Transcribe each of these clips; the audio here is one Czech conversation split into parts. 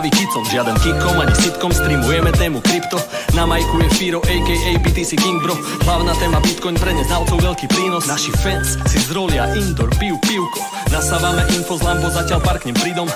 zdravý kicom Žiaden kikom ani sitkom, streamujeme tému krypto. Na majku je Firo, aka BTC King bro. Hlavná téma Bitcoin pre neznalcov veľký prínos. Naši fans si zrolia indoor, pijú pivko. Nasávame info z Lambo, zatiaľ parknem pridom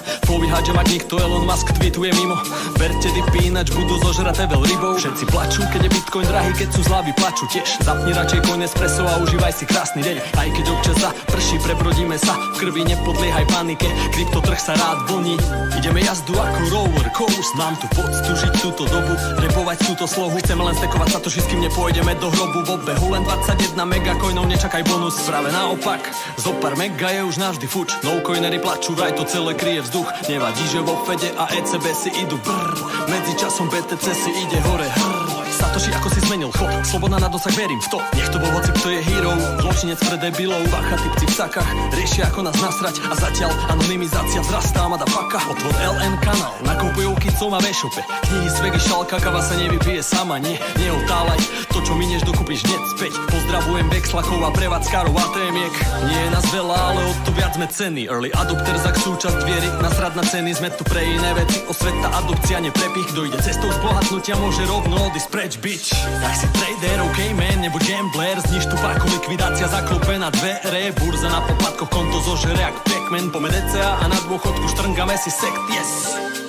že mať nikto Elon Musk tweetuje mimo. Verte dipy, ináč budú zožraté veľ rybou. Všetci plačú, keď je Bitcoin drahý, keď sú zlavy plačú. Tiež Zapni radšej coin espresso a užívaj si krásny deň. Aj keď občas za prší, prebrodíme sa. V krvi nepodliehaj panike, kryptotrh sa rád vlní. Ideme jazdu ako roller coast Mám tu poctu žiť túto dobu Repovať túto slohu Chceme len stekovať sa to, kým nepôjdeme do hrobu V obehu len 21 megacoinov Nečakaj bonus, práve naopak. Zo pár mega je už navždy fuč No coinery plačú, vraj to celé kryje vzduch. Nevadí, že vo Fede a ECB si idú brr Medzi časom BTC si ide hore hrr Satoshi ako si zmenil. Chod Slobodná na dosah, verím v to. Nech to bol hoci, kto je hero. Zločinec pre debilov. Bacha, typci v sakách Riešia ako nás nasrať. A zatiaľ anonymizácia vzrastá Mada paka. Otvor LN kanál Nakupujú kicom a vešope Knihy z vegy šalka Kava sa nevypije sama. Nie, neotálaj To čo minieš dokúpiš hneď späť. Pozdravujem Bexlakov a prevádzkarov ATMiek Nie je nás veľa, ale o to viac sme ceny. Early adopter za súčasť viery. Nasrad na ceny Sme tu pre iné veci. Osveta adopcia, neprepich. Kto ide cestou zbohatnutia Môže rovno odísť preč, bitch Tak si trader, ok man, nebo gambler. Zniž tu parku, likvidácia zaklope na dvere. Burza na popadkoch, konto zožere jak Pac-Man. Pome DCA a na dôchodku štrngame si sekt, yes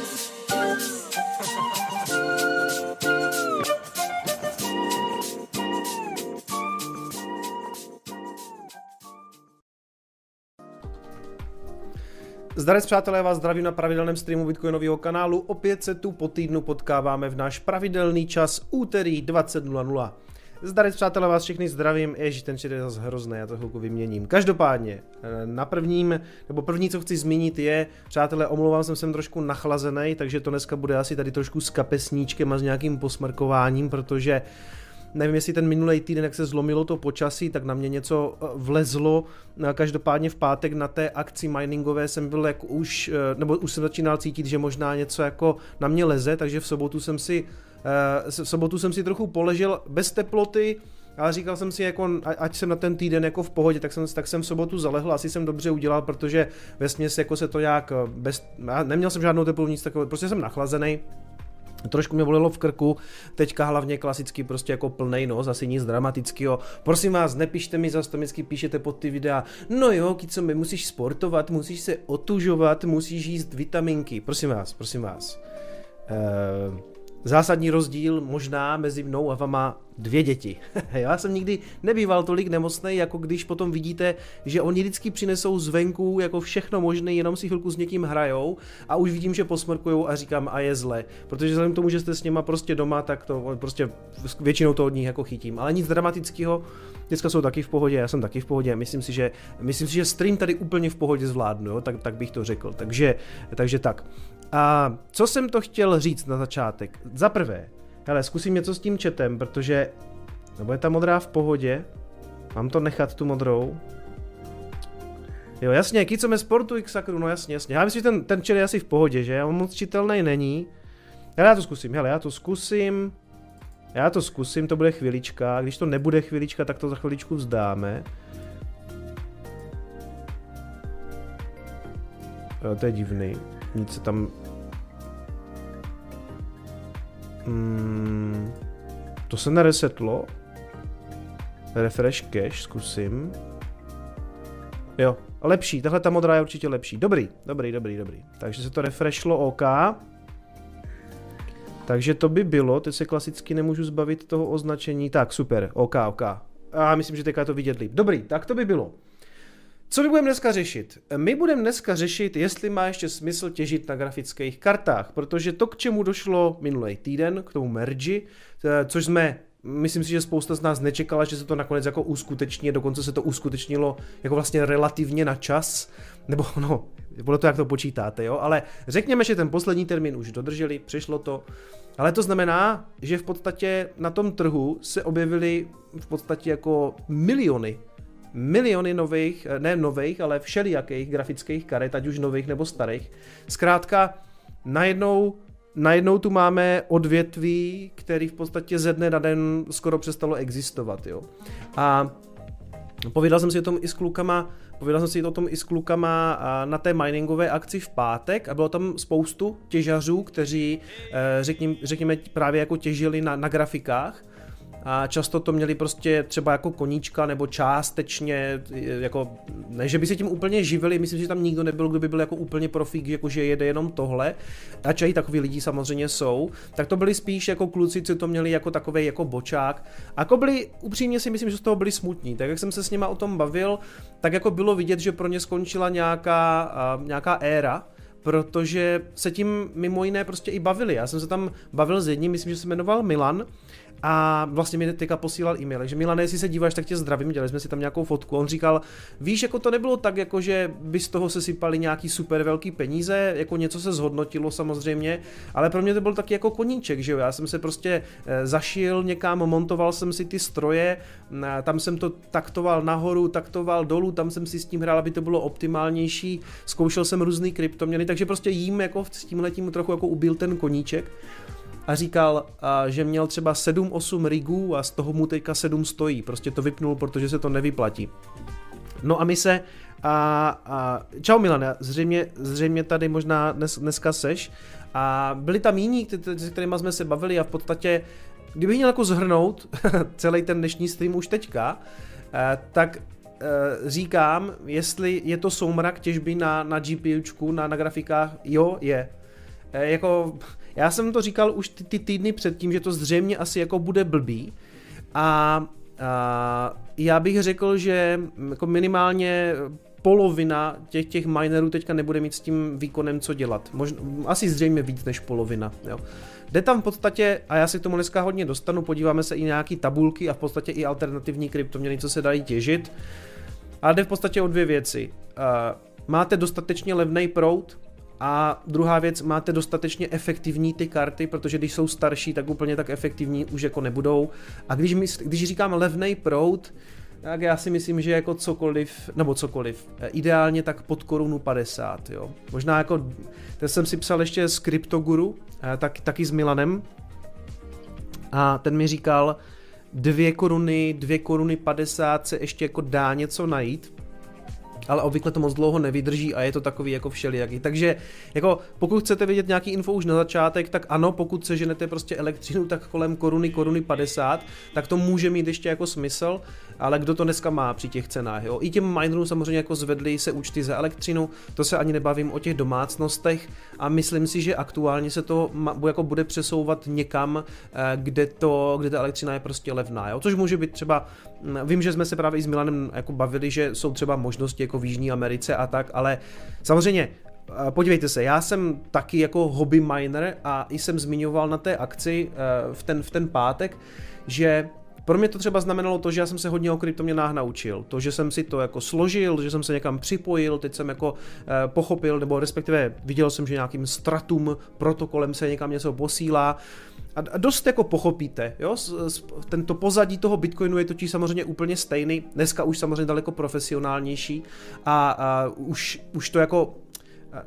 Zdarec přátelé, vás zdravím na pravidelném streamu Bitcoinového kanálu. Opět se tu po týdnu potkáváme v náš pravidelný čas úterý 20.00. Zdarec přátelé, vás všechny zdravím, ježi, ten čet je zase hrozný, já to chvilku vyměním. Každopádně, na prvním, nebo první, co chci zmínit je, přátelé, omlouvám jsem jsem trošku nachlazený, takže to dneska bude asi tady trošku s kapesníčkem a s nějakým posmrkováním, protože nevím, jestli ten minulý týden, jak se zlomilo to počasí, tak na mě něco eh, vlezlo. Každopádně v pátek na té akci miningové jsem byl jako už, eh, nebo už jsem začínal cítit, že možná něco jako na mě leze, takže v sobotu jsem si, eh, v sobotu jsem si trochu poležel bez teploty, ale říkal jsem si, jako, ať jsem na ten týden jako v pohodě, tak jsem, tak jsem v sobotu zalehl, asi jsem dobře udělal, protože ve směs jako se to nějak bez, neměl jsem žádnou teplou nic takového, prostě jsem nachlazený, Trošku mě bolelo v krku, teďka hlavně klasicky prostě jako plnej nos, asi nic dramatického. Prosím vás, nepište mi zase, to vždycky píšete pod ty videa, no jo, co mi musíš sportovat, musíš se otužovat, musíš jíst vitaminky. Prosím vás, prosím vás. Ehm, zásadní rozdíl možná mezi mnou a vama dvě děti. Já jsem nikdy nebýval tolik nemocný, jako když potom vidíte, že oni vždycky přinesou zvenku jako všechno možné, jenom si chvilku s někým hrajou a už vidím, že posmrkujou a říkám a je zle. Protože vzhledem k tomu, že jste s něma prostě doma, tak to prostě většinou to od nich jako chytím. Ale nic dramatického, dneska jsou taky v pohodě, já jsem taky v pohodě, myslím si, že, myslím si, že stream tady úplně v pohodě zvládnu, jo? Tak, tak bych to řekl. Takže, takže tak. A co jsem to chtěl říct na začátek? Za prvé, hele, zkusím něco s tím četem, protože nebo je ta modrá v pohodě? Mám to nechat tu modrou? Jo, jasně, kicome sportu x sakru, no jasně, jasně. Já myslím, že ten, ten čet je asi v pohodě, že? On moc čitelný není. Hele, já to zkusím, hele, já to zkusím. Já to zkusím, to bude chvilička. Když to nebude chvilička, tak to za chviličku vzdáme. Jo, to je divný. Nic se tam Mm, to se neresetlo. Refresh cache, zkusím. Jo, lepší, tahle ta modrá je určitě lepší. Dobrý, dobrý, dobrý, dobrý. Takže se to refreshlo OK. Takže to by bylo, teď se klasicky nemůžu zbavit toho označení. Tak, super, OK, OK. A myslím, že teďka je to vidět líp. Dobrý, tak to by bylo. Co my budeme dneska řešit? My budeme dneska řešit, jestli má ještě smysl těžit na grafických kartách, protože to, k čemu došlo minulý týden, k tomu mergi, eh, což jsme myslím si, že spousta z nás nečekala, že se to nakonec jako uskuteční, dokonce se to uskutečnilo jako vlastně relativně na čas, nebo no, bylo to, jak to počítáte, jo, ale řekněme, že ten poslední termín už dodrželi, přišlo to, ale to znamená, že v podstatě na tom trhu se objevily v podstatě jako miliony miliony nových, eh, ne nových, ale všelijakých grafických karet, ať už nových nebo starých. Zkrátka, najednou najednou tu máme odvětví, který v podstatě ze dne na den skoro přestalo existovat, jo. A povídal jsem si o tom i s klukama, Povídal jsem si o tom i s klukama na té miningové akci v pátek a bylo tam spoustu těžařů, kteří eh, řekněme, řekněme právě jako těžili na, na grafikách a často to měli prostě třeba jako koníčka nebo částečně, jako, ne, že by se tím úplně živili, myslím, že tam nikdo nebyl, kdo by byl jako úplně profík, jako že jede jenom tohle, a i takový lidi samozřejmě jsou, tak to byli spíš jako kluci, co to měli jako takový jako bočák. A jako byli, upřímně si myslím, že z toho byli smutní, tak jak jsem se s nima o tom bavil, tak jako bylo vidět, že pro ně skončila nějaká, nějaká éra, protože se tím mimo jiné prostě i bavili. Já jsem se tam bavil s jedním, myslím, že se jmenoval Milan, a vlastně mi teďka posílal e-mail, že Milane, jestli se díváš, tak tě zdravím, dělali jsme si tam nějakou fotku. On říkal, víš, jako to nebylo tak, jako že by z toho se sypali nějaký super velký peníze, jako něco se zhodnotilo samozřejmě, ale pro mě to byl taky jako koníček, že jo. Já jsem se prostě eh, zašil někam, montoval jsem si ty stroje, tam jsem to taktoval nahoru, taktoval dolů, tam jsem si s tím hrál, aby to bylo optimálnější, zkoušel jsem různý kryptoměny, takže prostě jím jako s tímhletím trochu jako ubil ten koníček a říkal, a, že měl třeba 7-8 rigů a z toho mu teďka 7 stojí. Prostě to vypnul, protože se to nevyplatí. No a my se a, a čau Milane, zřejmě, zřejmě tady možná dnes, dneska seš a byli tam jiní, se kterými jsme se bavili a v podstatě, kdybych měl jako zhrnout celý ten dnešní stream už teďka, eh, tak eh, říkám, jestli je to soumrak těžby na, na GPUčku, na, na grafikách, jo, je. Eh, jako já jsem to říkal už ty, ty týdny předtím, že to zřejmě asi jako bude blbý a, a já bych řekl, že jako minimálně polovina těch, těch minerů teďka nebude mít s tím výkonem co dělat. Možná, asi zřejmě víc než polovina. Jo. Jde tam v podstatě, a já si k tomu dneska hodně dostanu, podíváme se i nějaký tabulky a v podstatě i alternativní kryptoměny, co se dají těžit. Ale jde v podstatě o dvě věci. Máte dostatečně levný prout, a druhá věc, máte dostatečně efektivní ty karty, protože když jsou starší, tak úplně tak efektivní už jako nebudou. A když, my, když říkám levný prout, tak já si myslím, že jako cokoliv, nebo cokoliv, eh, ideálně tak pod korunu 50, jo. Možná jako, ten jsem si psal ještě s Cryptoguru, eh, tak, taky s Milanem, a ten mi říkal, dvě koruny, dvě koruny 50 se ještě jako dá něco najít, ale obvykle to moc dlouho nevydrží a je to takový jako všelijaký. Takže jako pokud chcete vidět nějaký info už na začátek, tak ano, pokud se ženete prostě elektřinu tak kolem koruny, koruny 50, tak to může mít ještě jako smysl, ale kdo to dneska má při těch cenách, jo? I těm minerům samozřejmě jako zvedly se účty za elektřinu, to se ani nebavím o těch domácnostech a myslím si, že aktuálně se to jako bude přesouvat někam, eh, kde, to, kde ta elektřina je prostě levná, jo? Což může být třeba, hm, vím, že jsme se právě i s Milanem jako bavili, že jsou třeba možnosti jako v Jižní Americe a tak, ale samozřejmě eh, Podívejte se, já jsem taky jako hobby miner a jsem zmiňoval na té akci eh, v ten, v ten pátek, že pro mě to třeba znamenalo to, že já jsem se hodně o kryptoměnách naučil. To, že jsem si to jako složil, že jsem se někam připojil, teď jsem jako eh, pochopil, nebo respektive viděl jsem, že nějakým stratum protokolem se někam něco posílá. A dost jako pochopíte, jo, tento pozadí toho Bitcoinu je totiž samozřejmě úplně stejný, dneska už samozřejmě daleko profesionálnější a, a už, už to jako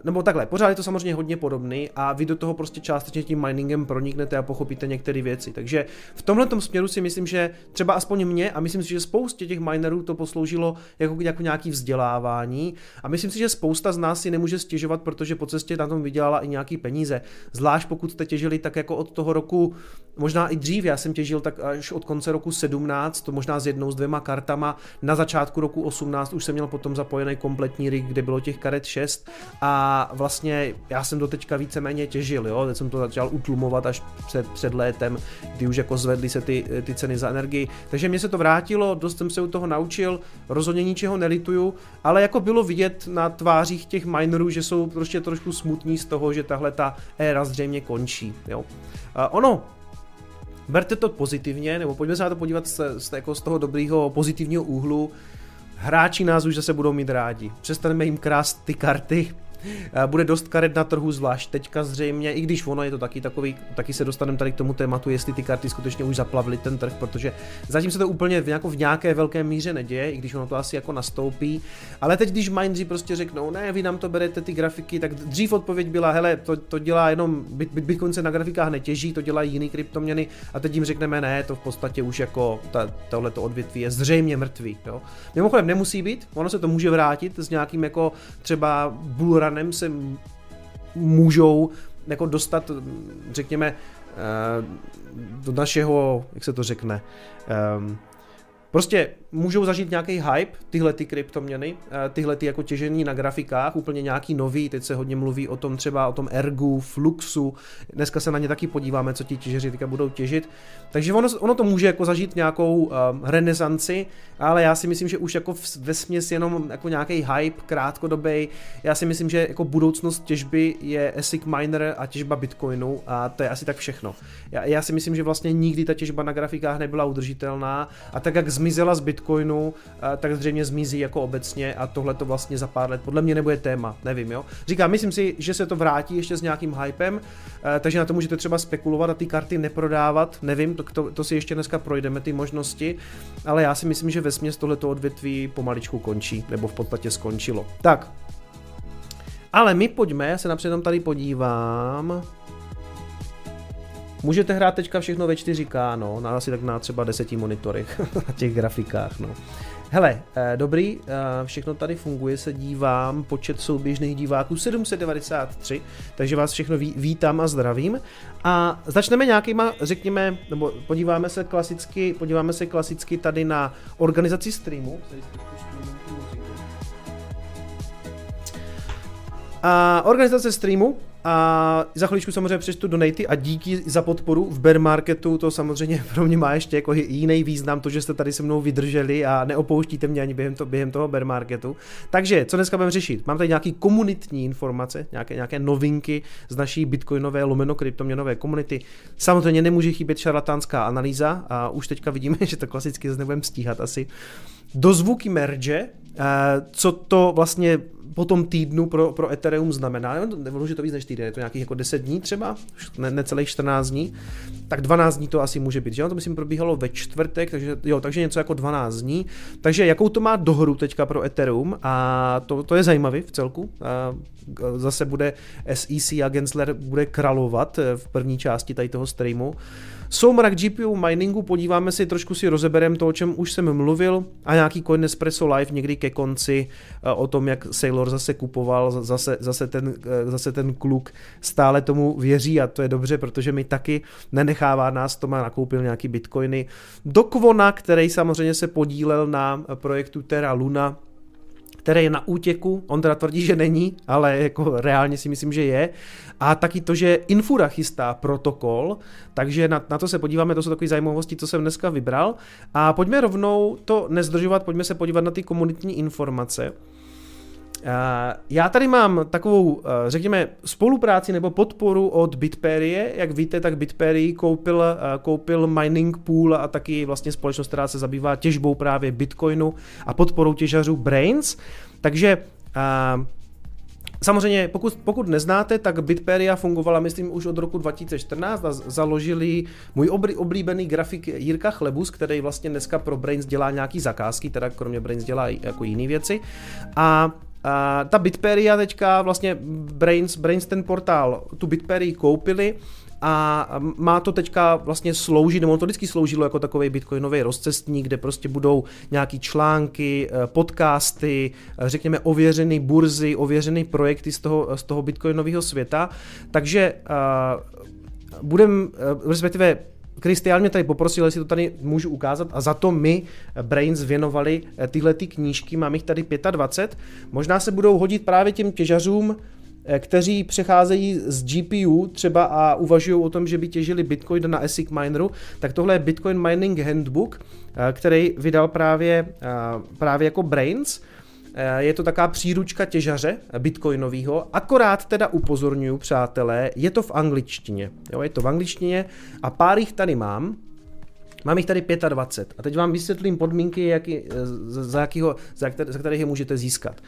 nebo takhle, pořád je to samozřejmě hodně podobný a vy do toho prostě částečně tím miningem proniknete a pochopíte některé věci. Takže v tomhle směru si myslím, že třeba aspoň mě a myslím si, že spoustě těch minerů to posloužilo jako, jako nějaký vzdělávání a myslím si, že spousta z nás si nemůže stěžovat, protože po cestě na tom vydělala i nějaký peníze. Zvlášť pokud jste těžili tak jako od toho roku, možná i dřív, já jsem těžil tak až od konce roku 17, to možná s jednou, s dvěma kartama, na začátku roku 18 už jsem měl potom zapojený kompletní rig, kde bylo těch karet 6 a vlastně já jsem do teďka víceméně těžil, jo, teď jsem to začal utlumovat až před, před létem, kdy už jako zvedly se ty, ty ceny za energii, takže mě se to vrátilo, dost jsem se u toho naučil, rozhodně ničeho nelituju, ale jako bylo vidět na tvářích těch minerů, že jsou prostě trošku smutní z toho, že tahle ta éra zřejmě končí, jo. Ono, berte to pozitivně, nebo pojďme se na to podívat z, z, jako z toho dobrýho pozitivního úhlu, hráči nás už zase budou mít rádi. Přestaneme jim krást ty karty, bude dost karet na trhu, zvlášť teďka zřejmě, i když ono je to taky takový, taky se dostaneme tady k tomu tématu, jestli ty karty skutečně už zaplavily ten trh, protože zatím se to úplně v, jako v nějaké velké míře neděje, i když ono to asi jako nastoupí. Ale teď, když mindři prostě řeknou, ne, vy nám to berete ty grafiky, tak dřív odpověď byla, hele, to, to dělá jenom, Bitcoin se na grafikách netěží, to dělají jiný kryptoměny a teď jim řekneme, ne, to v podstatě už jako ta, tohleto odvětví je zřejmě mrtvý. Jo. Mimochodem nemusí být, ono se to může vrátit s nějakým jako třeba bullrunem se můžou jako dostat, řekněme, eh, do našeho, jak se to řekne, ehm, Prostě můžou zažít nějaký hype, tyhle ty kryptoměny, eh, tyhle ty jako těžení na grafikách, úplně nějaký nový, teď se hodně mluví o tom třeba o tom Ergu, Fluxu, dneska se na ně taky podíváme, co ti těžeři teďka budou těžit, takže ono, ono to může jako zažít nějakou um, renesanci, ale já si myslím, že už jako ve směs jenom jako nějaký hype krátkodobý, já si myslím, že jako budoucnost těžby je ASIC miner a těžba Bitcoinu a to je asi tak všechno. Já, já si myslím, že vlastně nikdy ta těžba na grafikách nebyla udržitelná a tak jak zmizela z Bitcoinu, tak zřejmě zmizí jako obecně a tohle to vlastně za pár let podle mě nebude téma, nevím, jo. Říkám, myslím si, že se to vrátí ještě s nějakým hypem, takže na to můžete třeba spekulovat a ty karty neprodávat, nevím, to, to, to si ještě dneska projdeme ty možnosti, ale já si myslím, že ve směs tohleto odvětví pomaličku končí, nebo v podstatě skončilo. Tak, ale my pojďme, já se napřed tady podívám. Můžete hrát teďka všechno ve 4K, no, na asi tak na třeba 10 monitorech, na těch grafikách, no. Hele, eh, dobrý, eh, všechno tady funguje, se dívám, počet souběžných diváků 793, takže vás všechno ví, vítám a zdravím. A začneme nějakýma, řekněme, nebo podíváme se klasicky, podíváme se klasicky tady na organizaci streamu. A organizace streamu, a za chviličku samozřejmě přečtu donaty a díky za podporu v bear marketu, to samozřejmě pro mě má ještě jako jiný význam, to, že jste tady se mnou vydrželi a neopouštíte mě ani během, to, během toho bear marketu. Takže, co dneska budeme řešit? Mám tady nějaký komunitní informace, nějaké, nějaké novinky z naší bitcoinové lomeno kryptoměnové komunity. Samozřejmě nemůže chybět šarlatánská analýza a už teďka vidíme, že to klasicky nebudeme stíhat asi. Dozvuky merge, eh, co to vlastně po tom týdnu pro, pro Ethereum znamená, nebudu, že to víc než týden, je to nějakých jako 10 dní třeba, ne, necelých 14 dní, tak 12 dní to asi může být, že? To myslím probíhalo ve čtvrtek, takže jo, takže něco jako 12 dní. Takže jakou to má dohru teďka pro Ethereum a to, to je zajímavý v celku. A zase bude SEC a Gensler bude kralovat eh, v první části tady toho streamu. Soumrak GPU miningu, podíváme si, trošku si rozeberem to, o čem už jsem mluvil a nějaký Coin Espresso Live někdy ke konci eh, o tom, jak Sailor zase kupoval, zase, zase, ten, eh, zase ten kluk stále tomu věří a to je dobře, protože mi taky nenechává nás, to má nakoupil nějaký bitcoiny. Do Kvona, který samozřejmě se podílel na projektu Terra Luna, který je na útěku, on teda tvrdí, že není, ale jako reálně si myslím, že je. A taky to, že Infura chystá protokol, takže na, na to se podíváme, to jsou takové zajímavosti, co jsem dneska vybral. A pojďme rovnou to nezdržovat, pojďme se podívat na ty komunitní informace. Já tady mám takovou, eh, řekněme, spolupráci nebo podporu od Bitperie. Jak víte, tak Bitperie koupil, eh, koupil mining pool a taky vlastně společnost, která se zabývá těžbou právě Bitcoinu a podporou těžařů Brains. Takže eh, Samozřejmě, pokud, pokud neznáte, tak Bitperia fungovala, myslím, už od roku 2014 a založili můj oblíbený grafik Jirka Chlebus, který vlastně dneska pro Brains dělá nějaký zakázky, teda kromě Brains dělá jako jiné věci. A ta Bitperia teďka vlastně Brains, Brains ten portál, tu Bitperii koupili a má to teďka vlastně sloužit, nebo to vždycky sloužilo jako takový bitcoinový rozcestník, kde prostě budou nějaký články, eh, podcasty, eh, řekněme ověřené burzy, ověřené projekty z toho, z toho bitcoinového světa. Takže uh, budem, respektive Kristián mě tady poprosil, jestli to tady můžu ukázat a za to my Brains věnovali tyhle ty knížky, mám jich tady 25. Možná se budou hodit právě těm těžařům, Eh, kteří přecházejí z GPU třeba a uvažují o tom, že by těžili Bitcoin na ASIC mineru, tak tohle je Bitcoin Mining Handbook, eh, který vydal právě, eh, právě jako Brains. Je to taková příručka těžaře bitcoinového, akorát teda upozorňuji, přátelé, je to v angličtině. Jo, je to v angličtině a pár jich tady mám, Mám jich tady 25 a teď vám vysvětlím podmínky, jaký, za, jakýho, za, které, za kterých je můžete získat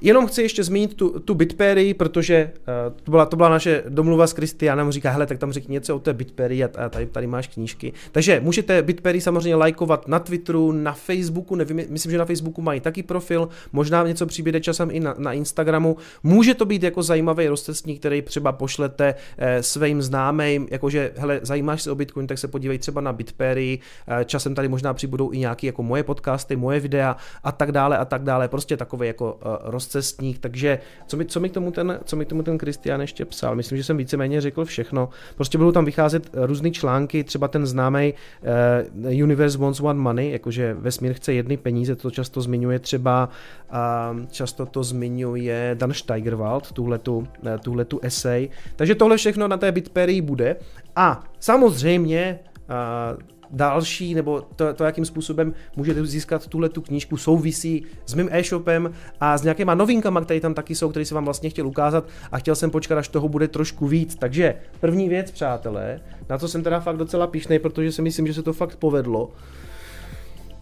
Jenom chci ještě zmínit tu, tu Bitpery, protože uh, to, byla, to byla naše domluva s Kristianem, říká, hele, tak tam řekni něco o té Bitpery a, a tady, tady máš knížky. Takže můžete Bitpery samozřejmě lajkovat na Twitteru, na Facebooku, nevím, myslím, že na Facebooku mají taky profil, možná něco přibíde časem i na, na Instagramu. Může to být jako zajímavý rozcestník, který třeba pošlete eh, svým známým, jakože, hele, zajímáš se o Bitcoin, tak se podívej třeba na Bitpery, eh, časem tady možná přibudou i nějaké jako moje podcasty, moje videa a tak dále a tak dále, prostě takový jako eh, rozcestník, takže co mi, co mi k tomu ten, co mi k tomu ten Kristian ještě psal, myslím, že jsem víceméně řekl všechno, prostě budou tam vycházet různé články, třeba ten známý uh, Universe Wants One Money, jakože vesmír chce jedny peníze, to často zmiňuje třeba, uh, často to zmiňuje Dan Steigerwald, tuhletu, uh, tuhletu essay, takže tohle všechno na té Bitperii bude. A samozřejmě uh, další, nebo to, to, jakým způsobem můžete získat tuhle tu knížku, souvisí s mým e-shopem a s nějakýma novinkama, které tam taky jsou, které jsem vám vlastně chtěl ukázat a chtěl jsem počkat, až toho bude trošku víc. Takže první věc, přátelé, na to jsem teda fakt docela pišnej, protože si myslím, že se to fakt povedlo.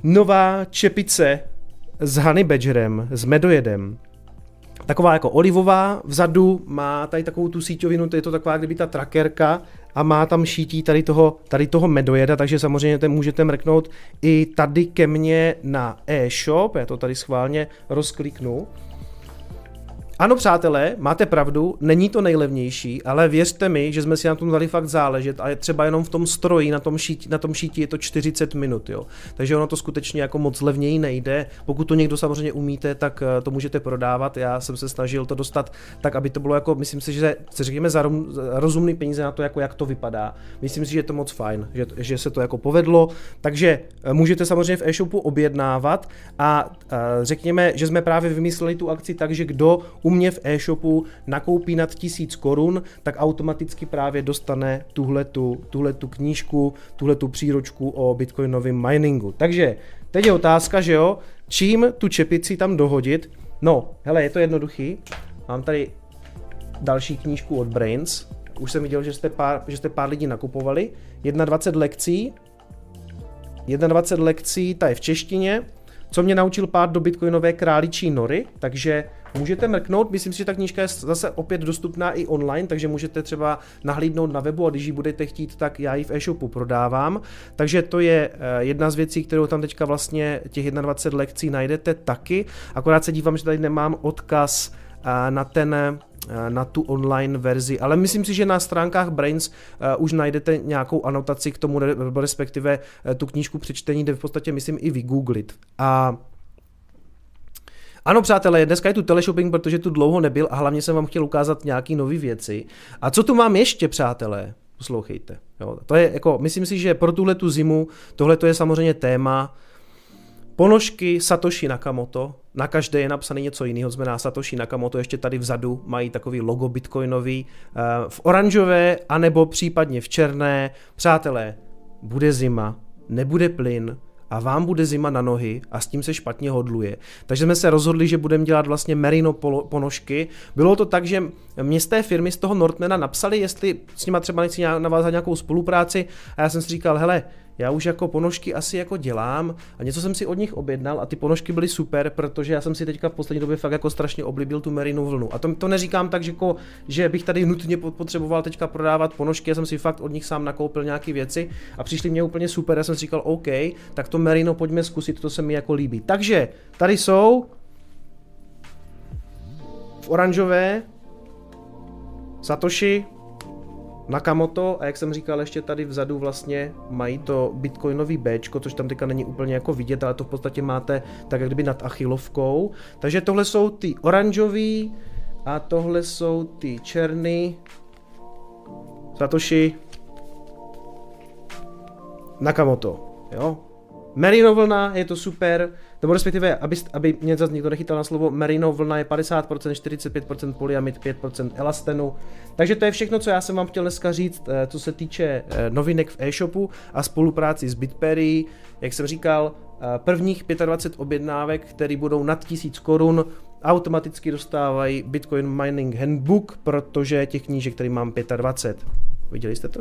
Nová čepice s Honey Badgerem, s medojedem, taková jako olivová, vzadu má tady takovou tu síťovinu, to je to taková kdyby ta trackerka a má tam šítí tady toho, tady toho medojeda, takže samozřejmě ten můžete mrknout i tady ke mně na e-shop, já to tady schválně rozkliknu ano, přátelé, máte pravdu, není to nejlevnější, ale věřte mi, že jsme si na tom dali fakt záležet a je třeba jenom v tom stroji, na tom šíti, na tom šíti je to 40 minut, jo. Takže ono to skutečně jako moc levněji nejde. Pokud to někdo samozřejmě umíte, tak eh, to můžete prodávat. Já jsem se snažil to dostat tak, aby to bylo jako, myslím si, že se řekněme za rozumný peníze na to, jako jak to vypadá. Myslím si, že je to moc fajn, že, že se to jako povedlo. Takže eh, můžete samozřejmě v e-shopu objednávat a, eh, řekněme, že jsme právě vymysleli tu akci tak, že kdo u mě v e-shopu nakoupí nad tisíc korun, tak automaticky právě dostane tuhletu, tuhletu knížku, tuhletu příročku o bitcoinovém miningu. Takže teď je otázka, že jo, čím tu čepici tam dohodit? No, hele, je to jednoduchý. Mám tady další knížku od Brains. Už jsem viděl, že jste pár, že jste pár lidí nakupovali. 21 lekcí. 21 lekcí, ta je v češtině. Co mě naučil pár do bitcoinové králičí nory, takže můžete mrknout, myslím si, že ta knížka je zase opět dostupná i online, takže můžete třeba nahlídnout na webu a když ji budete chtít, tak já ji v e-shopu prodávám. Takže to je eh, jedna z věcí, kterou tam teďka vlastně těch 21 lekcí najdete taky, akorát se dívám, že tady nemám odkaz na ten eh, na tu online verzi, ale myslím si, že na stránkách Brains uh, už najdete nějakou anotaci k tomu, respektive uh, tu knížku přečtení, kde v podstatě myslím i vygooglit. A ano, přátelé, dneska je tu teleshopping, protože tu dlouho nebyl a hlavně jsem vám chtěl ukázat nějaké nové věci. A co tu mám ještě, přátelé? Poslouchejte. Jo, to je jako, myslím si, že pro tuhle tu zimu tohle to je samozřejmě téma. Ponožky Satoshi Nakamoto, na každé je napsané něco jiného, znamená Satoshi Nakamoto, ještě tady vzadu mají takový logo bitcoinový, eh, v oranžové, anebo případně v černé. Přátelé, bude zima, nebude plyn, a vám bude zima na nohy a s tím se špatně hodluje. Takže jsme se rozhodli, že budeme dělat vlastně merino ponožky. Bylo to tak, že mě z té firmy, z toho Nortmana napsali, jestli s nima třeba nechci navázat nějakou spolupráci a já jsem si říkal, hele, já už jako ponožky asi jako dělám a něco jsem si od nich objednal a ty ponožky byly super, protože já jsem si teďka v poslední době fakt jako strašně oblíbil tu merinu vlnu. A to, to neříkám tak, že, jako, že bych tady nutně potřeboval teďka prodávat ponožky, já jsem si fakt od nich sám nakoupil nějaké věci a přišly mě úplně super, já jsem si říkal OK, tak to merino pojďme zkusit, to se mi jako líbí. Takže tady jsou v oranžové Satoshi, Nakamoto a jak jsem říkal, ještě tady vzadu vlastně mají to bitcoinový B, což tam teďka není úplně jako vidět, ale to v podstatě máte tak jak kdyby nad achilovkou. Takže tohle jsou ty oranžový a tohle jsou ty černý Satoshi Nakamoto. Jo? Merino vlna, je to super, nebo respektive, aby, aby mě zase někdo nechytal na slovo, merino vlna je 50%, 45% polyamid, 5% elastenu. Takže to je všechno, co já jsem vám chtěl dneska říct, eh, co se týče eh, novinek v e-shopu a spolupráci s Bitpery. Jak jsem říkal, eh, prvních 25 objednávek, které budou nad 1000 korun, automaticky dostávají Bitcoin Mining Handbook, protože těch knížek, který mám 25. Viděli jste to?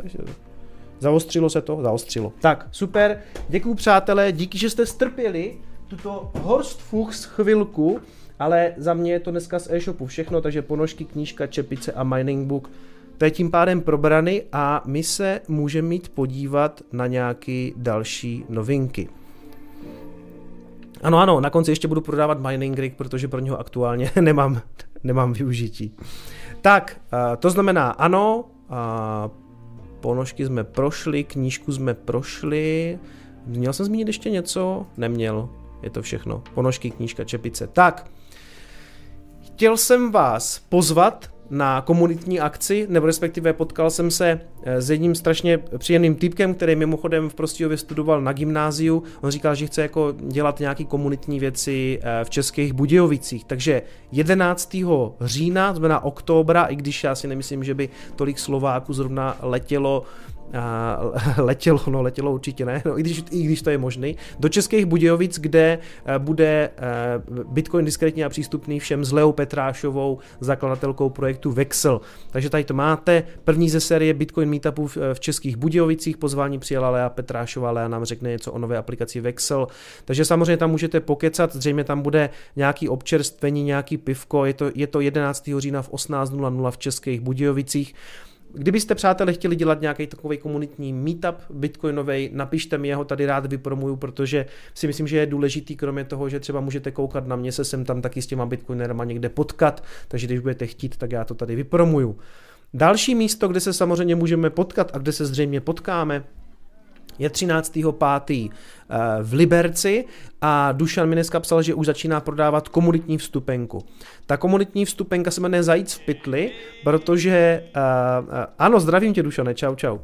Zaostřilo se to? Zaostřilo. Tak, super. Děkuji přátelé, díky, že jste strpěli tuto Horst Fuchs chvilku Ale za mě je to dneska z e-shopu všechno, takže ponožky, knížka, čepice a mining book to je tím pádem probrany a my se můžeme mít podívat na nějaké další novinky. Ano, ano, na konci ještě budu prodávat mining rig, protože pro něho aktuálně nemám, nemám využití. Tak, to znamená ano, ponožky jsme prošli, knížku jsme prošli, měl jsem zmínit ještě něco? Neměl, je to všechno. Ponožky, knížka, čepice. Tak, chtěl jsem vás pozvat na komunitní akci, nebo respektive potkal jsem se eh, s jedním strašně příjemným typkem, který mimochodem v Prostějově studoval na gymnáziu. On říkal, že chce jako dělat nějaké komunitní věci eh, v Českých Budějovicích. Takže 11. října, znamená oktobra, i když já si nemyslím, že by tolik Slováků zrovna letělo letělo, no letělo určitě ne, no, i, když, i když to je možný, do Českých Budějovic, kde eh, bude eh, Bitcoin diskrétně a přístupný všem s Leou Petrášovou, zakladatelkou projektu Vexel. Takže tady to máte, první ze série Bitcoin meetupů v, v Českých Budějovicích, pozvání přijela Lea Petrášová, Lea nám řekne něco o nové aplikaci Vexel, takže samozřejmě tam můžete pokecat, zřejmě tam bude nějaký občerstvení, nějaký pivko, je to, je to 11. října v 18.00 v Českých Budějovicích. Kdybyste, přátelé, chtěli dělat nějaký takový komunitní meetup bitcoinový, napište mi, jeho tady rád vypromuju, protože si myslím, že je důležitý, kromě toho, že třeba můžete koukat na mě, se sem tam taky s těma bitcoinerama někde potkat, takže když budete chtít, tak já to tady vypromuju. Další místo, kde se samozřejmě můžeme potkat a kde se zřejmě potkáme, je 13.5. Eh, v Liberci a Dušan mi dneska psal, že už začíná prodávat komunitní vstupenku. Ta komunitní vstupenka se jmenuje Zajíc v pytli, protože, uh, uh, ano, zdravím tě Dušane, čau čau.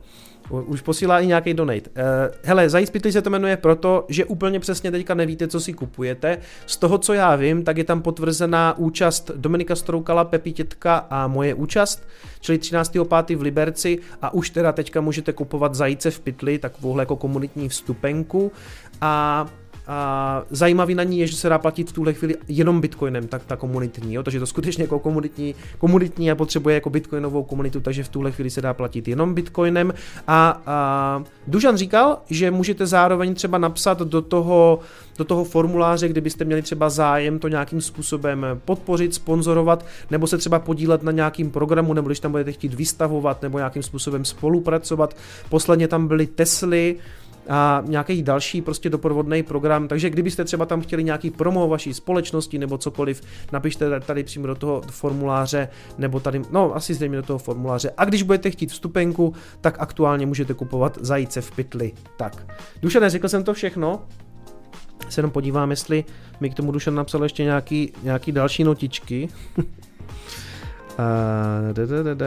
Už posílá i nějaký donate. Uh, hele, Zajíc Pitli se to jmenuje proto, že úplně přesně teďka nevíte, co si kupujete. Z toho, co já vím, tak je tam potvrzená účast Dominika Stroukala, Pepi Tětka a moje účast, čili 13.5. v Liberci a už teda teďka můžete kupovat Zajíce v Pytli, takovouhle jako komunitní vstupenku a a zajímavý na ní je, že se dá platit v tuhle chvíli jenom bitcoinem, tak ta komunitní, jo? takže to skutečně jako komunitní, komunitní a potřebuje jako bitcoinovou komunitu, takže v tuhle chvíli se dá platit jenom bitcoinem. A, a Dužan říkal, že můžete zároveň třeba napsat do toho, do toho formuláře, kdybyste měli třeba zájem to nějakým způsobem podpořit, sponzorovat, nebo se třeba podílet na nějakým programu, nebo když tam budete chtít vystavovat, nebo nějakým způsobem spolupracovat. Posledně tam byly Tesly, a nějaký další prostě doprovodný program. Takže kdybyste třeba tam chtěli nějaký promo vaší společnosti nebo cokoliv, napište tady přímo do toho formuláře nebo tady, no asi zřejmě do toho formuláře. A když budete chtít vstupenku, tak aktuálně můžete kupovat zajíce v pytli. Tak, Dušane, řekl jsem to všechno? Se jenom podívám, jestli mi k tomu Dušan napsal ještě nějaký, nějaký další notičky. da, da, da, da.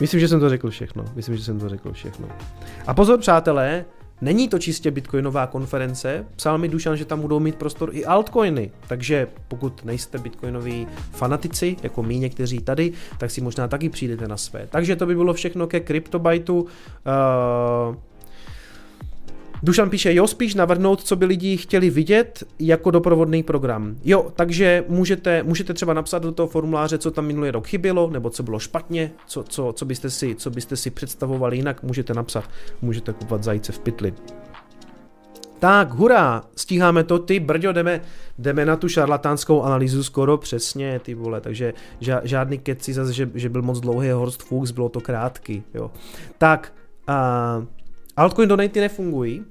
Myslím, že jsem to řekl všechno. Myslím, že jsem to řekl všechno. A pozor, přátelé, Není to čistě bitcoinová konference, psal mi Dušan, že tam budou mít prostor i altcoiny, takže pokud nejste bitcoinoví fanatici, jako my někteří tady, tak si možná taky přijdete na své. Takže to by bylo všechno ke CryptoBytu. Uh, Dušan píše, jo, spíš navrhnout, co by lidi chtěli vidět jako doprovodný program. Jo, takže můžete, můžete třeba napsat do toho formuláře, co tam minulý rok chybělo, nebo co bylo špatně, co, co, co, byste, si, co byste si představovali jinak, můžete napsat, můžete kupovat zajíce v pytli. Tak, hurá, stíháme to, ty brďo, jdeme, jdeme na tu šarlatánskou analýzu skoro přesně, ty vole, takže žádný keci zase, že, že byl moc dlouhý Horst Fuchs, bylo to krátký, jo. Tak, uh, Altcoin donaty nefungují.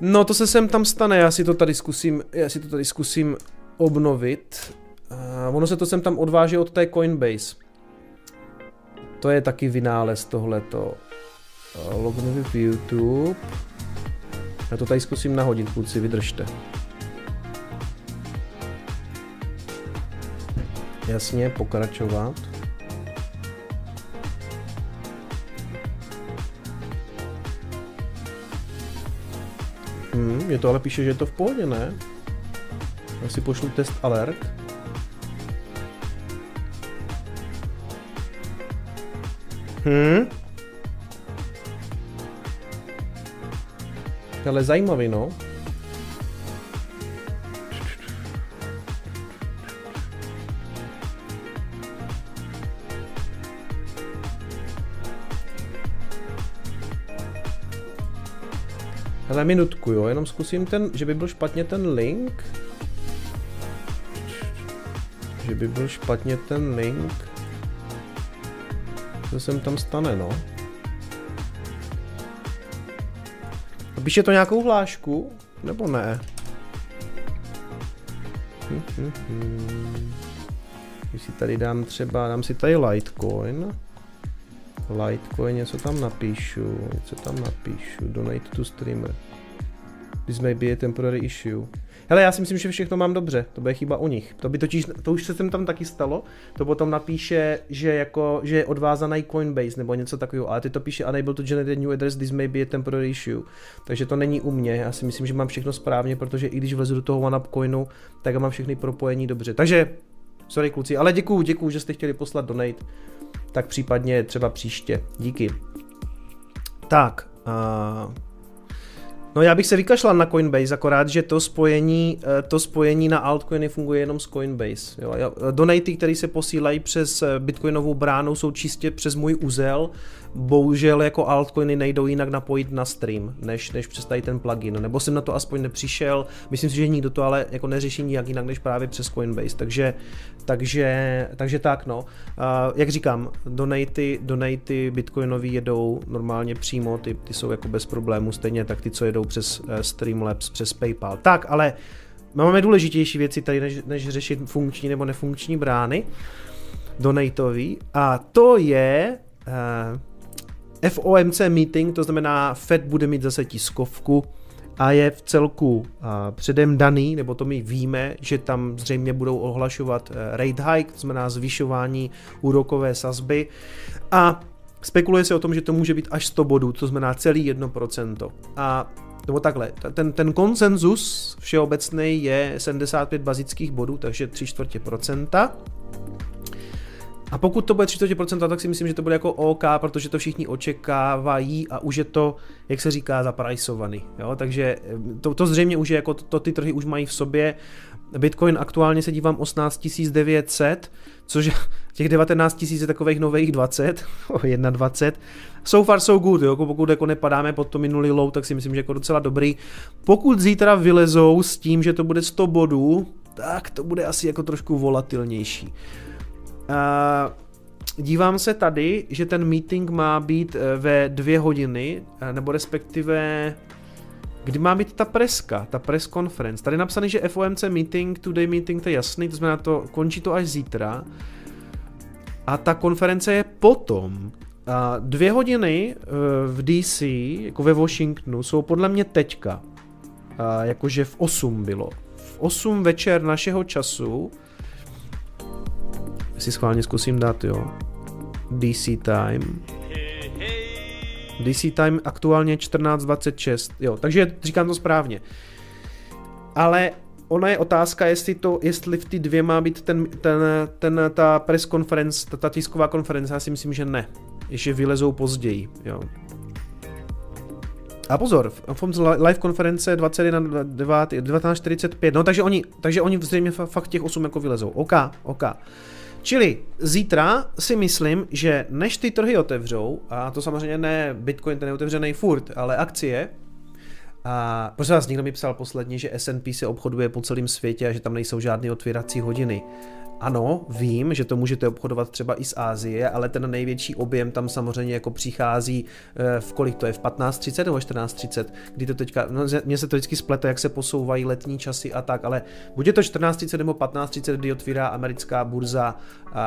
No to se sem tam stane, já si to tady zkusím, já si to tady zkusím obnovit. Uh, ono se to sem tam odváží od té Coinbase. To je taky vynález tohleto. Uh, login v YouTube. Já to tady zkusím nahodit, kluci, vydržte. Jasně, pokračovat. Hmm, mě to ale píše, že je to v pohodě, ne? Já si pošlu test alert. Hmm. Ale zajímavý, no. Hele, minutku, jo, jenom zkusím ten, že by byl špatně ten link. že by byl špatně ten link. Co se tam stane, no? A píše to nějakou hlášku? Nebo ne? Hm, hm, hm. Když si tady dám třeba, dám si tady Litecoin. Litecoin, něco tam napíšu, něco tam napíšu, donate to streamer. This may be a temporary issue. Hele, já si myslím, že všechno mám dobře, to bude chyba u nich. To by totiž, to už se sem tam taky stalo, to potom napíše, že jako, že je odvázaný Coinbase nebo něco takového, ale ty to píše unable to generate new address, this may be a temporary issue. Takže to není u mě, já si myslím, že mám všechno správně, protože i když vlezu do toho OneUp tak mám všechny propojení dobře. Takže, sorry kluci, ale děkuju, děkuju, že jste chtěli poslat donate, tak případně třeba příště. Díky. Tak, uh... No já bych se vykašlal na Coinbase, akorát, že to spojení, eh, to spojení na altcoiny funguje jenom s Coinbase. Jo. Donaty, které se posílají přes eh, bitcoinovou bránu, jsou čistě přes můj úzel, bohužel jako altcoiny nejdou jinak napojit na stream, než, než přes tady ten plugin, nebo jsem na to aspoň nepřišel, myslím si, že nikdo to ale jako neřeší nijak jinak, než právě přes Coinbase, takže, takže, takže tak no. Uh, jak říkám, donaty, donaty bitcoinový jedou normálně přímo, ty, ty jsou jako bez problémů, stejně tak ty, co jedou přes uh, Streamlabs, přes PayPal. Tak, ale máme důležitější věci tady, než, než řešit funkční nebo nefunkční brány donatový a to je uh, FOMC meeting, to znamená Fed bude mít zase tiskovku a je v celku předem daný, nebo to my víme, že tam zřejmě budou ohlašovat e, rate hike, to znamená zvyšování úrokové sazby a spekuluje se o tom, že to může být až 100 bodů, to znamená celý 1%. A nebo takhle, ten, ten konsenzus všeobecný je 75 bazických bodů, takže 3 čtvrtě procenta. A pokud to bude 30%, tak si myslím, že to bude jako OK, protože to všichni očekávají a už je to, jak se říká, zaprajsovaný. Takže eh, to, to zřejmě už je jako, to, to ty trhy už mají v sobě. Bitcoin aktuálně se dívám 18 900, což těch 19 000 je takových nových 20, o 21. So far so good, jo? pokud jako nepadáme pod to minulý low, tak si myslím, že jako docela dobrý. Pokud zítra vylezou s tím, že to bude 100 bodů, tak to bude asi jako trošku volatilnější. Uh, dívám se tady, že ten meeting má být eh, ve dvě hodiny, eh, nebo respektive kdy má být ta preska, ta press conference. Tady je napsaný, že FOMC meeting, today meeting, to je jasný, to znamená to, končí to až zítra. A ta konference je potom. A dvě hodiny v DC, jako ve Washingtonu, jsou podle mě teďka. A jakože v 8 bylo. V 8 večer našeho času si schválně zkusím dát, jo. DC time. DC time aktuálně 14.26, jo, takže říkám to správně. Ale ona je otázka, jestli, to, jestli v ty dvě má být ten, ten, ten, ta press conference, ta, ta tisková konference, já si myslím, že ne. Ještě vylezou později, jo. A pozor, FOMS live konference 19.45, no takže oni, takže oni zřejmě fakt těch 8 jako vylezou. OK, OK. Čili zítra si myslím, že než ty trhy otevřou, a to samozřejmě ne Bitcoin, ten je otevřený furt, ale akcie, a prosím vás, někdo mi psal posledně, že S&P se obchoduje po celém světě a že tam nejsou žádné otvírací hodiny. Ano, vím, že to můžete obchodovat třeba i z Ázie, ale ten největší objem tam samozřejmě jako přichází eh, v kolik to je, v 15.30 nebo 14.30, kdy to teďka, no mně se to vždycky splete, jak se posouvají letní časy a tak, ale buď je to 14.30 nebo 15.30, kdy otvírá americká burza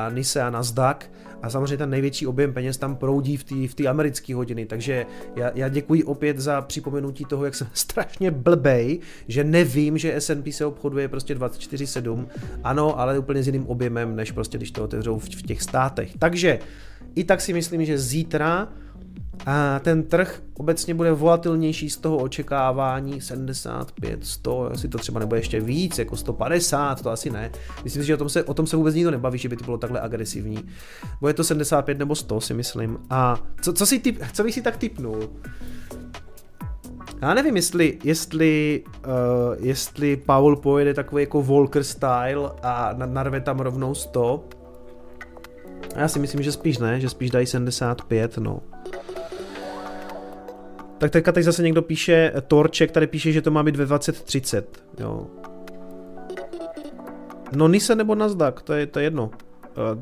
NISE a Nasdaq a samozřejmě ten největší objem peněz tam proudí v té v americké hodiny, takže já, já děkuji opět za připomenutí toho, jak jsem strašně blbej, že nevím, že S&P se obchoduje prostě 24-7, ano, ale úplně s jiným objemem, než prostě když to otevřou v, v těch státech. Takže i tak si myslím, že zítra a ten trh obecně bude volatilnější z toho očekávání 75, 100, asi to třeba nebude ještě víc, jako 150, to asi ne. Myslím si, že o tom se, o tom se vůbec nikdo nebaví, že by to bylo takhle agresivní. Bude to 75 nebo 100, si myslím. A co, co, si typ, co bych si tak typnul? Já nevím, jestli, jestli, uh, jestli Paul pojede takový jako Volker style a narve tam rovnou 100. Já si myslím, že spíš ne, že spíš dají 75, no. Tak teďka tady zase někdo píše, Torček tady píše, že to má být ve 2030, jo. No Nise nebo Nasdaq, to je, to je jedno.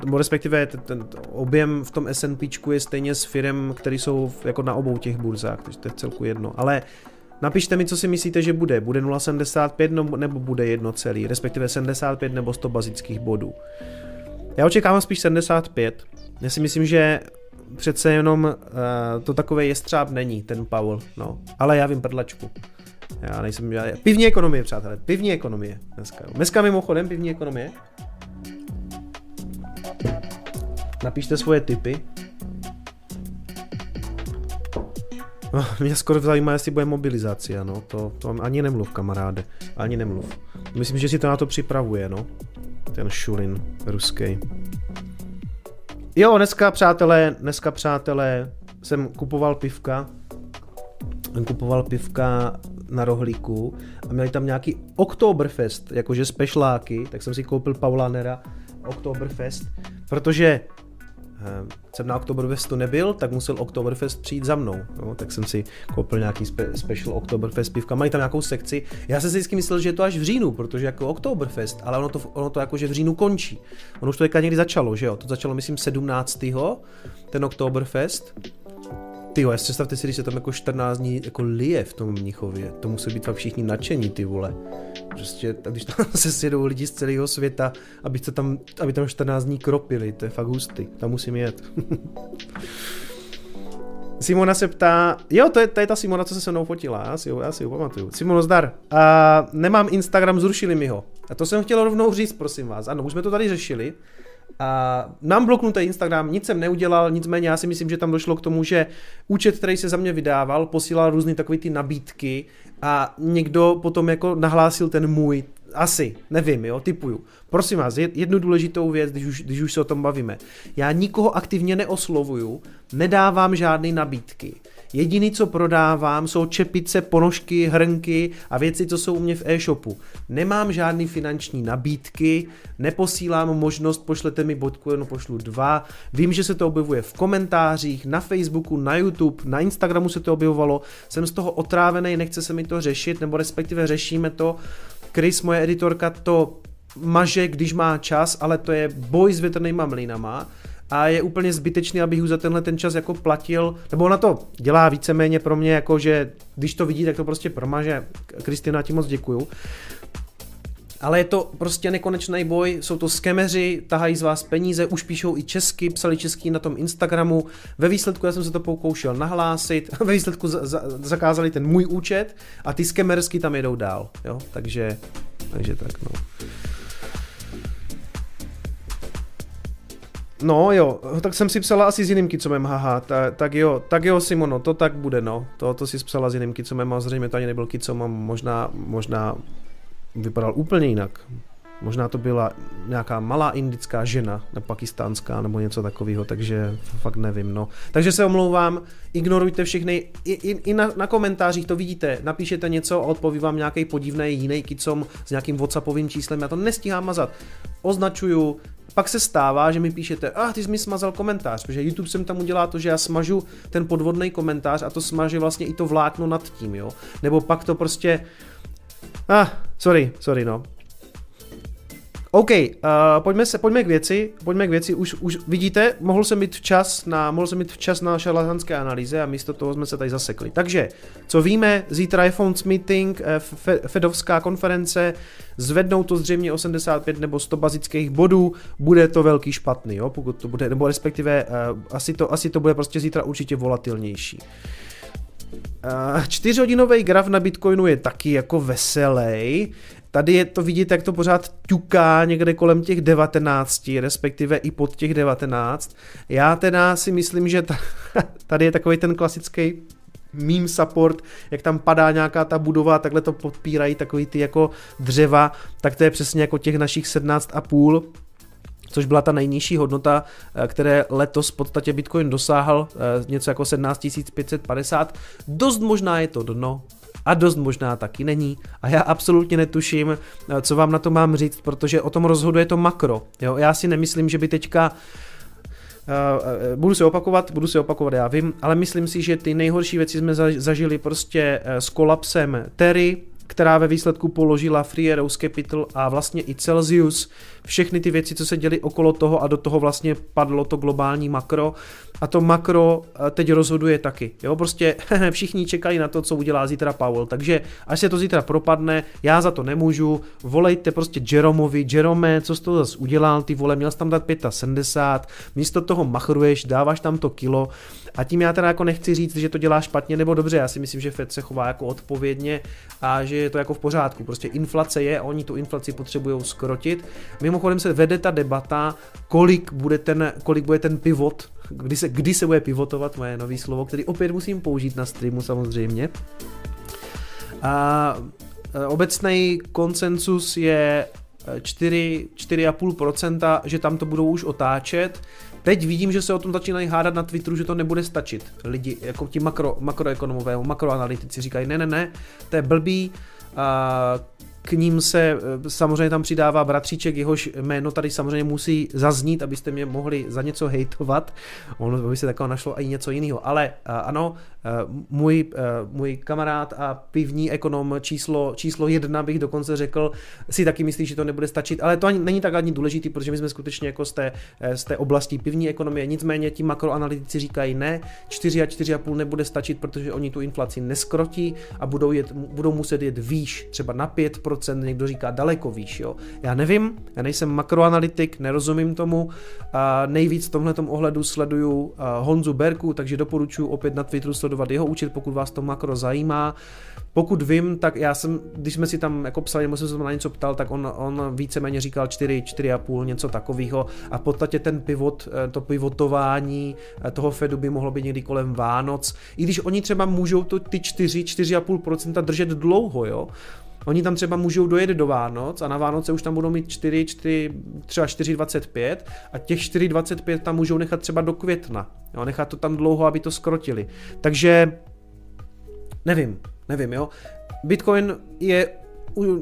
Uh, respektive ten, ten objem v tom S&P je stejně s firm, které jsou jako na obou těch burzách, takže to je celku jedno. Ale napište mi, co si myslíte, že bude. Bude 0,75 nebo, bude jedno celý, respektive 75 nebo 100 bazických bodů. Já očekávám spíš 75. Já si myslím, že přece jenom uh, to takové jestřáb není, ten Powell, no. Ale já vím prdlačku. Já nejsem, já, pivní ekonomie, přátelé, pivní ekonomie dneska. Dneska mimochodem pivní ekonomie. Napište svoje tipy. No, mě skoro zajímá, jestli bude mobilizace, no, to, to ani nemluv, kamaráde, ani nemluv. Myslím, že si to na to připravuje, no, ten Šulin ruský. Jo, dneska, přátelé, dneska, přátelé, jsem kupoval pivka, jsem kupoval pivka na rohlíku a měli tam nějaký Oktoberfest, jakože spešláky, tak jsem si koupil Paulanera Oktoberfest, protože jsem na Oktoberfestu nebyl, tak musel Oktoberfest přijít za mnou. No, tak jsem si koupil nějaký spe, special Oktoberfest pivka. Mají tam nějakou sekci. Já jsem si vždycky myslel, že je to až v říjnu, protože jako Oktoberfest, ale ono to, ono to jako, že v říjnu končí. Ono už to někdy začalo, že jo? To začalo, myslím, 17. ten Oktoberfest. Ty jo, představte si, když se tam jako 14 dní jako lije v tom Mnichově. To musí být fakt všichni nadšení, ty vole. Prostě, když tam se sjedou lidi z celého světa, aby, se tam, aby tam 14 dní kropili, to je fakt hustý. Tam musím jet. Simona se ptá, jo, to je, to je ta Simona, co se se mnou fotila, já si, já si ho pamatuju. Simono, zdar. A nemám Instagram, zrušili mi ho. A to jsem chtěl rovnou říct, prosím vás. Ano, už jsme to tady řešili. A mám bloknutý Instagram, nic jsem neudělal, nicméně já si myslím, že tam došlo k tomu, že účet, který se za mě vydával, posílal různé takové ty nabídky a někdo potom jako nahlásil ten můj, asi, nevím, jo, typuju. Prosím vás, jednu důležitou věc, když už, když už se o tom bavíme. Já nikoho aktivně neoslovuju, nedávám žádné nabídky. Jediný, co prodávám, jsou čepice, ponožky, hrnky a věci, co jsou u mě v e-shopu. Nemám žádný finanční nabídky, neposílám možnost, pošlete mi bodku, jenom pošlu dva. Vím, že se to objevuje v komentářích, na Facebooku, na YouTube, na Instagramu se to objevovalo. Jsem z toho otrávený, nechce se mi to řešit, nebo respektive řešíme to. Chris, moje editorka, to maže, když má čas, ale to je boj s větrnýma mlínama a je úplně zbytečný, abych za tenhle ten čas jako platil, nebo ona to dělá víceméně pro mě, jako že když to vidí, tak to prostě promaže. Kristina, ti moc děkuju. Ale je to prostě nekonečný boj, jsou to skemeři, tahají z vás peníze, už píšou i česky, psali česky na tom Instagramu. Ve výsledku já jsem se to pokoušel nahlásit, ve výsledku za, za, zakázali ten můj účet a ty skemersky tam jedou dál, jo, takže, takže tak no. No jo, tak jsem si psala asi s jiným kicomem, haha, ta, tak jo, tak jo Simono, to tak bude no, to, to si psala s jiným kicomem a zřejmě to ani nebyl kicom a možná, možná vypadal úplně jinak. Možná to byla nějaká malá indická žena, nebo pakistánská, nebo něco takového, takže fakt nevím, no. Takže se omlouvám, ignorujte všechny, i, i, i na, na, komentářích to vidíte, napíšete něco a odpoví vám nějaký podivný jiný kicom s nějakým whatsappovým číslem, já to nestíhám mazat. Označuju, pak se stává, že mi píšete, ah, ty jsi mi smazal komentář, protože YouTube jsem tam udělá to, že já smažu ten podvodný komentář a to smaže vlastně i to vlákno nad tím, jo. Nebo pak to prostě, ah, sorry, sorry, no. OK, uh, pojďme, se, pojďme k věci, pojďme k věci, už, už vidíte, mohl jsem mít včas na, mohl jsem mít včas na šarlatanské analýze a místo toho jsme se tady zasekli. Takže, co víme, zítra je Fonds Meeting, eh, Fedovská konference, zvednou to zřejmě 85 nebo 100 bazických bodů, bude to velký špatný, jo, pokud to bude, nebo respektive uh, asi, to, asi to bude prostě zítra určitě volatilnější. Čtyřhodinový graf na Bitcoinu je taky jako veselý. Tady je to vidět, jak to pořád ťuká někde kolem těch 19, respektive i pod těch 19. Já teda si myslím, že tady je takový ten klasický meme support, jak tam padá nějaká ta budova, takhle to podpírají takový ty jako dřeva, tak to je přesně jako těch našich 17,5 což byla ta nejnižší hodnota, eh, které letos v podstatě Bitcoin dosáhl, eh, něco jako 17 550. Dost možná je to dno, a dost možná taky není. A já absolutně netuším, eh, co vám na to mám říct, protože o tom rozhoduje to makro. Jo? Já si nemyslím, že by teďka Uh, budu se opakovat, budu se opakovat, já vím, ale myslím si, že ty nejhorší věci jsme zažili prostě s kolapsem Terry, která ve výsledku položila Free Arrows Capital a vlastně i Celsius, všechny ty věci, co se děly okolo toho a do toho vlastně padlo to globální makro. A to makro eh, teď rozhoduje taky. Jo, prostě všichni čekají na to, co udělá zítra Powell, takže až se to zítra propadne, já za to nemůžu, volejte prostě Jeromovi, Jerome, co jsi to zase udělal, ty vole, měl jsi tam dát 75, místo toho machruješ, dáváš tam to kilo. A tím já teda jako nechci říct, že to dělá špatně nebo dobře, já si myslím, že Fed se chová jako odpovědně a že je to jako v pořádku. Prostě inflace je, oni tu inflaci potřebují skrotit. Mimochodem se vede ta debata, kolik bude ten, kolik bude ten pivot, kdy se, kdy se bude pivotovat, moje nový slovo, který opět musím použít na streamu samozřejmě. A e, obecný konsensus je 4, e, 4,5%, že tam to budou už otáčet. Teď vidím, že se o tom začínají hádat na Twitteru, že to nebude stačit. Lidi, jako ti makro, makroekonomové, makroanalytici říkají, ne, ne, ne, to je blbý, k ním se eh, samozřejmě tam přidává bratříček, jehož jméno tady samozřejmě musí zaznít, abyste mě mohli za něco hejtovat. Ono by se takové našlo i něco jiného. Ale eh, ano, můj, můj kamarád a pivní ekonom číslo, číslo jedna bych dokonce řekl, si taky myslí, že to nebude stačit, ale to ani, není tak ani důležitý, protože my jsme skutečně jako z té, z té oblasti pivní ekonomie. Nicméně ti makroanalytici říkají ne, 4 a 4,5 nebude stačit, protože oni tu inflaci neskrotí a budou, jet, budou muset jet výš, třeba na 5%, 10%, někdo říká daleko výš, jo. Já nevím, já nejsem makroanalytik, nerozumím tomu, a nejvíc v tomhle ohledu sleduju Honzu Berku, takže doporučuji opět na Twitteru jeho účet, pokud vás to makro zajímá. Pokud vím, tak já jsem, když jsme si tam jako psali, nebo jsem se na něco ptal, tak on, on víceméně říkal 4, 4,5, něco takového a v podstatě ten pivot, eh, to pivotování eh, toho Fedu by mohlo být někdy kolem Vánoc, i když oni třeba můžou to, ty 4, 4,5% držet dlouho, jo, Oni tam třeba můžou dojet do Vánoc a na Vánoce už tam budou mít 4, 4 třeba 4,25 a těch 4,25 tam můžou nechat třeba do května. Jo, nechat to tam dlouho, aby to skrotili. Takže nevím, nevím, jo. Bitcoin je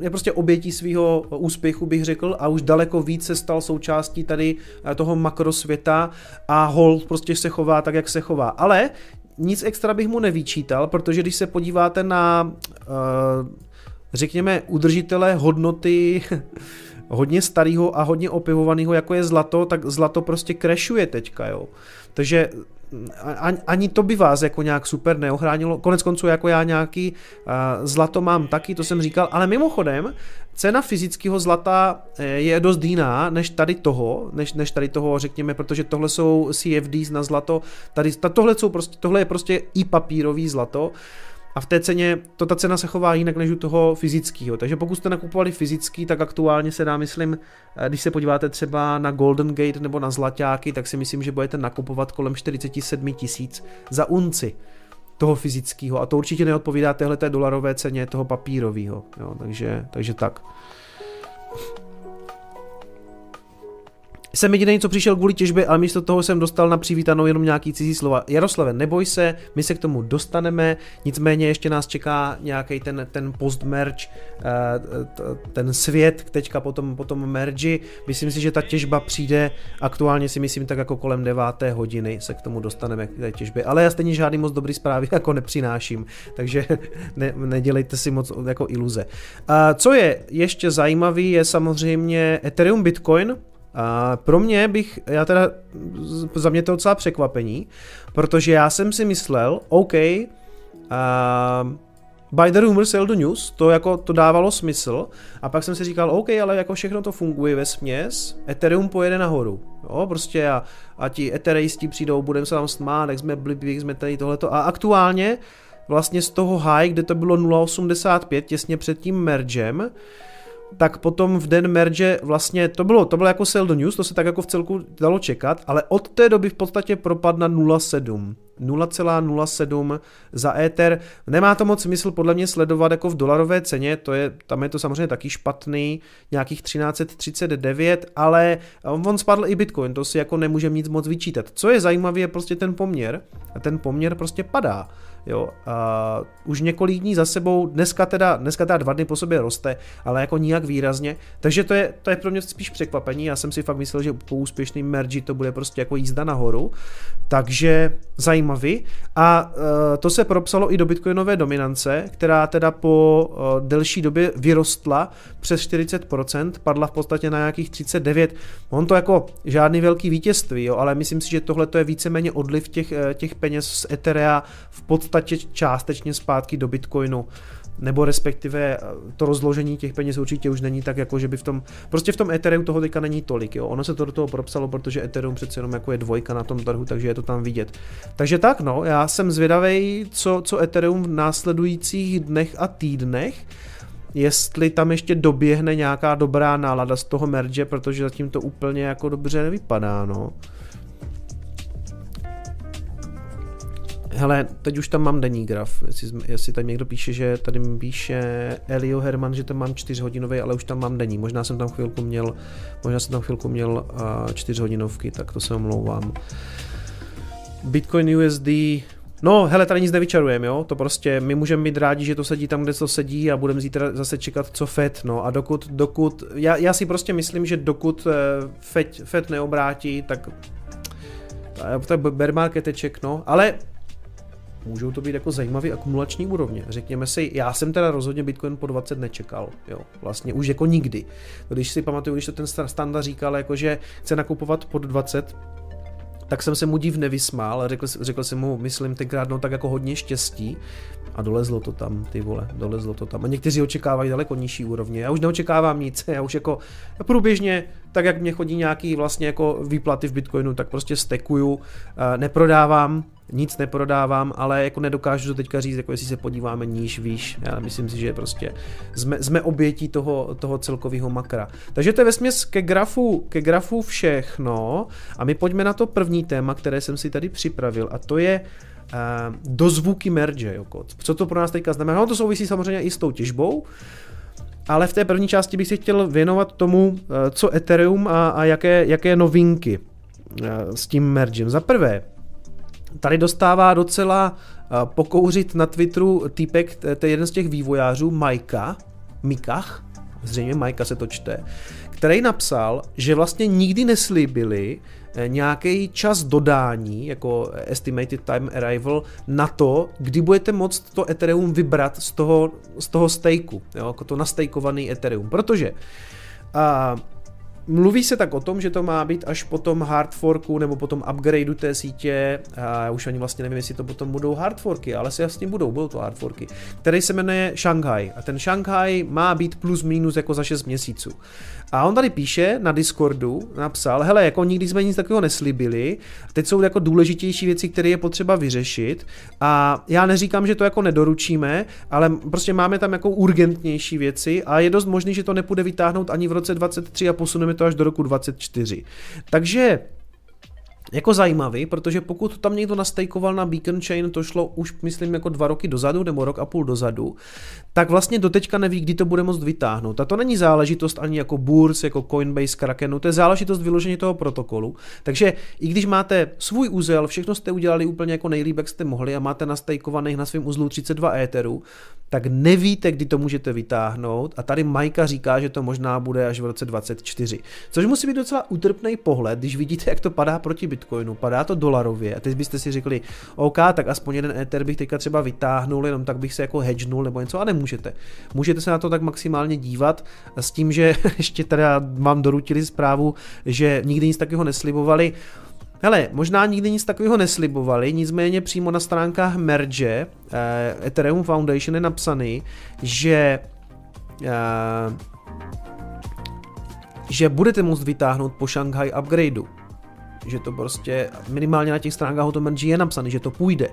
je prostě obětí svého úspěchu, bych řekl, a už daleko víc se stal součástí tady eh, toho makrosvěta a hold prostě se chová tak, jak se chová. Ale nic extra bych mu nevyčítal, protože když se podíváte na uh, řekněme, udržitele hodnoty hodně starého a hodně opivovaného, jako je zlato, tak zlato prostě krešuje teďka, jo. Takže ani to by vás jako nějak super neochránilo. Konec konců jako já nějaký uh, zlato mám taky, to jsem říkal, ale mimochodem cena fyzického zlata eh, je dost jiná než tady toho, než, než tady toho řekněme, protože tohle jsou CFDs na zlato, tady, tohle, jsou prostě, tohle je prostě i papírový zlato, a v té ceně, to ta cena se chová jinak než u toho fyzického. Takže pokud jste nakupovali fyzický, tak aktuálně se dá, myslím, eh, když se podíváte třeba na Golden Gate nebo na Zlaťáky, tak si myslím, že budete nakupovat kolem 47 tisíc za unci toho fyzického. A to určitě neodpovídá téhle dolarové ceně toho papírového. Takže, takže tak jsem jediný, co přišel kvůli těžbě, ale místo toho jsem dostal na přivítanou jenom nějaký cizí slova. Jaroslave, neboj se, my se k tomu dostaneme, nicméně ještě nás čeká nějaký ten, ten post-merge, eh, ten svět teďka potom, potom merge. Myslím si, že ta těžba přijde, aktuálně si myslím tak jako kolem 9. hodiny se k tomu dostaneme k té těžbě, ale já stejně žádný moc dobrý zprávy jako nepřináším, takže ne, nedělejte si moc jako iluze. Co je ještě zajímavý, je samozřejmě Ethereum Bitcoin, a pro mě bych, já teda, za mě to docela překvapení, protože já jsem si myslel, OK, uh, by the rumor sell the news, to jako to dávalo smysl. A pak jsem si říkal, OK, ale jako všechno to funguje ve směs, Ethereum pojede nahoru, jo, prostě a, a ti Ethereisti přijdou, budeme se tam smát, jak jsme blbí, jak jsme tady tohleto. A aktuálně vlastně z toho high, kde to bylo 0,85 těsně před tím mergem, tak potom v den merge vlastně to bylo, to bylo jako sell the news, to se tak jako v celku dalo čekat, ale od té doby v podstatě propad na 0,7. 0,07 za Ether. Nemá to moc smysl podle mě sledovat jako v dolarové ceně, to je, tam je to samozřejmě taky špatný, nějakých 1339, ale on spadl i Bitcoin, to si jako nemůže nic moc vyčítat. Co je zajímavé, je prostě ten poměr a ten poměr prostě padá. Jo, a už několik dní za sebou, dneska teda, dneska teda dva dny po sobě roste, ale jako nijak výrazně, takže to je, to je pro mě spíš překvapení, já jsem si fakt myslel, že po úspěšným mergi to bude prostě jako jízda nahoru, takže zajímavý. A uh, to se propsalo i do bitcoinové dominance, která teda po uh, delší době vyrostla přes 40%, padla v podstatě na nějakých 39, on to jako žádný velký vítězství, jo, ale myslím si, že tohle to je víceméně odliv těch, eh, těch peněz z Etherea v podstatě částečně zpátky do Bitcoinu nebo respektive eh, to rozložení těch peněz určitě už není tak, jako že by v tom, prostě v tom Ethereum toho teďka není tolik, jo. Ono se to do toho propsalo, protože Ethereum přece jenom jako je dvojka na tom trhu, takže je to tam vidět. Takže tak, no, já jsem zvědavý, co, co Ethereum v následujících dnech a týdnech, jestli tam ještě doběhne nějaká dobrá nálada z toho merge, protože zatím to úplně jako dobře nevypadá, no. Hele, teď už tam mám denní graf, jestli, jestli tam někdo píše, že tady mi píše Elio Herman, že tam mám 4 hodinový, ale už tam mám denní, možná jsem tam chvilku měl, možná jsem tam chvilku měl uh, 4 hodinovky, tak to se omlouvám. Bitcoin USD, No, hele, tady nic nevyčarujeme, jo, to prostě, my můžeme být rádi, že to sedí tam, kde to sedí a budeme zítra zase čekat, co FED, no. A dokud, dokud, já, já si prostě myslím, že dokud eh, FED, FED neobrátí, tak to je bear marketeček, no, ale můžou to být jako zajímavý akumulační úrovně. Řekněme si, já jsem teda rozhodně Bitcoin po 20 nečekal, jo, vlastně už jako nikdy. Když si pamatuju, když to ten standard říkal, jako že chce nakupovat pod 20, tak jsem se mu div nevysmál řekl, řekl jsem mu, myslím tenkrát, no tak jako hodně štěstí a dolezlo to tam, ty vole, dolezlo to tam. A někteří očekávají daleko nižší úrovně. Já už neočekávám nic, já už jako průběžně, tak jak mě chodí nějaký vlastně jako výplaty v Bitcoinu, tak prostě stekuju, neprodávám, nic neprodávám, ale jako nedokážu to teďka říct, jako jestli se podíváme níž, výš. Já myslím si, že prostě jsme, jsme obětí toho, toho celkového makra. Takže to je vesměs ke grafu, ke grafu všechno a my pojďme na to první téma, které jsem si tady připravil a to je uh, dozvuky merge. Jako. Co to pro nás teďka znamená? No to souvisí samozřejmě i s tou těžbou, ale v té první části bych si chtěl věnovat tomu, eh, co Ethereum a, a jaké, jaké novinky eh, s tím mergem. Za prvé, Tady dostává docela eh, pokouřit na Twitteru týpek, to je jeden z těch vývojářů, Majka, Mikach, zřejmě Majka se to čte, který napsal, že vlastně nikdy neslíbili eh, nějaký čas dodání, jako estimated time arrival, na to, kdy budete moct to Ethereum vybrat z toho, z toho stejku, jo, jako to nastejkovaný Ethereum, protože uh, Mluví se tak o tom, že to má být až po tom hard forku nebo po tom upgradeu té sítě, a já už ani vlastně nevím, jestli to potom budou hard forky, ale se jasně budou, budou to hard forky, který se jmenuje Shanghai. A ten Shanghai má být plus minus jako za 6 měsíců. A on tady píše na Discordu, napsal, hele, jako nikdy jsme nic takového neslibili, teď jsou jako důležitější věci, které je potřeba vyřešit a já neříkám, že to jako nedoručíme, ale prostě máme tam jako urgentnější věci a je dost možný, že to nepůjde vytáhnout ani v roce 23 a posuneme to až do roku 24. Takže jako zajímavý, protože pokud tam někdo nastejkoval na Beacon Chain, to šlo už myslím jako dva roky dozadu nebo rok a půl dozadu, tak vlastně doteďka neví, kdy to bude moct vytáhnout. A to není záležitost ani jako Burs, jako Coinbase, Krakenu, to je záležitost vyložení toho protokolu. Takže i když máte svůj úzel, všechno jste udělali úplně jako nejlíp, jak jste mohli a máte nastejkovaných na svém uzlu 32 éterů, tak nevíte, kdy to můžete vytáhnout. A tady Majka říká, že to možná bude až v roce 24. Což musí být docela utrpný pohled, když vidíte, jak to padá proti Bitcoinu, padá to dolarově a teď byste si řekli, OK, tak aspoň jeden Ether bych teďka třeba vytáhnul, jenom tak bych se jako hedžnul nebo něco a nemůžete. Můžete se na to tak maximálně dívat s tím, že ještě teda vám dorutili zprávu, že nikdy nic takového neslibovali. Hele, možná nikdy nic takového neslibovali, nicméně přímo na stránkách Merge, eh, Ethereum Foundation je napsaný, že eh, že budete moct vytáhnout po Shanghai upgradeu že to prostě minimálně na těch stránkách o tom Merge je napsaný, že to půjde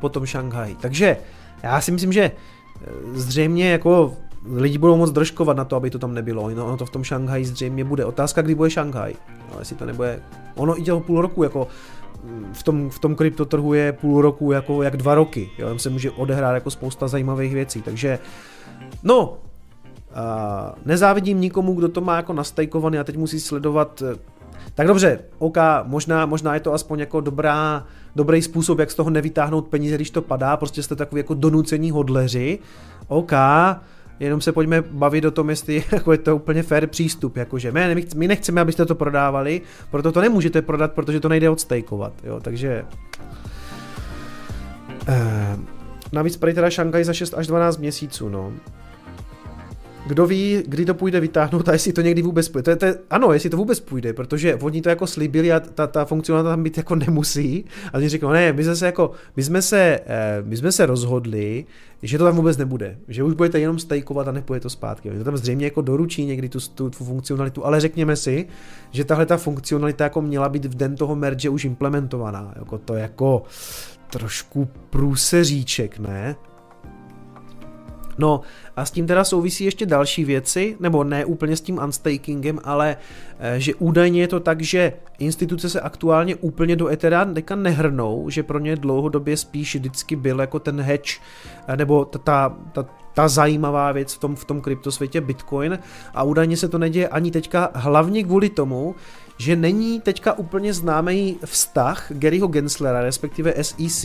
po tom Šanghaj. Takže já si myslím, že eh, zřejmě jako lidi budou moc držkovat na to, aby to tam nebylo. No, ono to v tom Šanghaji zřejmě bude. Otázka, kdy bude Šanghaj. No, jestli to nebude... Ono i toho půl roku, jako mm, v tom, v tom kryptotrhu je půl roku jako jak dva roky. Jo? Tam se může odehrát jako spousta zajímavých věcí. Takže, no, Uh, nezávidím nikomu, kdo to má jako nastajkovaný a teď musí sledovat Tak dobře, OK, možná, možná je to aspoň jako dobrá, dobrý způsob, jak z toho nevytáhnout peníze, když to padá, prostě jste takový jako donucení hodleři. OK, jenom se pojďme bavit o tom, jestli jako je to úplně fair přístup, jakože my, my nechceme, abyste to prodávali, proto to nemůžete prodat, protože to nejde odstejkovat, jo, takže... Eh, navíc prý teda Šanghaj za 6 až 12 měsíců, no. Kdo ví, kdy to půjde vytáhnout a jestli to někdy vůbec půjde. To je, to je, ano, jestli to vůbec půjde, protože oni to jako slíbili a ta, ta funkcionalita tam být jako nemusí. A oni říkají, ne, my jsme se jako, my jsme se, eh, my jsme se rozhodli, že to tam vůbec nebude, že už budete jenom stejkovat a nepůjde to zpátky. Oni to tam zřejmě jako doručí někdy tu, tu, tu funkcionalitu, ale řekněme si, že tahle ta funkcionalita jako měla být v den toho merge už implementovaná. Jako to jako trošku průseříček, ne? No a s tím teda souvisí ještě další věci, nebo ne úplně s tím unstakingem, ale eh, že údajně je to tak, že instituce se aktuálně úplně do Ethera deka nehrnou, že pro ně dlouhodobě spíš vždycky byl jako ten hedge, eh, nebo ta, ta, ta, ta zajímavá věc v tom, v tom kryptosvětě Bitcoin. A údajně se to neděje ani teďka hlavně kvůli tomu, že není teďka úplně známý vztah Garyho Genslera, respektive SEC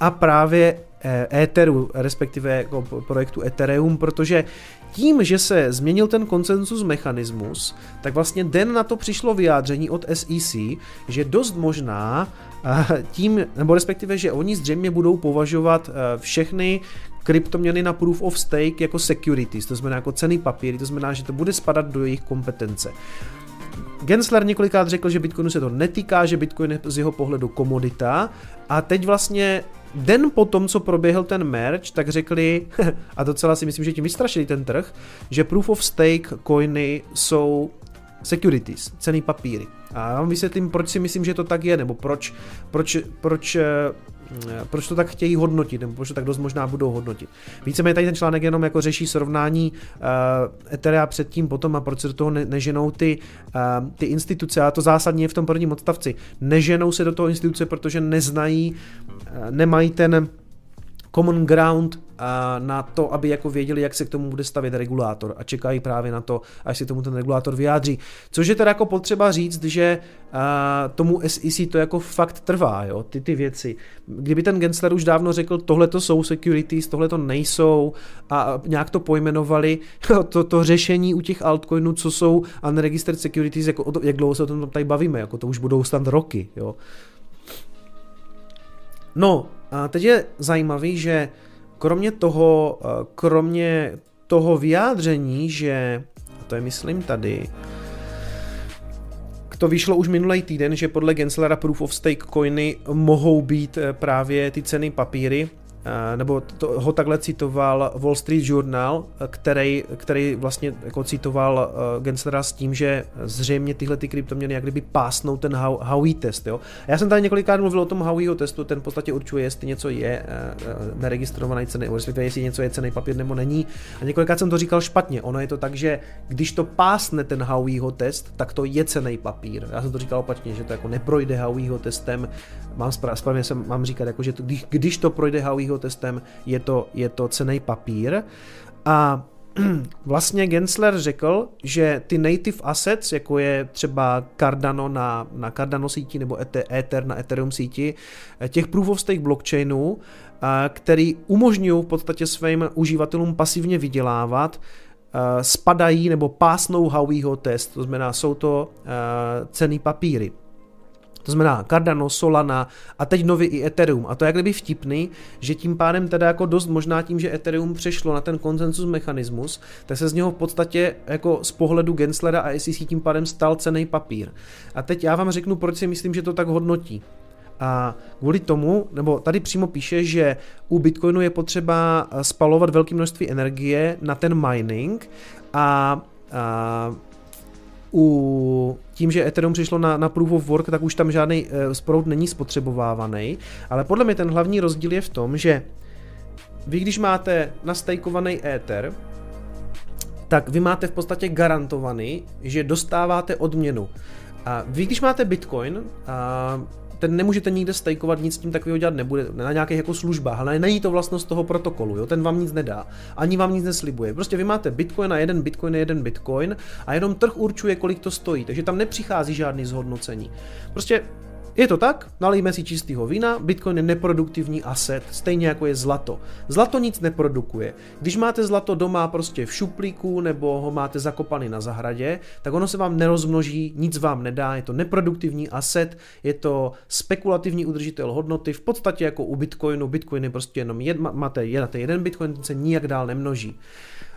a právě Etheru, respektive jako projektu Ethereum, protože tím, že se změnil ten konsenzus mechanismus, tak vlastně den na to přišlo vyjádření od SEC, že dost možná tím, nebo respektive, že oni zřejmě budou považovat eh, všechny kryptoměny na proof of stake jako securities, to znamená jako ceny papíry, to znamená, že to bude spadat do jejich kompetence. Gensler několikrát řekl, že Bitcoinu se to netýká, že Bitcoin je z jeho pohledu komodita a teď vlastně den po tom, co proběhl ten merge, tak řekli, a docela si myslím, že tím vystrašili ten trh, že proof of stake coiny jsou securities, cený papíry. A já vám vysvětlím, proč si myslím, že to tak je, nebo proč, proč, proč, eh, proč to tak chtějí hodnotit, nebo proč to tak dost možná budou hodnotit. Víceméně tady ten článek jenom jako řeší srovnání uh, Etherea předtím, potom a proč se do toho ne, neženou ty, uh, ty instituce. A to zásadně je v tom prvním odstavci. Neženou se do toho instituce, protože neznají, uh, nemají ten common ground na to, aby jako věděli, jak se k tomu bude stavět regulátor a čekají právě na to, až si tomu ten regulátor vyjádří. Což je teda jako potřeba říct, že tomu SEC to jako fakt trvá, jo, ty ty věci. Kdyby ten Gensler už dávno řekl, tohle to jsou securities, tohle to nejsou a nějak to pojmenovali, to, to řešení u těch altcoinů, co jsou unregistered securities, jako, jak dlouho se o tom tady bavíme, jako to už budou snad roky, jo. No, a teď je zajímavý, že kromě toho, eh, kromě toho vyjádření, že, a to je myslím tady, to vyšlo už minulý týden, že podle Genslera Proof of Stake coiny mohou být eh, právě ty ceny papíry, nebo to, ho takhle citoval Wall Street Journal, eh, který, který vlastně jako citoval uh, Genslera s tím, že zřejmě tyhle ty kryptoměny jak kdyby pásnou ten Howey test. Jo? Já jsem tady několikrát mluvil o tom Howeyho testu, ten v podstatě určuje, jestli něco je neregistrovaný ceny, respektive jestli něco je cený papír nebo není. A několikrát jsem to říkal špatně. Ono je to tak, že když to pásne ten Howeyho test, tak to je cený papír. Já jsem to říkal opačně, že to jako neprojde Howeyho testem. Mám správně mám říkat, jako, že to, když, když to projde Howeyho testem, je to, je to cený papír. A vlastně Gensler řekl, že ty native assets, jako je třeba Cardano na, na Cardano síti nebo Ether na Ethereum síti, těch proof of stake blockchainů, který umožňují v podstatě svým uživatelům pasivně vydělávat, spadají nebo pásnou Howeyho test, to znamená, jsou to cený papíry. To znamená Cardano, Solana a teď nový i Ethereum. A to je jak kdyby vtipný, že tím pádem teda jako dost možná tím, že Ethereum přešlo na ten konsensus mechanismus, tak se z něho v podstatě jako z pohledu Genslera a SEC tím pádem stal cený papír. A teď já vám řeknu, proč si myslím, že to tak hodnotí. A kvůli tomu, nebo tady přímo píše, že u Bitcoinu je potřeba spalovat velké množství energie na ten mining a, a u tím, že Ethereum přišlo na, na Proof of Work, tak už tam žádný uh, sprout není spotřebovávaný, ale podle mě ten hlavní rozdíl je v tom, že vy když máte nastejkovaný Ether, tak vy máte v podstatě garantovaný, že dostáváte odměnu. A vy, když máte Bitcoin, a ten nemůžete nikde stajkovat, nic s tím takového dělat nebude, na nějakých jako službách, ale není to vlastnost toho protokolu, jo? ten vám nic nedá, ani vám nic neslibuje. Prostě vy máte bitcoin a jeden bitcoin je jeden bitcoin a jenom trh určuje, kolik to stojí, takže tam nepřichází žádný zhodnocení. Prostě je to tak, nalijme si čistého vína, Bitcoin je neproduktivní asset, stejně jako je zlato. Zlato nic neprodukuje. Když máte zlato doma prostě v šuplíku nebo ho máte zakopaný na zahradě, tak ono se vám nerozmnoží, nic vám nedá, je to neproduktivní asset, je to spekulativní udržitel hodnoty, v podstatě jako u Bitcoinu, Bitcoin je prostě jenom jed, máte jeden Bitcoin, ten se nijak dál nemnoží.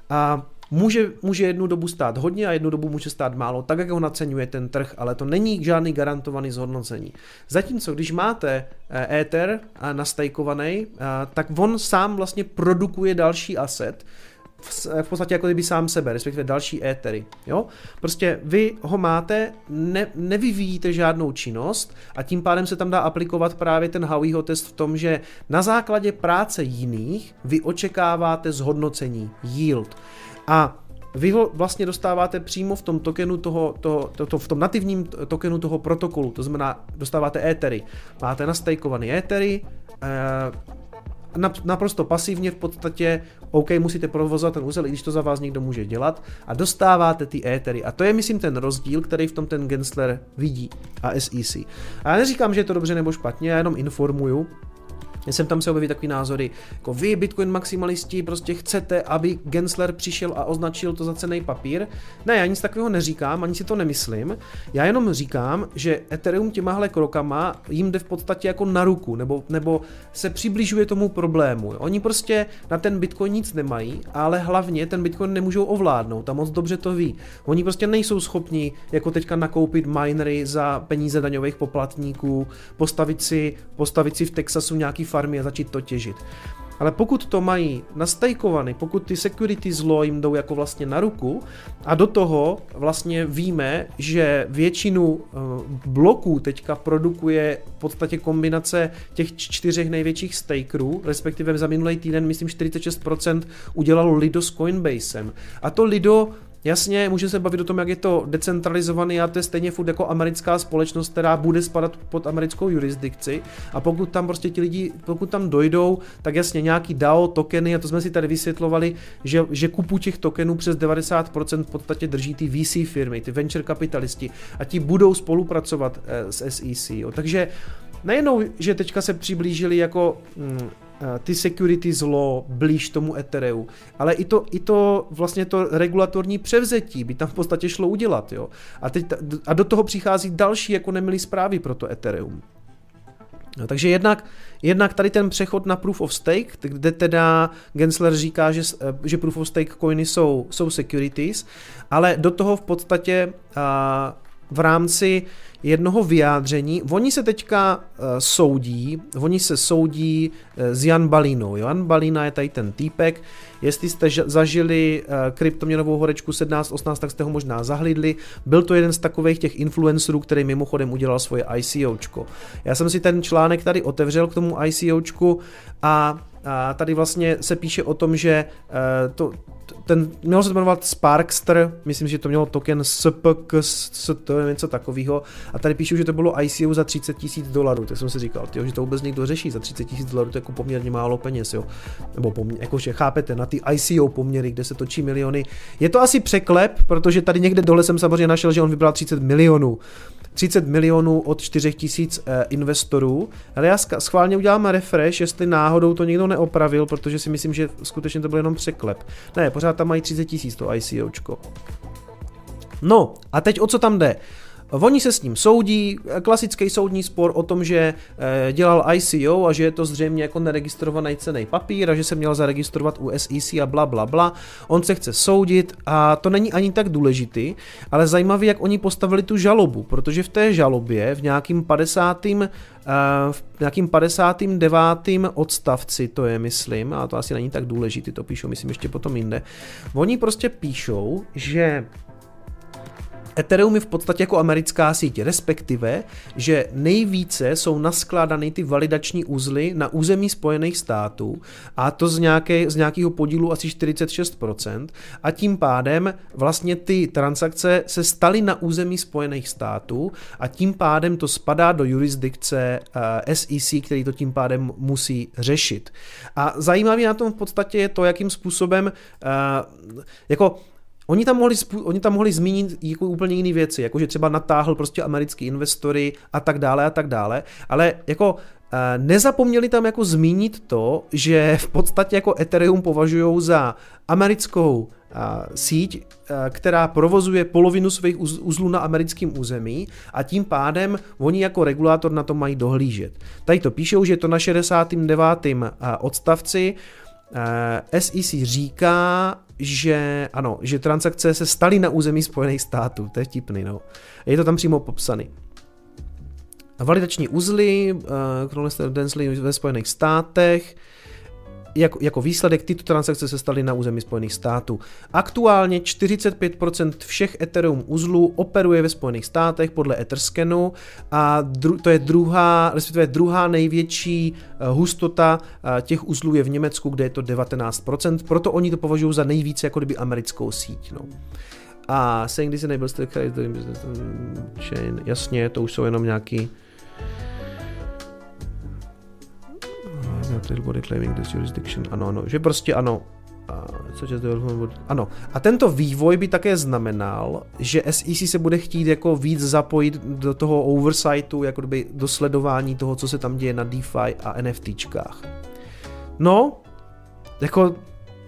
A Může, může jednu dobu stát hodně a jednu dobu může stát málo, tak jak ho naceňuje ten trh, ale to není žádný garantovaný zhodnocení. Zatímco, když máte eh, Ether nastajkovaný, eh, tak on sám vlastně produkuje další asset, v podstatě jako kdyby sám sebe, respektive další étery. Jo? Prostě vy ho máte, ne, nevyvíjíte žádnou činnost a tím pádem se tam dá aplikovat právě ten Howeyho test v tom, že na základě práce jiných vy očekáváte zhodnocení, yield. A vy ho vlastně dostáváte přímo v tom tokenu toho, toho, to, to, v tom nativním tokenu toho protokolu, to znamená, dostáváte étery. Máte nastajkované étery, eh, naprosto pasivně v podstatě, OK, musíte provozovat ten úzel, i když to za vás někdo může dělat, a dostáváte ty étery. A to je, myslím, ten rozdíl, který v tom ten Gensler vidí a SEC. A já neříkám, že je to dobře nebo špatně, já jenom informuju, jsem tam se objeví takový názory, jako vy, Bitcoin maximalisti, prostě chcete, aby Gensler přišel a označil to za cený papír. Ne, já nic takového neříkám, ani si to nemyslím. Já jenom říkám, že Ethereum těmahle krokama jim jde v podstatě jako na ruku, nebo, nebo se přibližuje tomu problému. Oni prostě na ten Bitcoin nic nemají, ale hlavně ten Bitcoin nemůžou ovládnout a moc dobře to ví. Oni prostě nejsou schopni jako teďka nakoupit minery za peníze daňových poplatníků, postavit si, postavit si v Texasu nějaký farmy a začít to těžit. Ale pokud to mají nastajkovaný, pokud ty security zlo jim jdou jako vlastně na ruku a do toho vlastně víme, že většinu eh, bloků teďka produkuje v podstatě kombinace těch čtyřech největších stakerů, respektive za minulý týden myslím 46% udělalo Lido s Coinbasem. A to Lido Jasně, může se bavit o tom, jak je to decentralizovaný a to je stejně furt jako americká společnost, která bude spadat pod americkou jurisdikci a pokud tam prostě ti lidi, pokud tam dojdou, tak jasně nějaký DAO tokeny, a to jsme si tady vysvětlovali, že, že kupu těch tokenů přes 90% v podstatě drží ty VC firmy, ty venture kapitalisti a ti budou spolupracovat eh, s SEC. Jo. Takže nejenom, že teďka se přiblížili jako mm, ty security zlo blíž tomu Ethereu, ale i to, i to vlastně to regulatorní převzetí by tam v podstatě šlo udělat, jo. A, teď, a do toho přichází další jako nemilý zprávy pro to Ethereum. No, takže jednak, jednak tady ten přechod na Proof of Stake, kde teda Gensler říká, že, eh, že Proof of Stake coiny jsou, jsou securities, ale do toho v podstatě a, v rámci jednoho vyjádření. Oni se teďka uh, soudí, oni se soudí uh, s Jan Balinou. Jan Balina je tady ten týpek. Jestli jste zažili uh, kryptoměnovou horečku 17-18, tak jste ho možná zahlídli. Byl to jeden z takových těch influencerů, který mimochodem udělal svoje ICOčko. Já jsem si ten článek tady otevřel k tomu ICOčku a a tady vlastně se píše o tom, že to, ten, mělo se to jmenovat Sparkster, myslím, že to mělo token SPK, to je něco takového. A tady píšu, že to bylo ICO za 30 tisíc dolarů, tak jsem si říkal, tyjo, že to vůbec někdo řeší, za 30 tisíc dolarů to je jako poměrně málo peněz, jo. Nebo poměr, jakože chápete, na ty ICO poměry, kde se točí miliony. Je to asi překlep, protože tady někde dole jsem samozřejmě našel, že on vybral 30 milionů. 30 milionů od 4 tisíc eh, investorů. Ale já schválně udělám refresh, jestli náhodou to někdo neopravil, protože si myslím, že skutečně to byl jenom překlep. Ne, pořád tam mají 30 tisíc to ICOčko. No, a teď o co tam jde? Oni se s ním soudí, klasický soudní spor o tom, že eh, dělal ICO a že je to zřejmě jako neregistrovaný cený papír a že se měl zaregistrovat u SEC a bla bla bla. On se chce soudit a to není ani tak důležitý, ale zajímavý, jak oni postavili tu žalobu, protože v té žalobě v nějakým 50. Eh, v nějakým 59. odstavci to je, myslím, a to asi není tak důležitý, to píšou, myslím, ještě potom jinde. Oni prostě píšou, že Ethereum je v podstatě jako americká síť, respektive, že nejvíce jsou naskládány ty validační uzly na území Spojených států a to z, nějaké, z nějakého podílu asi 46% a tím pádem vlastně ty transakce se staly na území Spojených států a tím pádem to spadá do jurisdikce eh, SEC, který to tím pádem musí řešit. A zajímavé na tom v podstatě je to, jakým způsobem uh, jako Oni tam mohli, oni tam mohli zmínit jako úplně jiné věci, jako že třeba natáhl prostě americký investory a tak dále a tak dále, ale jako eh, nezapomněli tam jako zmínit to, že v podstatě jako Ethereum považují za americkou eh, síť, eh, která provozuje polovinu svých uzlů na americkém území a tím pádem oni jako regulátor na to mají dohlížet. Tady to píšou, že je to na 69. odstavci SEC říká, že ano, že transakce se staly na území Spojených států, to je tipný, no. Je to tam přímo popsaný. Validační uzly, uh, ve Spojených státech, jako, jako výsledek tyto transakce se staly na území Spojených států. Aktuálně 45% všech Ethereum uzlů operuje ve Spojených státech podle Etherscanu a dru, to je druhá, respektive druhá největší uh, hustota uh, těch uzlů je v Německu, kde je to 19%, proto oni to považují za nejvíce jako kdyby americkou síť. No. A saying this enables the chain, jasně, to už jsou jenom nějaký body claiming this jurisdiction. Ano, ano, že prostě ano, ano. A tento vývoj by také znamenal, že SEC se bude chtít jako víc zapojit do toho oversightu, jako by do sledování toho, co se tam děje na DeFi a NFTčkách. No, jako,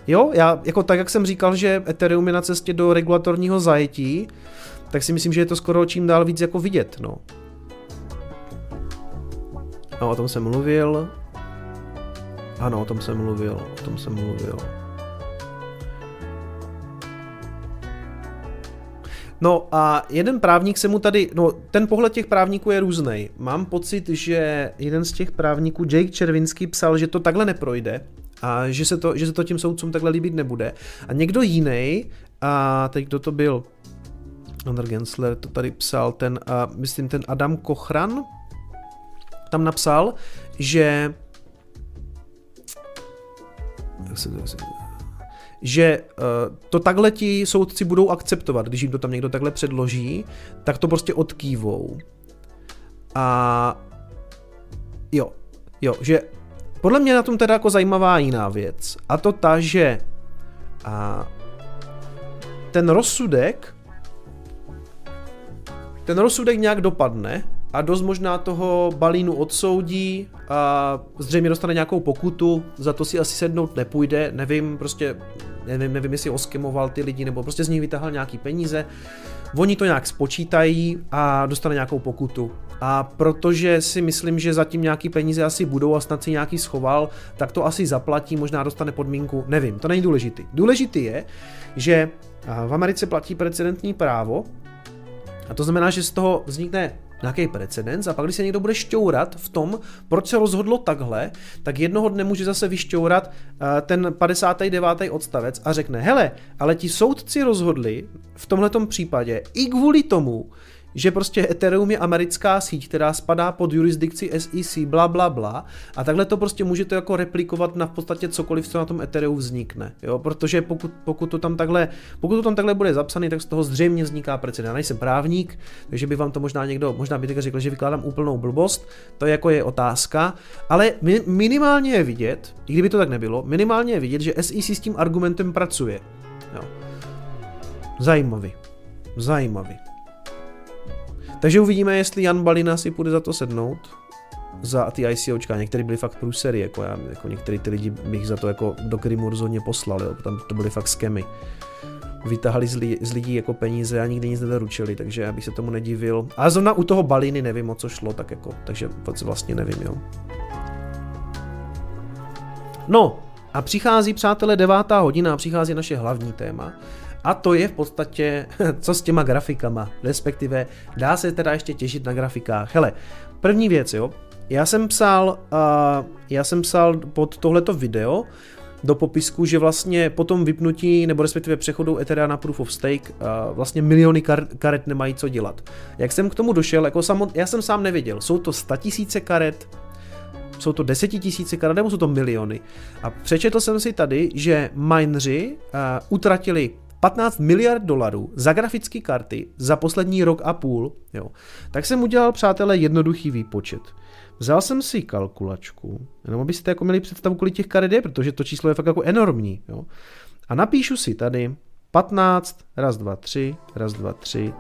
jo, já, jako tak, jak jsem říkal, že Ethereum je na cestě do regulatorního zajetí, tak si myslím, že je to skoro čím dál víc jako vidět, no. No, o tom jsem mluvil. Ano, o tom jsem mluvil, o tom jsem mluvil. No a jeden právník se mu tady, no ten pohled těch právníků je různý. Mám pocit, že jeden z těch právníků, Jake Červinsky, psal, že to takhle neprojde a že se to, že se to tím soudcům takhle líbit nebude. A někdo jiný, a teď kdo to byl, Andr Gensler to tady psal, ten, a myslím ten Adam Kochran, tam napsal, že že uh, to takhle ti soudci budou akceptovat, když jim to tam někdo takhle předloží, tak to prostě odkývou. A jo, jo, že podle mě na tom teda jako zajímavá jiná věc. A to ta, že a ten rozsudek ten rozsudek nějak dopadne a dost možná toho balínu odsoudí a zřejmě dostane nějakou pokutu, za to si asi sednout nepůjde, nevím, prostě nevím, nevím, jestli oskemoval ty lidi nebo prostě z nich vytáhl nějaký peníze. Oni to nějak spočítají a dostane nějakou pokutu. A protože si myslím, že zatím nějaký peníze asi budou a snad si nějaký schoval, tak to asi zaplatí, možná dostane podmínku, nevím, to není důležitý. Důležitý je, že v Americe platí precedentní právo a to znamená, že z toho vznikne nějaký precedens a pak, když se někdo bude šťourat v tom, proč se rozhodlo takhle, tak jednoho dne může zase vyšťourat uh, ten 59. odstavec a řekne, hele, ale ti soudci rozhodli v tomhletom případě i kvůli tomu, že prostě Ethereum je americká síť, která spadá pod jurisdikci SEC, bla, bla, bla, a takhle to prostě můžete jako replikovat na v podstatě cokoliv, co na tom Ethereum vznikne, jo, protože pokud, pokud, to tam takhle, pokud to tam takhle bude zapsaný, tak z toho zřejmě vzniká precedent. Já nejsem právník, takže by vám to možná někdo, možná by řekl, že vykládám úplnou blbost, to jako je otázka, ale minimálně je vidět, i kdyby to tak nebylo, minimálně je vidět, že SEC s tím argumentem pracuje. Jo. Zajímavý. Zajímavý. Takže uvidíme, jestli Jan Balina si půjde za to sednout za ty ICOčka, některý byli fakt průsery, jako já, jako některý ty lidi bych za to jako do Krymu rozhodně poslal, jo, tam to byly fakt skemy. Vytahali z, li, z lidí jako peníze a nikdy nic nedoručili, takže já bych se tomu nedivil. A zrovna u toho baliny nevím, o co šlo, tak jako, takže vlastně nevím, jo. No, a přichází, přátelé, devátá hodina a přichází naše hlavní téma. A to je v podstatě, co s těma grafikama, respektive dá se teda ještě těšit na grafikách. Hele, první věc, jo, já jsem psal, uh, já jsem psal pod tohleto video, do popisku, že vlastně po tom vypnutí nebo respektive přechodu Ethereum na Proof of Stake vlastně miliony kar- karet nemají co dělat. Jak jsem k tomu došel, jako samot, já jsem sám nevěděl, jsou to tisíce karet, jsou to desetitisíce karet nebo jsou to miliony. A přečetl jsem si tady, že mineři uh, utratili 15 miliard dolarů za grafické karty za poslední rok a půl, jo. tak jsem udělal, přátelé, jednoduchý výpočet. Vzal jsem si kalkulačku, jenom abyste jako měli představu, kolik těch karet je, protože to číslo je fakt jako enormní. Jo. A napíšu si tady 15, raz, dva, tři, raz, dva, tři,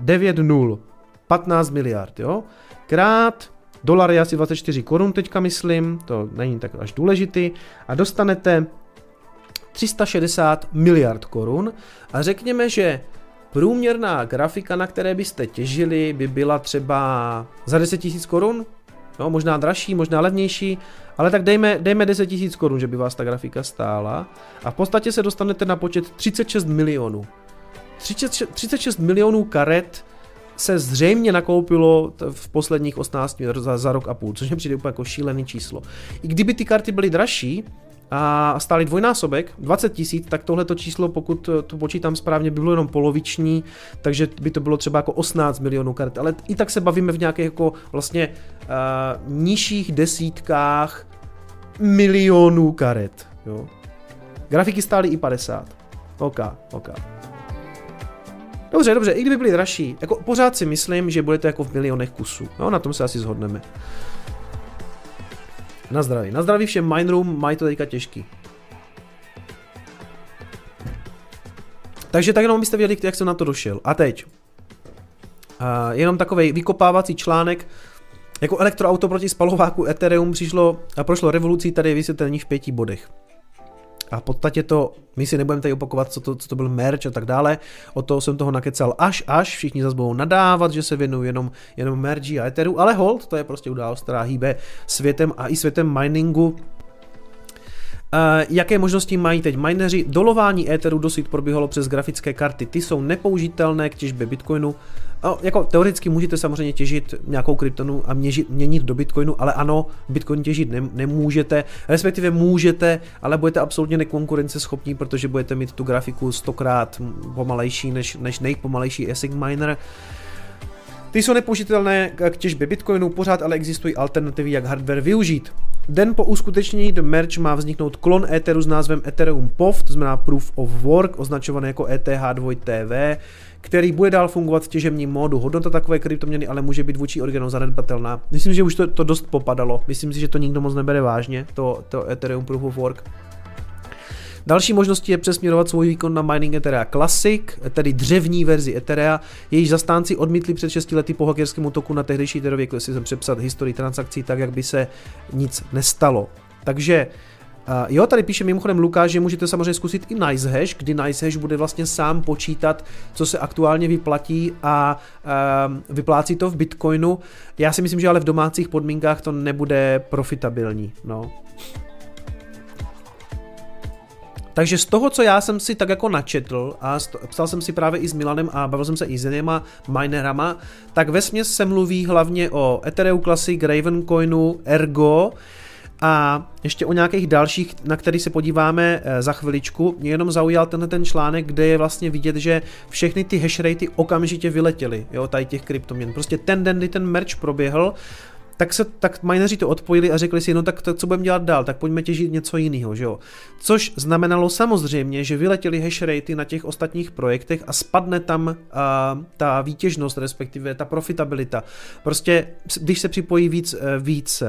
9, 0, 15 miliard, jo, krát dolar je asi 24 korun teďka myslím, to není tak až důležitý, a dostanete 360 miliard korun a řekněme, že průměrná grafika, na které byste těžili, by byla třeba za 10 000 korun, no, možná dražší, možná levnější, ale tak dejme, dejme 10 000 korun, že by vás ta grafika stála a v podstatě se dostanete na počet 36 milionů. 36, 36 milionů karet se zřejmě nakoupilo v posledních 18 za, za rok a půl, což mi přijde úplně jako šílený číslo. I kdyby ty karty byly dražší, a stály dvojnásobek, 20 tisíc, tak tohleto číslo, pokud to počítám správně, by bylo jenom poloviční, takže by to bylo třeba jako 18 milionů karet, ale i tak se bavíme v nějakých jako vlastně uh, nižších desítkách milionů karet, jo. Grafiky stály i 50. OK, OK. Dobře, dobře, i kdyby byly dražší, jako pořád si myslím, že bude to jako v milionech kusů. No, na tom se asi zhodneme. Na zdraví. Na zdraví všem Mindroom, mají to teďka těžký. Takže tak jenom byste věděli, jak jsem na to došel. A teď. Uh, jenom takový vykopávací článek. Jako elektroauto proti spalováku Ethereum přišlo a prošlo revolucí, tady vysvětlení v pěti bodech. A v podstatě to, my si nebudeme tady opakovat, co to, co to byl merch a tak dále, o toho jsem toho nakecal až až, všichni zase budou nadávat, že se věnují jenom, jenom mergi a Etheru, ale hold, to je prostě událost, která hýbe světem a i světem miningu, jaké možnosti mají teď mineři? Dolování Etheru dosud probíhalo přes grafické karty. Ty jsou nepoužitelné k těžbě Bitcoinu. No, jako teoreticky můžete samozřejmě těžit nějakou kryptonu a měžit, měnit do Bitcoinu, ale ano, Bitcoin těžit ne, nemůžete, respektive můžete, ale budete absolutně nekonkurenceschopní, protože budete mít tu grafiku stokrát pomalejší než, než nejpomalejší ASIC miner. Ty jsou nepoužitelné k těžbě Bitcoinu, pořád ale existují alternativy, jak hardware využít. Den po uskutečnění The Merge má vzniknout klon Etheru s názvem Ethereum POV, to znamená Proof of Work, označovaný jako ETH2TV, který bude dál fungovat v těžebním módu. Hodnota takové kryptoměny ale může být vůči originálu zanedbatelná. Myslím, že už to, to dost popadalo. Myslím si, že to nikdo moc nebere vážně, to, to Ethereum Proof of Work. Další možností je přesměrovat svůj výkon na mining Etherea Classic, tedy dřevní verzi Etherea. Jejíž zastánci odmítli před 6 lety po hackerskému útoku na tehdejší Etherově jsem přepsat historii transakcí tak, jak by se nic nestalo. Takže Uh, jo, tady píše mimochodem Lukáš, že můžete samozřejmě zkusit i NiceHash, kdy NiceHash bude vlastně sám počítat, co se aktuálně vyplatí a uh, vyplácí to v Bitcoinu. Já si myslím, že ale v domácích podmínkách to nebude profitabilní. No. Takže z toho, co já jsem si tak jako načetl a psal jsem si právě i s Milanem a bavil jsem se i s jinýma minerama, tak ve se mluví hlavně o Ethereum Classic, Ravencoinu, Ergo, a ještě o nějakých dalších, na který se podíváme eh, za chviličku. Mě jenom zaujal tenhle ten článek, kde je vlastně vidět, že všechny ty hashratey okamžitě vyletěly, jo, tady těch kryptoměn. Prostě ten den, kdy ten merch proběhl, tak se tak mineři to odpojili a řekli si, no tak, tak co budeme dělat dál, tak pojďme těžit něco jiného, že jo. Což znamenalo samozřejmě, že vyletěly hash ratey na těch ostatních projektech a spadne tam uh, ta výtěžnost, respektive ta profitabilita. Prostě, když se připojí víc, eh, víc uh,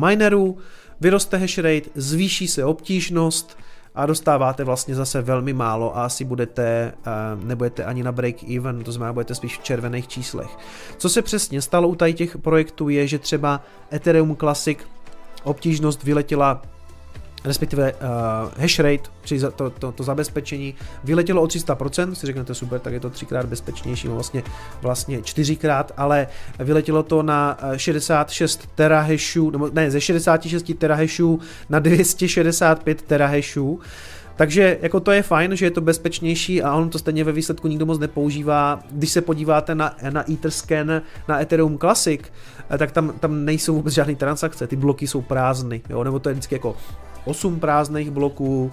minerů, vyroste hash rate, zvýší se obtížnost, a dostáváte vlastně zase velmi málo a asi budete, uh, nebudete ani na break even, to znamená, budete spíš v červených číslech. Co se přesně stalo u tady těch projektů je, že třeba Ethereum Classic obtížnost vyletěla respektive uh, hash rate, za to, to, to zabezpečení, vyletělo o 300%, si řeknete super, tak je to třikrát bezpečnější, vlastně, vlastně čtyřikrát, ale vyletělo to na 66 eh, terahashů, nebo ne, ze 66 terahashů na 265 terahashů, takže jako to je fajn, že je to bezpečnější a on to stejně ve výsledku nikdo moc nepoužívá. Když se podíváte na, na Etherscan, na Ethereum Classic, eh, tak tam, tam nejsou vůbec žádné transakce, ty bloky jsou prázdny, jo, nebo to je vždycky jako 8 prázdných bloků,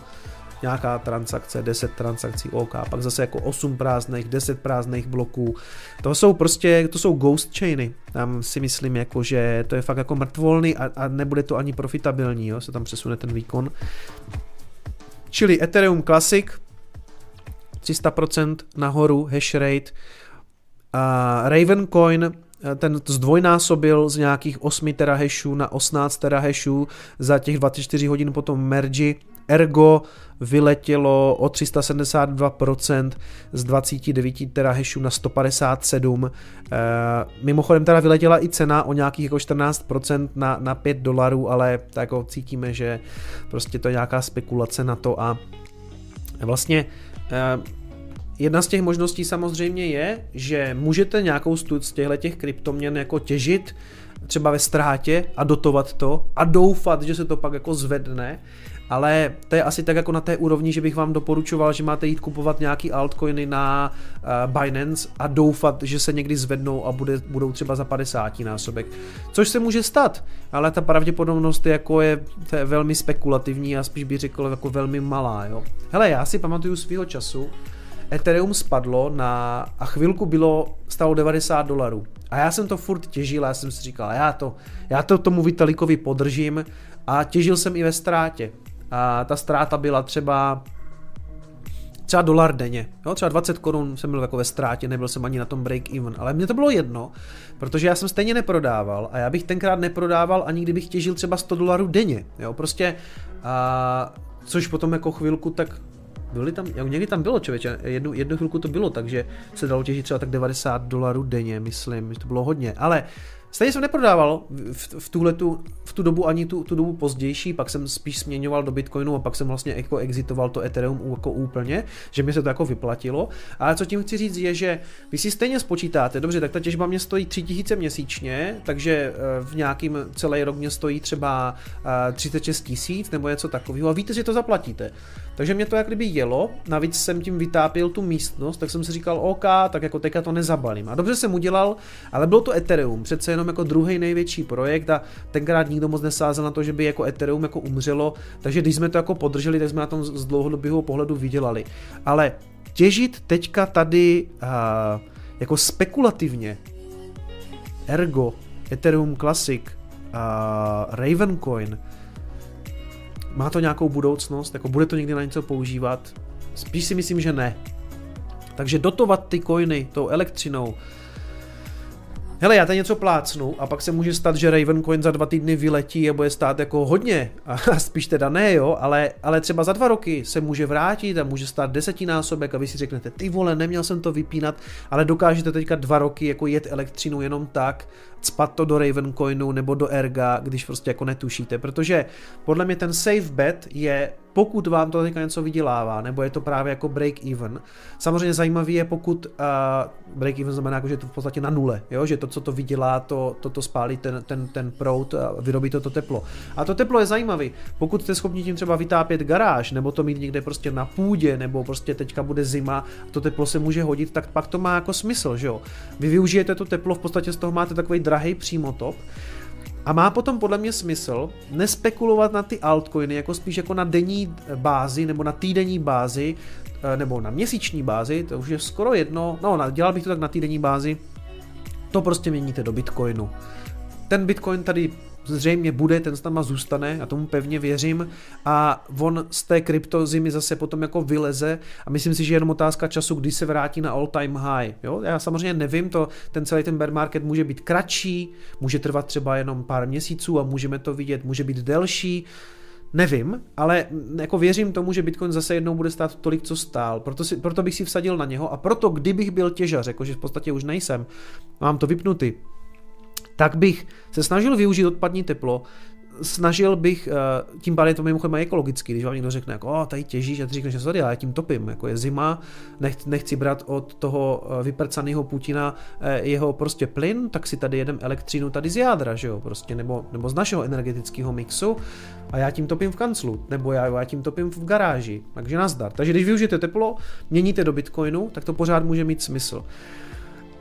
nějaká transakce, 10 transakcí OK, pak zase jako 8 prázdných, 10 prázdných bloků. To jsou prostě, to jsou ghost chainy. Tam si myslím jako, že to je fakt jako mrtvolný a, a nebude to ani profitabilní, jo, se tam přesune ten výkon. Čili Ethereum Classic 300% nahoru hash rate, a Ravencoin ten zdvojnásobil z nějakých 8 terahashů na 18 terahashů za těch 24 hodin potom merge Ergo vyletělo o 372% z 29 terahashů na 157. E, mimochodem teda vyletěla i cena o nějakých jako 14% na, na 5 dolarů, ale tak jako cítíme, že prostě to je nějaká spekulace na to a vlastně e, Jedna z těch možností samozřejmě je, že můžete nějakou z těchto těch kryptoměn jako těžit třeba ve ztrátě a dotovat to a doufat, že se to pak jako zvedne, ale to je asi tak jako na té úrovni, že bych vám doporučoval, že máte jít kupovat nějaký altcoiny na uh, Binance a doufat, že se někdy zvednou a bude, budou třeba za 50 násobek. Což se může stát, ale ta pravděpodobnost je, jako je, to je velmi spekulativní a spíš bych řekl jako velmi malá. Jo. Hele, já si pamatuju svého času, Ethereum spadlo na, a chvilku bylo, stalo 90 dolarů. A já jsem to furt těžil, já jsem si říkal, já to, já to tomu Vitalikovi podržím a těžil jsem i ve ztrátě. A ta ztráta byla třeba třeba dolar denně. Jo, třeba 20 korun jsem byl jako ve ztrátě, nebyl jsem ani na tom break even, ale mně to bylo jedno, protože já jsem stejně neprodával a já bych tenkrát neprodával ani kdybych těžil třeba 100 dolarů denně. Jo, prostě a, což potom jako chvilku tak byli tam, někdy tam bylo člověče, jednu, jednu chvilku to bylo, takže se dalo těžit třeba tak 90 dolarů denně, myslím, že to bylo hodně, ale Stejně jsem neprodával v, v, tuhletu, v tu dobu ani tu, tu dobu pozdější, pak jsem spíš směňoval do Bitcoinu a pak jsem vlastně jako exitoval to Ethereum jako úplně, že mi se to jako vyplatilo. Ale co tím chci říct je, že vy si stejně spočítáte, dobře, tak ta těžba mě stojí 3000 měsíčně, takže eh, v nějakým celý rok mě stojí třeba 36 eh, tisíc nebo něco takového a víte, že to zaplatíte. Takže mě to jak kdyby jelo, navíc jsem tím vytápil tu místnost, tak jsem si říkal, OK, tak jako teďka to nezabalím. A dobře jsem udělal, ale bylo to Ethereum, přece jenom jako druhý největší projekt a tenkrát nikdo moc nesázel na to, že by jako Ethereum jako umřelo, takže když jsme to jako podrželi, tak jsme na tom z dlouhodobého pohledu vydělali. Ale těžit teďka tady uh, jako spekulativně Ergo, Ethereum Classic, uh, Ravencoin, má to nějakou budoucnost, jako bude to někdy na něco používat? Spíš si myslím, že ne. Takže dotovat ty coiny tou elektřinou, Hele, já tady něco plácnu a pak se může stát, že Ravencoin za dva týdny vyletí a bude stát jako hodně. A spíš teda ne, jo, ale, ale třeba za dva roky se může vrátit a může stát desetinásobek a vy si řeknete, ty vole, neměl jsem to vypínat, ale dokážete teďka dva roky jako jet elektřinu jenom tak, cpat to do Ravencoinu nebo do Erga, když prostě jako netušíte, protože podle mě ten safe bet je pokud vám to teďka něco vydělává, nebo je to právě jako break even. Samozřejmě zajímavý je, pokud uh, break even znamená, jako, že je to v podstatě na nule, jo? že to, co to vydělá, to, to, to spálí ten, ten, ten prout a vyrobí to to teplo. A to teplo je zajímavý. Pokud jste schopni tím třeba vytápět garáž, nebo to mít někde prostě na půdě, nebo prostě teďka bude zima, to teplo se může hodit, tak pak to má jako smysl, že jo. Vy využijete to teplo, v podstatě z toho máte takový drahý přímotop, a má potom podle mě smysl nespekulovat na ty altcoiny, jako spíš jako na denní bázi nebo na týdenní bázi, eh, nebo na měsíční bázi, to už je skoro jedno, no dělal bych to tak na týdenní bázi, to prostě měníte do Bitcoinu. Ten Bitcoin tady zřejmě bude, ten náma zůstane, a tomu pevně věřím a on z té kryptozimy zase potom jako vyleze a myslím si, že je jenom otázka času, kdy se vrátí na all time high. Jo? Já samozřejmě nevím, to, ten celý ten bear market může být kratší, může trvat třeba jenom pár měsíců a můžeme to vidět, může být delší, Nevím, ale jako věřím tomu, že Bitcoin zase jednou bude stát tolik, co stál. Proto, si, proto bych si vsadil na něho a proto, kdybych byl těžař, jakože v podstatě už nejsem, mám to vypnutý, tak bych se snažil využít odpadní teplo, snažil bych, eh, tím pádem to mimochodem ekologicky, když vám někdo řekne, jako, oh, tady těžíš a ty říkáš, že sorry, já tím topím, jako je zima, nech, nechci brát od toho eh, vyprcaného Putina eh, jeho prostě plyn, tak si tady jedem elektřinu tady z jádra, že jo, prostě, nebo, nebo z našeho energetického mixu a já tím topím v kanclu, nebo já, já tím topím v garáži, takže nazdar. Takže když využijete teplo, měníte do Bitcoinu, tak to pořád může mít smysl.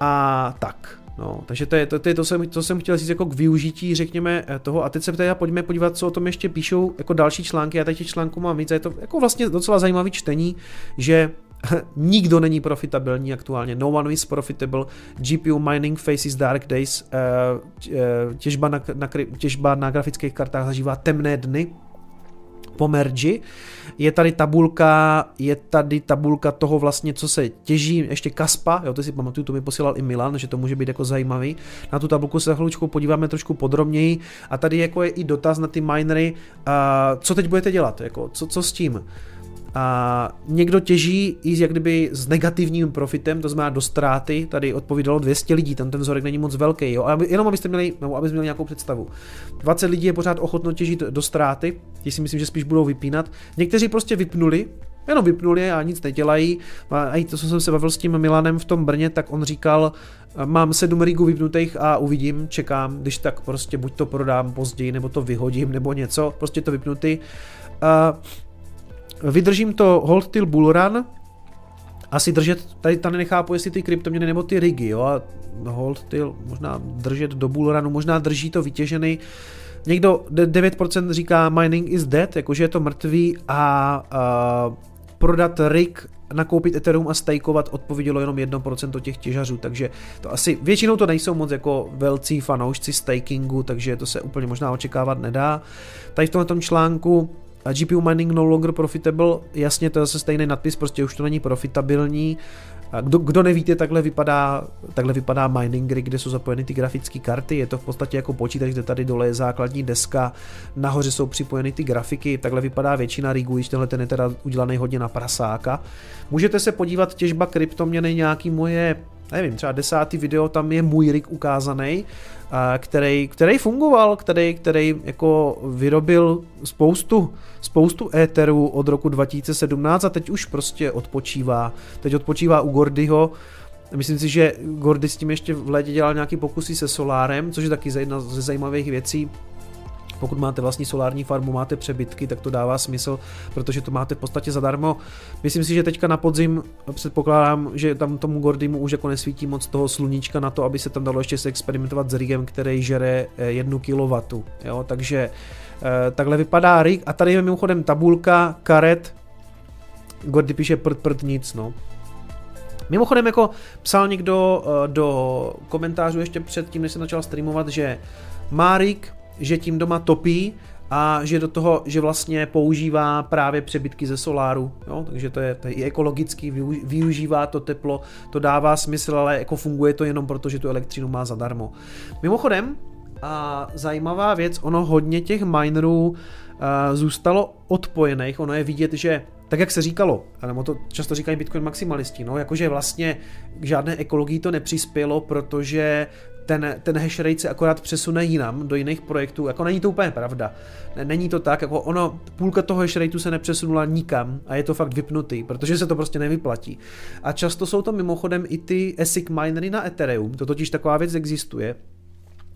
A tak, No, takže to je to, to, je to, jsem, to jsem chtěl říct jako k využití, řekněme, eh, toho. A teď se teda pojďme podívat, co o tom ještě píšou jako další články. Já teď těch článků mám víc a je to jako vlastně docela zajímavý čtení, že nikdo není profitabilní aktuálně. No one is profitable. GPU mining faces dark days. Eh, eh, těžba na, na, těžba na grafických kartách zažívá temné dny po merži. Je tady tabulka, je tady tabulka toho vlastně, co se těží, ještě Kaspa, jo, to si pamatuju, to mi posílal i Milan, že to může být jako zajímavý. Na tu tabulku se za podíváme trošku podrobněji a tady jako je i dotaz na ty minery, uh, co teď budete dělat, jako, co, co s tím. A někdo těží i jak kdyby s negativním profitem, to znamená do ztráty, tady odpovídalo 200 lidí, tam ten vzorek není moc velký, jo? A jenom abyste měli, nebo abyste měli nějakou představu. 20 lidí je pořád ochotno těžit do ztráty, ti si myslím, že spíš budou vypínat. Někteří prostě vypnuli, jenom vypnuli a nic nedělají. A i to, co jsem se bavil s tím Milanem v tom Brně, tak on říkal, mám sedm rigů vypnutých a uvidím, čekám, když tak prostě buď to prodám později, nebo to vyhodím, nebo něco, prostě to vypnutý. Uh, Vydržím to hold till bull run, asi držet, tady, tady nechápu, jestli ty kryptoměny nebo ty rigy, jo, a hold till, možná držet do bull runu, možná drží to vytěžený. Někdo, 9% říká mining is dead, jakože je to mrtvý a, a prodat rig, nakoupit Ethereum a stakeovat odpovědělo jenom 1% těch těžařů, takže to asi, většinou to nejsou moc jako velcí fanoušci stakingu, takže to se úplně možná očekávat nedá. Tady v tomhle článku GPU mining no longer profitable, jasně to je zase stejný nadpis, prostě už to není profitabilní. Kdo, kdo nevíte, takhle vypadá, takhle vypadá mining rig, kde jsou zapojeny ty grafické karty, je to v podstatě jako počítač, kde tady dole je základní deska, nahoře jsou připojeny ty grafiky, takhle vypadá většina rigů, když tenhle ten je teda udělaný hodně na prasáka. Můžete se podívat těžba kryptoměny, nějaký moje nevím, třeba desátý video, tam je můj rig ukázaný, který, který fungoval, který, který jako vyrobil spoustu, spoustu éterů od roku 2017 a teď už prostě odpočívá. Teď odpočívá u Gordyho, Myslím si, že Gordy s tím ještě v létě dělal nějaký pokusy se solárem, což je taky jedna ze zajímavých věcí. Pokud máte vlastní solární farmu, máte přebytky, tak to dává smysl, protože to máte v podstatě zadarmo. Myslím si, že teďka na podzim předpokládám, že tam tomu Gordymu už jako nesvítí moc toho sluníčka na to, aby se tam dalo ještě se experimentovat s rigem, který žere 1 kW. Jo? Takže eh, takhle vypadá rig a tady je mimochodem tabulka karet. Gordy píše prd prd nic, no. Mimochodem jako psal někdo eh, do komentářů ještě před tím, než jsem začal streamovat, že má rig, že tím doma topí a že do toho, že vlastně používá právě přebytky ze soláru, jo? takže to je, to je i ekologický, využívá to teplo, to dává smysl, ale jako funguje to jenom proto, že tu elektřinu má zadarmo. Mimochodem, a zajímavá věc, ono hodně těch minerů a, zůstalo odpojených, ono je vidět, že tak jak se říkalo, nebo to často říkají Bitcoin maximalisti, no jakože vlastně k žádné ekologii to nepřispělo, protože ten, ten hash rate se akorát přesune jinam, do jiných projektů, jako není to úplně pravda. Není to tak, jako ono, půlka toho hash rateu se nepřesunula nikam a je to fakt vypnutý, protože se to prostě nevyplatí. A často jsou to mimochodem i ty ASIC minery na Ethereum, to totiž taková věc existuje,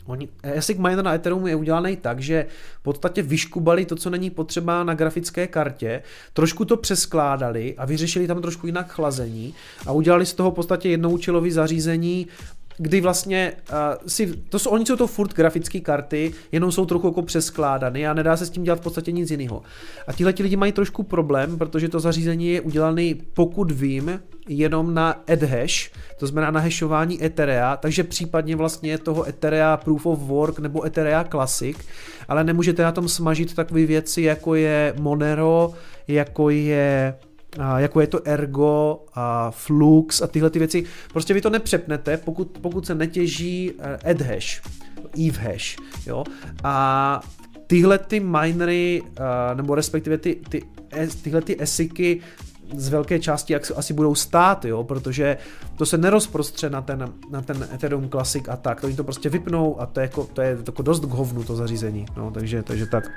Oni, ASIC miner na Ethereum je udělaný tak, že v podstatě vyškubali to, co není potřeba na grafické kartě, trošku to přeskládali a vyřešili tam trošku jinak chlazení a udělali z toho v podstatě jednoučilový zařízení kdy vlastně uh, si, to jsou, oni jsou to furt grafické karty, jenom jsou trochu jako přeskládány a nedá se s tím dělat v podstatě nic jiného. A tihle ti lidi mají trošku problém, protože to zařízení je udělané, pokud vím, jenom na adhash, to znamená na hashování Etherea, takže případně vlastně toho Etherea Proof of Work nebo Etherea Classic, ale nemůžete na tom smažit takové věci, jako je Monero, jako je jako je to Ergo a Flux a tyhle ty věci. Prostě vy to nepřepnete, pokud, pokud se netěží adhash, eh, eve hash, jo. A tyhle ty minery, eh, nebo respektive ty, ty, tyhle ty esiky z velké části jak asi budou stát, jo, protože to se nerozprostře na ten, na ten Ethereum Classic a tak, to oni to prostě vypnou a to je jako, to je jako dost k hovnu to zařízení, no, takže, takže tak.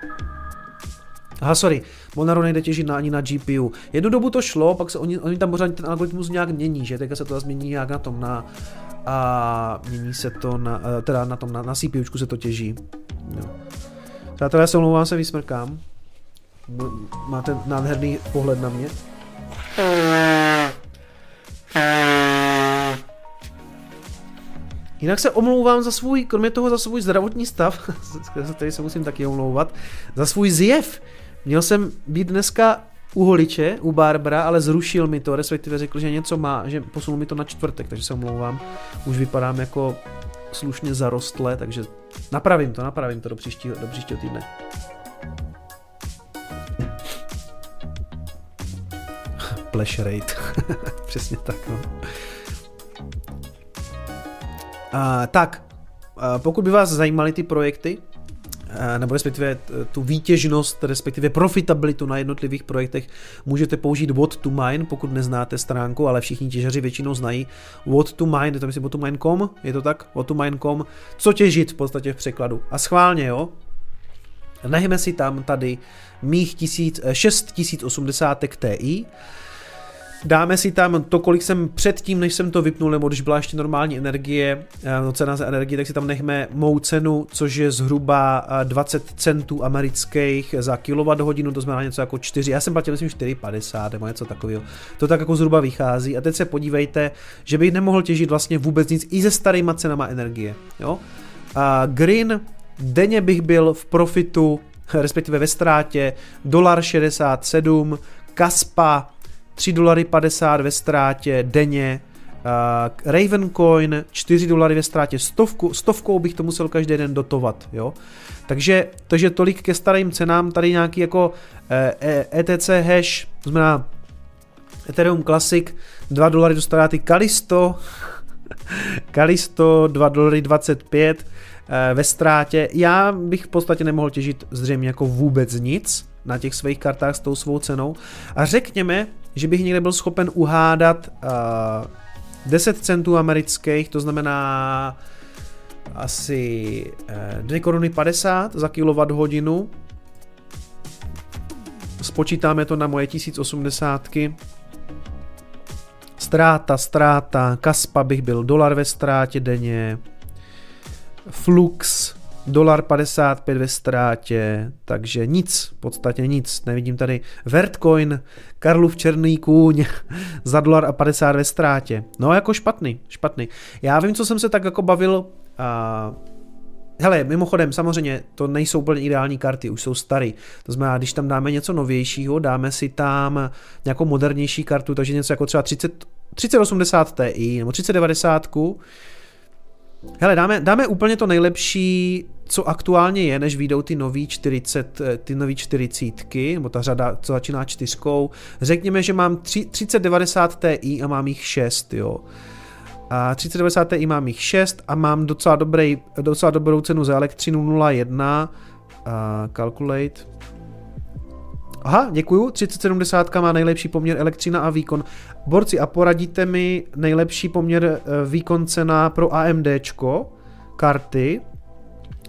Aha, sorry, Monero nejde těžit na, ani na GPU. Jednu dobu to šlo, pak se oni, oni tam pořád ten algoritmus nějak mění, že teďka se to změní nějak na tom na a mění se to na, eh, teda na tom na, na CPUčku se to těží. Jo. Přátelé, se omlouvám, se vysmrkám. Máte nádherný pohled na mě. Jinak se omlouvám za svůj, kromě toho za svůj zdravotní stav, který se musím taky omlouvat, za svůj zjev. Měl jsem být dneska u holiče, u Barbara, ale zrušil mi to, respektive řekl, že něco má, že posunul mi to na čtvrtek, takže se omlouvám. Už vypadám jako slušně zarostlé, takže napravím to, napravím to do příštího, do příštího týdne. Flash rate. Přesně tak, no. Uh, tak, uh, pokud by vás zajímaly ty projekty, nebo respektive tu výtěžnost, respektive profitabilitu na jednotlivých projektech, můžete použít What to Mine, pokud neznáte stránku, ale všichni těžaři většinou znají What to Mine, je to myslím What to Mine.com, je to tak? What to Mine.com, co těžit v podstatě v překladu. A schválně, jo, nechme si tam tady mých 6080 Ti, Dáme si tam to, kolik jsem předtím, než jsem to vypnul, nebo když byla ještě normální energie, eh, no cena za energii, tak si tam nechme mou cenu, což je zhruba 20 eh, centů amerických za hodinu, to znamená něco jako 4, já jsem platil myslím 4,50 nebo něco takového. To tak jako zhruba vychází a teď se podívejte, že bych nemohl těžit vlastně vůbec nic i se starýma cenama energie. Jo? A Green, denně bych byl v profitu, respektive ve ztrátě, dolar 67, Kaspa 3 dolary 50 ve ztrátě denně, uh, Ravencoin 4 dolary ve ztrátě, stovku, stovkou bych to musel každý den dotovat, jo. Takže, takže tolik ke starým cenám, tady nějaký jako ETC hash, to znamená Ethereum Classic, 2 dolary do ztráty, Kalisto, Kalisto 2 dolary 25 uh, ve ztrátě. Já bych v podstatě nemohl těžit zřejmě jako vůbec nic na těch svých kartách s tou svou cenou. A řekněme, že bych někde byl schopen uhádat uh, 10 centů amerických, to znamená asi uh, 2 koruny 50 za kilowatt hodinu. Spočítáme to na moje 1080. Stráta, ztráta, Kaspa bych byl dolar ve ztrátě denně. Flux dolar 55 ve ztrátě, takže nic, v podstatě nic, nevidím tady Vertcoin, Karlův černý kůň za dolar a 50 ve ztrátě, no jako špatný, špatný. Já vím, co jsem se tak jako bavil, a Hele, mimochodem, samozřejmě, to nejsou úplně ideální karty, už jsou starý. To znamená, když tam dáme něco novějšího, dáme si tam nějakou modernější kartu, takže něco jako třeba 30, 3080 Ti nebo 3090, Hele, dáme, dáme úplně to nejlepší, co aktuálně je, než vyjdou ty nový 40, eh, ty nový 40, nebo ta řada, co začíná čtyřkou. Řekněme, že mám 3, 3090 Ti a mám jich 6, jo. A 3090 Ti mám jich 6 a mám docela, dobrý, docela dobrou cenu za elektřinu 0,1. A calculate. Aha, děkuju. 3070 má nejlepší poměr elektřina a výkon. Borci, a poradíte mi nejlepší poměr eh, výkon cena pro AMDčko, karty.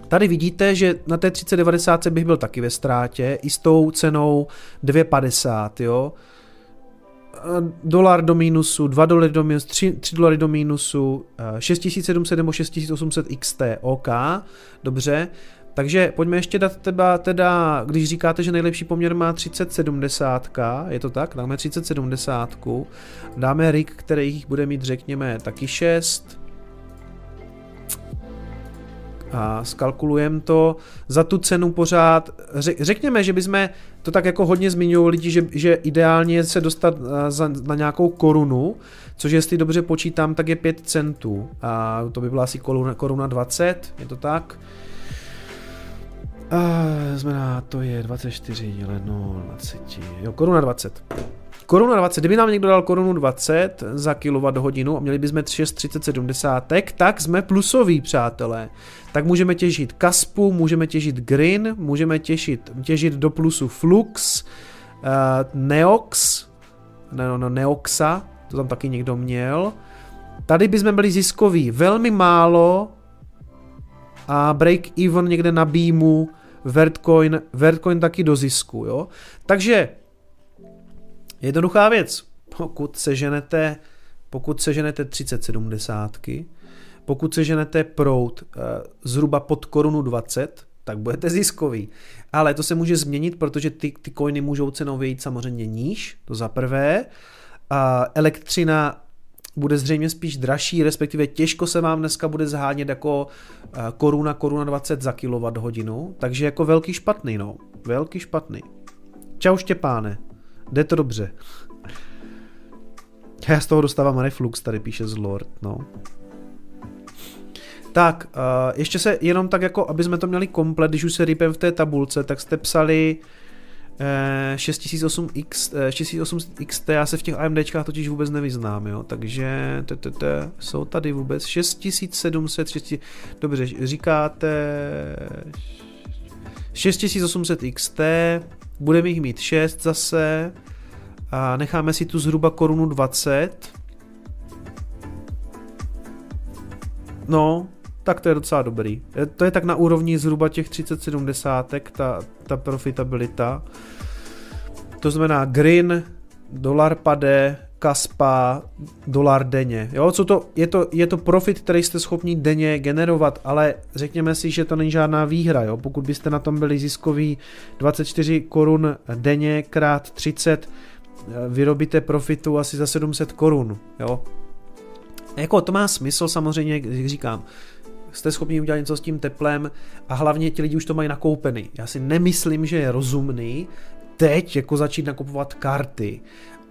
Tady vidíte, že na té 3090 bych byl taky ve ztrátě, i s tou cenou 2,50, jo. Eh, dolar do mínusu, 2 dolary do mínusu, 3, 3 dolary do mínusu, 6700 eh, nebo 6800 XT, OK, dobře. Takže pojďme ještě dát teba, teda, když říkáte, že nejlepší poměr má 3070, je to tak? Dáme 3070, dáme rig, který bude mít, řekněme, taky 6, a skalkulujeme to za tu cenu pořád, řekněme, že bychom to tak jako hodně zmiňují lidi, že, že ideálně se dostat za, na nějakou korunu, což jestli dobře počítám, tak je 5 centů a to by byla asi koruna, koruna 20, je to tak? Uh, znamená, to je 24 děleno 20, jo, koruna 20. Koruna 20, kdyby nám někdo dal korunu 20 za kilowatt hodinu a měli bychom 630 tak jsme plusoví, přátelé. Tak můžeme těžit Kaspu, můžeme těžit Green, můžeme těžit, těžit do plusu Flux, uh, Neox, ne, no, no, Neoxa, to tam taky někdo měl. Tady bychom byli ziskoví velmi málo a break even někde na Beamu, Vertcoin, Vertcoin taky do zisku, jo. Takže jednoduchá věc, pokud seženete, pokud seženete 3070, pokud seženete prout uh, zhruba pod korunu 20, tak budete ziskový. Ale to se může změnit, protože ty, ty coiny můžou cenou vyjít samozřejmě níž, to za prvé. A elektřina bude zřejmě spíš dražší, respektive těžko se vám dneska bude zhánět jako eh, koruna, koruna 20 za kilowatt hodinu, takže jako velký špatný, no. Velký špatný. Čau Štěpáne, jde to dobře. Já z toho dostávám reflux, tady píše z Lord, no. Tak, uh, ještě se jenom tak jako, aby jsme to měli komplet, když už se rýpem v té tabulce, tak jste psali 6008X, uh, 6008XT, já se v těch AMDčkách totiž vůbec nevyznám, jo, takže t, t, t, jsou tady vůbec 6700, 6, dobře, říkáte 6800XT, budeme jich mít 6 zase a necháme si tu zhruba korunu 20. No, tak to je docela dobrý. To je tak na úrovni zhruba těch 3070, ta, ta profitabilita. To znamená Green, dolar pade, Kaspa, dolar denně. Jo, co to, je, to, je to profit, který jste schopni denně generovat, ale řekněme si, že to není žádná výhra. Jo? Pokud byste na tom byli ziskový 24 korun denně krát 30, vyrobíte profitu asi za 700 korun. Jo? Jako to má smysl samozřejmě, jak říkám, jste schopni udělat něco s tím teplem a hlavně ti lidi už to mají nakoupený. Já si nemyslím, že je rozumný teď jako začít nakupovat karty.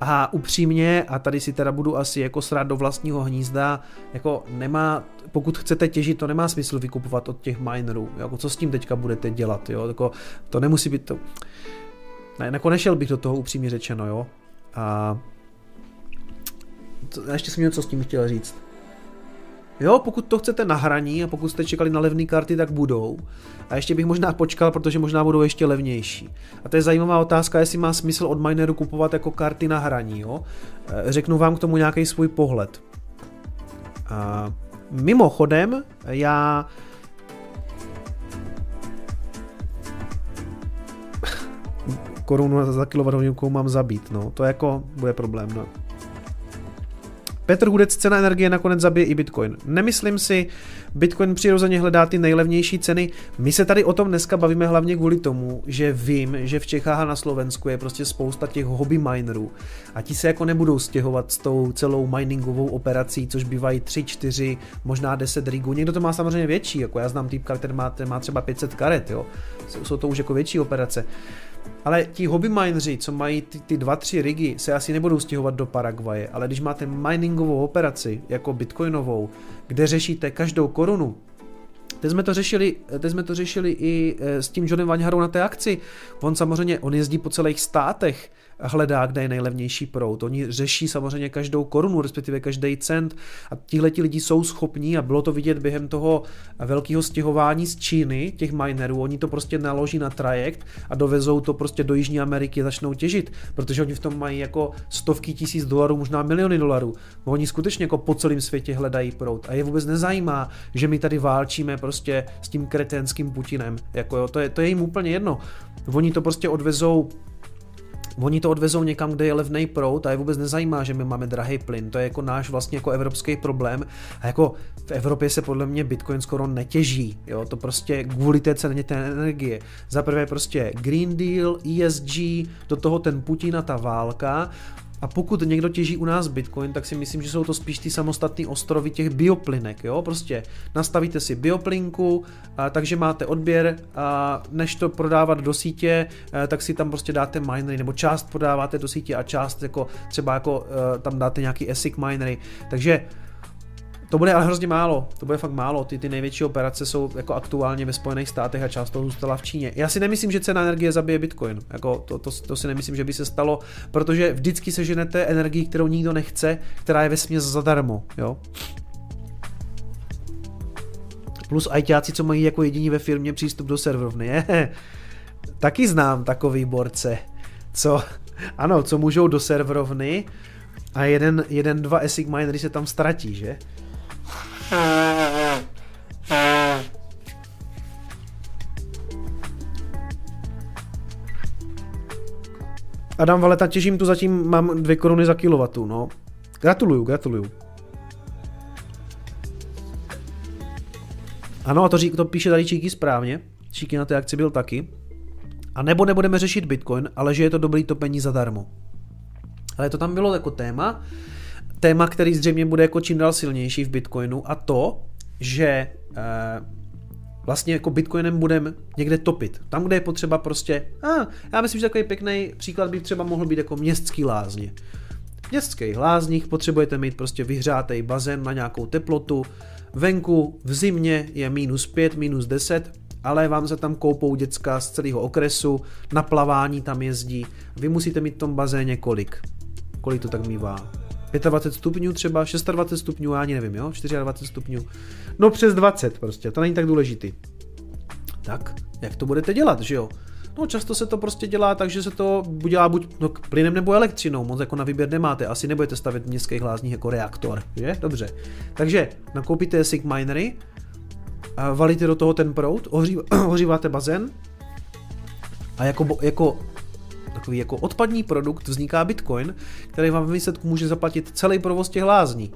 A upřímně, a tady si teda budu asi jako srát do vlastního hnízda, jako nemá, pokud chcete těžit, to nemá smysl vykupovat od těch minerů, jako co s tím teďka budete dělat, jo, jako to nemusí být to, ne, jako nešel bych do toho upřímně řečeno, jo, a ještě jsem něco s tím chtěl říct. Jo, pokud to chcete na hraní a pokud jste čekali na levné karty, tak budou. A ještě bych možná počkal, protože možná budou ještě levnější. A to je zajímavá otázka, jestli má smysl od mineru kupovat jako karty na hraní. Jo? E, řeknu vám k tomu nějaký svůj pohled. A mimochodem, já korunu za kilowatthodinku mám zabít, no. To jako bude problém, no. Petr Hudec, cena energie nakonec zabije i Bitcoin. Nemyslím si, Bitcoin přirozeně hledá ty nejlevnější ceny. My se tady o tom dneska bavíme hlavně kvůli tomu, že vím, že v Čechách a na Slovensku je prostě spousta těch hobby minerů a ti se jako nebudou stěhovat s tou celou miningovou operací, což bývají 3, 4, možná 10 rigů. Někdo to má samozřejmě větší, jako já znám týpka, který má, ten má třeba 500 karet, jo. Jsou to už jako větší operace. Ale ti hobby mineři, co mají ty, ty dva, tři rigy, se asi nebudou stěhovat do Paraguaje, ale když máte miningovou operaci, jako bitcoinovou, kde řešíte každou korunu, Teď jsme to řešili, teď jsme to řešili i eh, s tím Johnem Vaňharou na té akci. On samozřejmě, on jezdí po celých státech, hledá, kde je nejlevnější prout. Oni řeší samozřejmě každou korunu, respektive každý cent a tihle ti lidi jsou schopní a bylo to vidět během toho velkého stěhování z Číny, těch minerů, oni to prostě naloží na trajekt a dovezou to prostě do Jižní Ameriky a začnou těžit, protože oni v tom mají jako stovky tisíc dolarů, možná miliony dolarů. Oni skutečně jako po celém světě hledají prout a je vůbec nezajímá, že my tady válčíme prostě s tím kretenským Putinem. Jako jo, to, je, to je jim úplně jedno. Oni to prostě odvezou Oni to odvezou někam, kde je levný prout a je vůbec nezajímá, že my máme drahý plyn. To je jako náš vlastně jako evropský problém. A jako v Evropě se podle mě Bitcoin skoro netěží. Jo? To prostě kvůli té ceně té energie. Za prvé prostě Green Deal, ESG, do toho ten Putin a ta válka a pokud někdo těží u nás Bitcoin, tak si myslím, že jsou to spíš ty samostatné ostrovy těch bioplynek, jo, prostě nastavíte si bioplinku, a, takže máte odběr a než to prodávat do sítě, a, tak si tam prostě dáte minery, nebo část prodáváte do sítě a část jako třeba jako a, tam dáte nějaký ASIC minery, takže to bude ale hrozně málo, to bude fakt málo, ty, ty největší operace jsou jako aktuálně ve Spojených státech a část toho zůstala v Číně. Já si nemyslím, že cena energie zabije Bitcoin, jako to, to, to si nemyslím, že by se stalo, protože vždycky se ženete energii, kterou nikdo nechce, která je ve směs zadarmo, jo. Plus ajťáci, co mají jako jediní ve firmě přístup do serverovny, je. Taky znám takový borce, co, ano, co můžou do serverovny a jeden, jeden dva ASIC minery se tam ztratí, že? Adam Valeta, těžím tu zatím, mám dvě koruny za kilowattu, no. Gratuluju, gratuluju. Ano, a to, řík, to píše tady Číky správně. Číky na té akci byl taky. A nebo nebudeme řešit Bitcoin, ale že je to dobrý topení zadarmo. Ale to tam bylo jako téma. Téma, který zřejmě bude jako čím dál silnější v Bitcoinu a to, že eh, vlastně jako Bitcoinem budeme někde topit. Tam, kde je potřeba prostě, a já myslím, že takový pěkný příklad by třeba mohl být jako městský lázně. V městských lázních potřebujete mít prostě vyhřátý bazén na nějakou teplotu, venku v zimě je minus 5, minus 10, ale vám se tam koupou děcka z celého okresu, na plavání tam jezdí, vy musíte mít v tom bazéně kolik? Kolik to tak mývá? 25 stupňů třeba, 26 stupňů, já ani nevím, jo, 24 stupňů. No přes 20 prostě, to není tak důležitý. Tak, jak to budete dělat, že jo? No často se to prostě dělá tak, že se to dělá buď no, plynem nebo elektřinou, moc jako na výběr nemáte, asi nebudete stavět v městských lázních jako reaktor, že? Dobře. Takže nakoupíte SIG minery, valíte do toho ten proud, ohříváte bazén a jako, jako takový jako odpadní produkt vzniká Bitcoin, který vám v výsledku může zaplatit celý provoz těch lázní.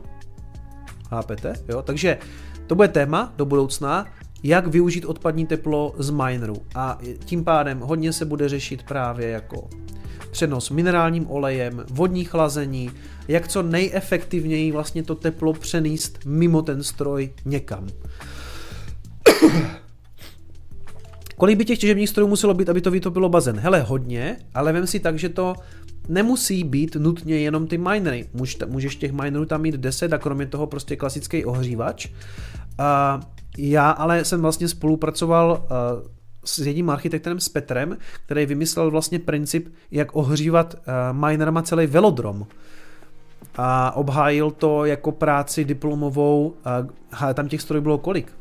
Chápete? Jo? Takže to bude téma do budoucna, jak využít odpadní teplo z mineru. A tím pádem hodně se bude řešit právě jako přenos minerálním olejem, vodní chlazení, jak co nejefektivněji vlastně to teplo přenést mimo ten stroj někam. Kolik by těch těžebních strojů muselo být, aby to vytopilo bazén? Hele, hodně, ale vem si tak, že to nemusí být nutně jenom ty minery. Můžeš těch minerů tam mít 10 a kromě toho prostě klasický ohřívač. Já ale jsem vlastně spolupracoval s jedním architektem, s Petrem, který vymyslel vlastně princip, jak ohřívat minerama celý velodrom a obhájil to jako práci diplomovou, a tam těch strojů bylo kolik?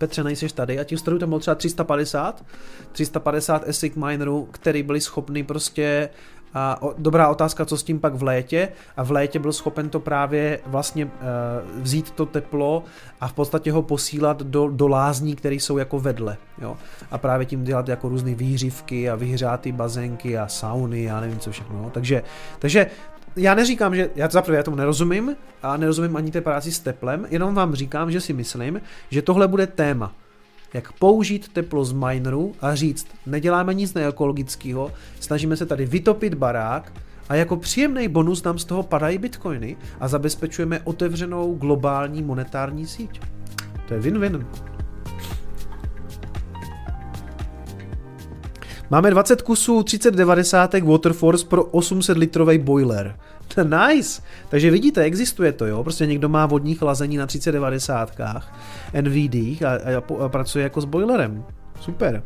Petře, nejseš tady a těch strojů tam bylo třeba 350, 350 ASIC minerů, který byli schopni prostě a dobrá otázka, co s tím pak v létě. A v létě byl schopen to právě vlastně uh, vzít to teplo a v podstatě ho posílat do, do lázní, které jsou jako vedle. Jo? A právě tím dělat jako různé výřivky a vyhřátý bazénky a sauny a nevím co všechno. Jo? Takže, takže já neříkám, že já zaprvé já tomu nerozumím a nerozumím ani té práci s teplem, jenom vám říkám, že si myslím, že tohle bude téma. Jak použít teplo z mineru a říct, neděláme nic neekologického, snažíme se tady vytopit barák a jako příjemný bonus nám z toho padají bitcoiny a zabezpečujeme otevřenou globální monetární síť. To je win-win. Máme 20 kusů 3090 Waterforce pro 800 litrový boiler. Nice! Takže vidíte, existuje to, jo? Prostě někdo má vodní chlazení na 3090 NVD a, a, a pracuje jako s boilerem. Super.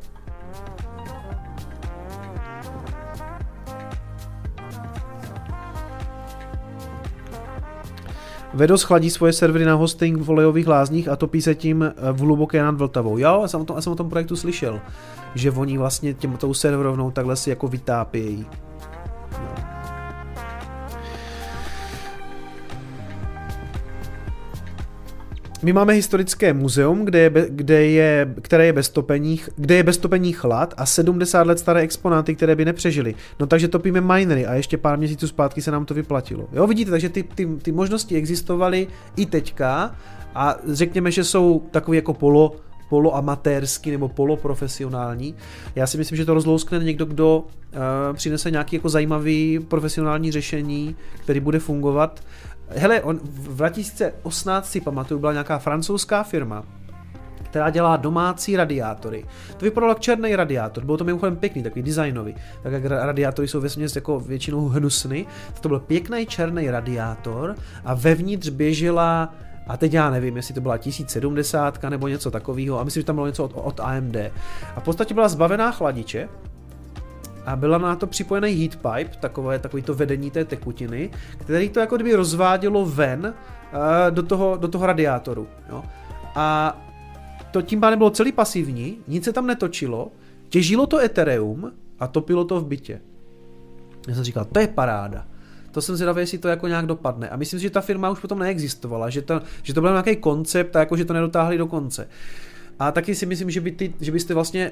Vedos chladí svoje servery na hosting v olejových lázních a topí se tím v hluboké nad Vltavou. Jo, já jsem o tom, já jsem o tom projektu slyšel že oni vlastně těmto serverovnou takhle si jako vytápějí. My máme historické muzeum, kde je, kde je, které je bez topení, kde je bez topení chlad a 70 let staré exponáty, které by nepřežily. No takže topíme minery a ještě pár měsíců zpátky se nám to vyplatilo. Jo, vidíte, takže ty, ty, ty možnosti existovaly i teďka a řekněme, že jsou takový jako polo poloamatérský nebo poloprofesionální. Já si myslím, že to rozlouskne někdo, kdo uh, přinese nějaký jako zajímavý profesionální řešení, který bude fungovat. Hele, on v 2018 si pamatuju, byla nějaká francouzská firma, která dělá domácí radiátory. To vypadalo jako černý radiátor, bylo to mimochodem pěkný, takový designový. Tak jak radiátory jsou vesměs jako většinou hnusny, to byl pěkný černý radiátor a vevnitř běžela a teď já nevím, jestli to byla 1070 nebo něco takového, a myslím, že tam bylo něco od, od AMD. A v podstatě byla zbavená chladiče, a byla na to připojený heat pipe, takové, takový to vedení té tekutiny, který to jako kdyby rozvádělo ven uh, do, toho, do toho radiátoru. Jo? A to tím pádem bylo celý pasivní, nic se tam netočilo, těžilo to Ethereum a topilo to v bytě. Já jsem říkal, to je paráda to jsem zvědavý, jestli to jako nějak dopadne. A myslím si, že ta firma už potom neexistovala, že to, že to byl nějaký koncept a jako, že to nedotáhli do konce. A taky si myslím, že, by ty, že byste vlastně,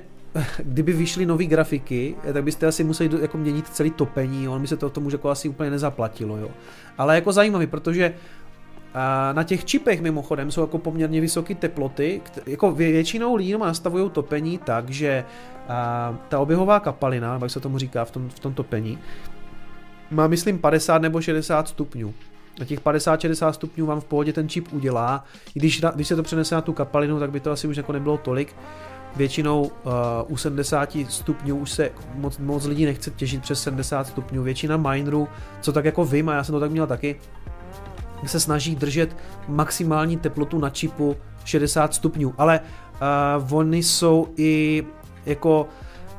kdyby vyšly nové grafiky, tak byste asi museli jako měnit celý topení, on by se to tomu jako asi úplně nezaplatilo, jo. Ale jako zajímavý, protože a na těch čipech mimochodem jsou jako poměrně vysoké teploty, jako většinou lidí nastavují topení tak, že a, ta oběhová kapalina, jak se tomu říká v tom, v tom topení, má myslím 50 nebo 60 stupňů. na těch 50-60 stupňů vám v pohodě ten čip udělá. I když, když se to přenese na tu kapalinu, tak by to asi už jako nebylo tolik. Většinou uh, u 70 stupňů už se moc, moc lidí nechce těžit přes 70 stupňů. Většina minerů, co tak jako vím, a já jsem to tak měl taky, se snaží držet maximální teplotu na čipu 60 stupňů, ale uh, oni jsou i jako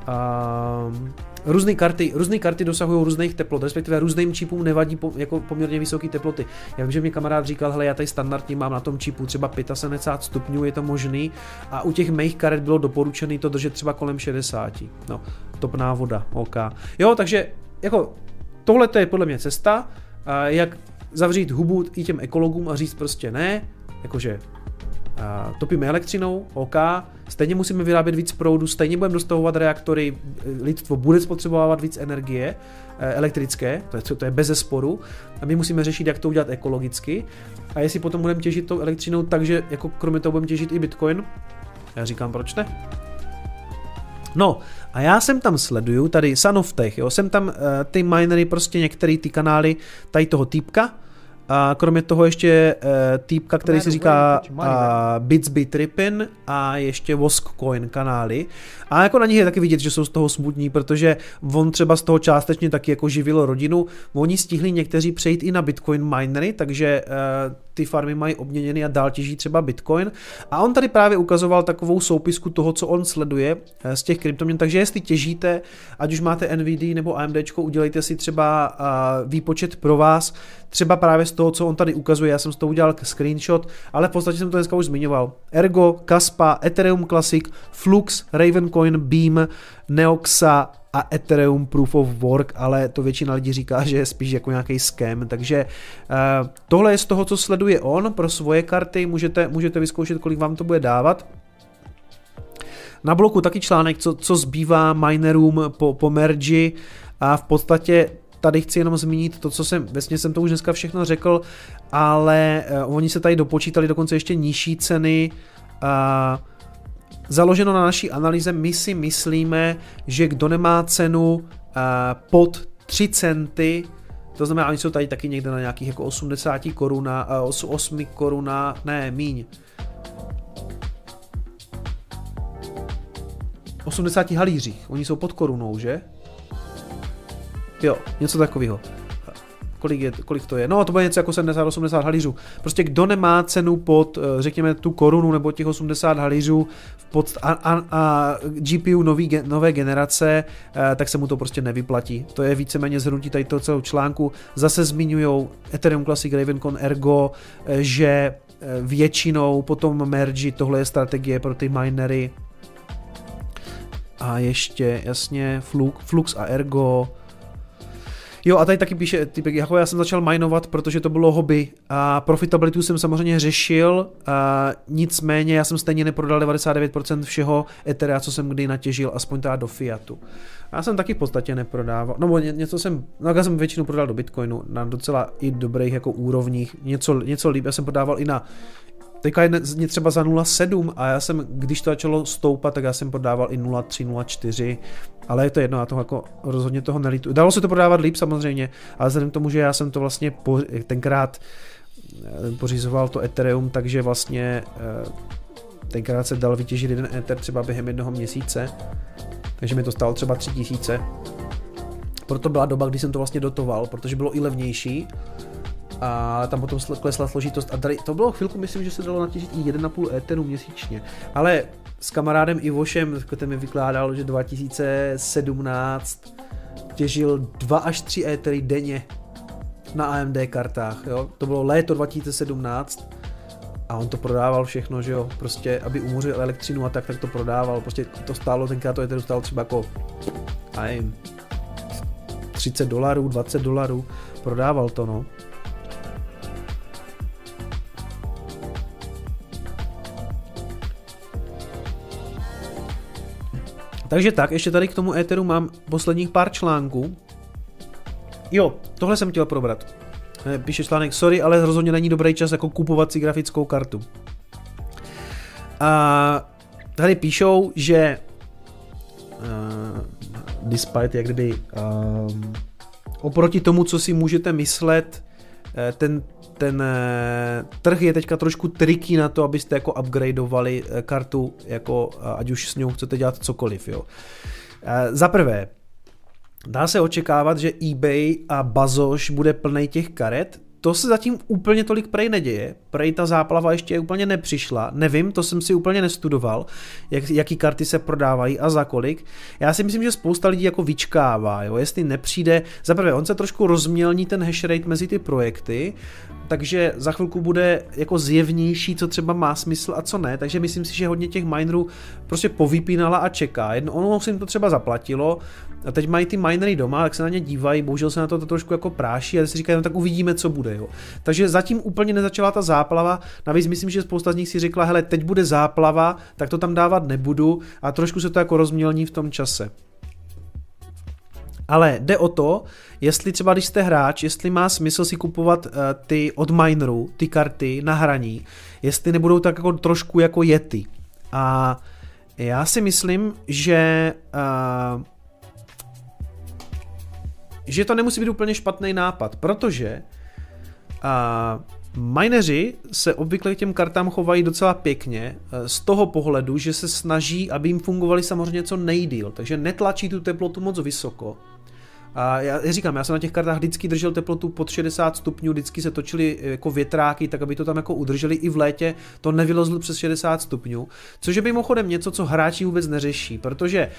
uh, různé karty, různé karty dosahují různých teplot, respektive různým čipům nevadí po, jako poměrně vysoké teploty. Já vím, že mi kamarád říkal, hele, já tady standardně mám na tom čipu třeba 75 stupňů, je to možný, a u těch mých karet bylo doporučené to držet třeba kolem 60. No, topná voda, OK. Jo, takže jako tohle je podle mě cesta, jak zavřít hubu i těm ekologům a říct prostě ne, jakože topíme elektřinou, OK, stejně musíme vyrábět víc proudu, stejně budeme dostavovat reaktory, lidstvo bude spotřebovávat víc energie eh, elektrické, to je, to je bez zesporu, a my musíme řešit, jak to udělat ekologicky. A jestli potom budeme těžit tou elektřinou, takže jako kromě toho budeme těžit i Bitcoin, já říkám, proč ne? No, a já jsem tam sleduju, tady Sanoftech, jo, jsem tam uh, ty minery, prostě některé ty kanály tady toho týpka, a kromě toho ještě uh, týpka, který si říká uh, Bitsby Rippin a ještě Coin kanály. A jako na nich je taky vidět, že jsou z toho smutní, protože on třeba z toho částečně taky jako živil rodinu. Oni stihli někteří přejít i na Bitcoin minery, takže uh, ty farmy mají obměněny a dál těží třeba Bitcoin. A on tady právě ukazoval takovou soupisku toho, co on sleduje z těch kryptoměn. Takže jestli těžíte, ať už máte NVD nebo AMD, udělejte si třeba výpočet pro vás, třeba právě z toho, co on tady ukazuje, já jsem z toho udělal screenshot, ale v podstatě jsem to dneska už zmiňoval. Ergo, Kaspa, Ethereum Classic, Flux, Ravencoin, Beam, Neoxa a Ethereum Proof of Work, ale to většina lidí říká, že je spíš jako nějaký scam, takže uh, tohle je z toho, co sleduje on pro svoje karty, můžete, můžete vyzkoušet, kolik vám to bude dávat. Na bloku taky článek, co, co zbývá minerům po, po mergi a v podstatě tady chci jenom zmínit to, co jsem, vlastně jsem to už dneska všechno řekl, ale uh, oni se tady dopočítali dokonce ještě nižší ceny. Uh, založeno na naší analýze, my si myslíme, že kdo nemá cenu uh, pod 3 centy, to znamená, oni jsou tady taky někde na nějakých jako 80 koruna, uh, 8 koruna, ne, míň. 80 halířích, oni jsou pod korunou, že? Jo, něco takového. Kolik, je, kolik to je? No, to bude něco jako 70-80 halířů. Prostě kdo nemá cenu pod, eh, řekněme, tu korunu nebo těch 80 halířů pod, a, a, a GPU nový, nové generace, eh, tak se mu to prostě nevyplatí. To je víceméně zhrnutí tady toho celého článku. Zase zmiňují Ethereum Classic Ravencon Ergo, eh, že většinou potom merge, tohle je strategie pro ty minery. A ještě, jasně, Flux, Flux a Ergo, Jo, a tady taky píše typek, jako já jsem začal minovat, protože to bylo hobby a profitabilitu jsem samozřejmě řešil, a nicméně já jsem stejně neprodal 99% všeho Etherea, co jsem kdy natěžil, aspoň teda do Fiatu. Já jsem taky v podstatě neprodával, no něco jsem, no já jsem většinu prodal do Bitcoinu na docela i dobrých jako úrovních, něco, něco líp, já jsem prodával i na Teďka je třeba za 0,7 a já jsem, když to začalo stoupat, tak já jsem prodával i 0,3, 0,4, ale je to jedno, já to jako rozhodně toho nelítu. Dalo se to prodávat líp samozřejmě, ale vzhledem k tomu, že já jsem to vlastně po, tenkrát eh, pořizoval to Ethereum, takže vlastně eh, tenkrát se dal vytěžit jeden Ether třeba během jednoho měsíce, takže mi to stalo třeba 3000. Proto byla doba, kdy jsem to vlastně dotoval, protože bylo i levnější a tam potom klesla složitost a tady, to bylo chvilku, myslím, že se dalo natěžit i 1,5 Etheru měsíčně, ale s kamarádem Ivošem, ten mi vykládal, že 2017 těžil 2 až 3 Ethery denně na AMD kartách, jo? to bylo léto 2017 a on to prodával všechno, že jo, prostě, aby umořil elektřinu a tak, tak to prodával, prostě to stálo, tenkrát to Etheru stálo třeba jako, nevím, 30 dolarů, 20 dolarů, prodával to, no. Takže tak, ještě tady k tomu Etheru mám posledních pár článků. Jo, tohle jsem chtěl probrat. Eh, píše článek, sorry, ale rozhodně není dobrý čas jako kupovat si grafickou kartu. A tady píšou, že uh, despite jak kdyby um, oproti tomu, co si můžete myslet, eh, ten, ten eh, trh je teďka trošku triky na to, abyste jako upgradeovali kartu, jako ať už s ňou chcete dělat cokoliv. Jo. Za prvé, dá se očekávat, že eBay a Bazoš bude plný těch karet, to se zatím úplně tolik prej neděje. Prej ta záplava ještě úplně nepřišla. Nevím, to jsem si úplně nestudoval, jak, jaký karty se prodávají a za kolik. Já si myslím, že spousta lidí jako vyčkává, jo? jestli nepřijde. Za prvé, on se trošku rozmělní ten hash rate mezi ty projekty, takže za chvilku bude jako zjevnější, co třeba má smysl a co ne, takže myslím si, že hodně těch minerů prostě povypínala a čeká. Jedno, ono se jim to třeba zaplatilo, a teď mají ty minery doma, tak se na ně dívají, bohužel se na to, to trošku jako práší a si říkají, no tak uvidíme, co bude. Jo. Takže zatím úplně nezačala ta záplava, navíc myslím, že spousta z nich si řekla, hele, teď bude záplava, tak to tam dávat nebudu a trošku se to jako rozmělní v tom čase. Ale jde o to, jestli třeba když jste hráč, jestli má smysl si kupovat uh, ty od minerů, ty karty na hraní, jestli nebudou tak jako trošku jako jety. A já si myslím, že uh, že to nemusí být úplně špatný nápad, protože uh, mineři se obvykle k těm kartám chovají docela pěkně uh, z toho pohledu, že se snaží, aby jim fungovali samozřejmě co nejdíl, takže netlačí tu teplotu moc vysoko, a já, říkám, já jsem na těch kartách vždycky držel teplotu pod 60 stupňů, vždycky se točily jako větráky, tak aby to tam jako udrželi. I v létě, to nevylezlo přes 60 stupňů, což je mimochodem něco, co hráči vůbec neřeší, protože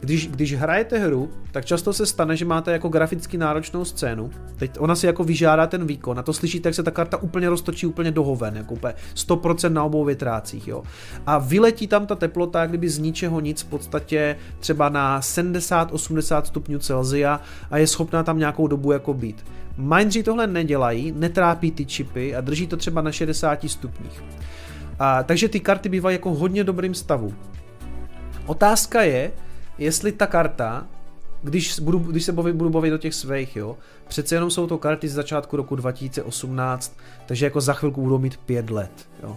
když, když hrajete hru, tak často se stane, že máte jako graficky náročnou scénu. Teď ona si jako vyžádá ten výkon. A to slyšíte, jak se ta karta úplně roztočí úplně do hoven, jako úplně 100% na obou větrácích. Jo. A vyletí tam ta teplota, kdyby z ničeho nic v podstatě třeba na 70-80 stupňů Celsia a je schopná tam nějakou dobu jako být. Mindři tohle nedělají, netrápí ty čipy a drží to třeba na 60 stupních. A, takže ty karty bývají jako hodně dobrým stavu. Otázka je, jestli ta karta, když, budu, když se baví, budu bavit o těch svých, jo, přece jenom jsou to karty z začátku roku 2018, takže jako za chvilku budou mít pět let, jo.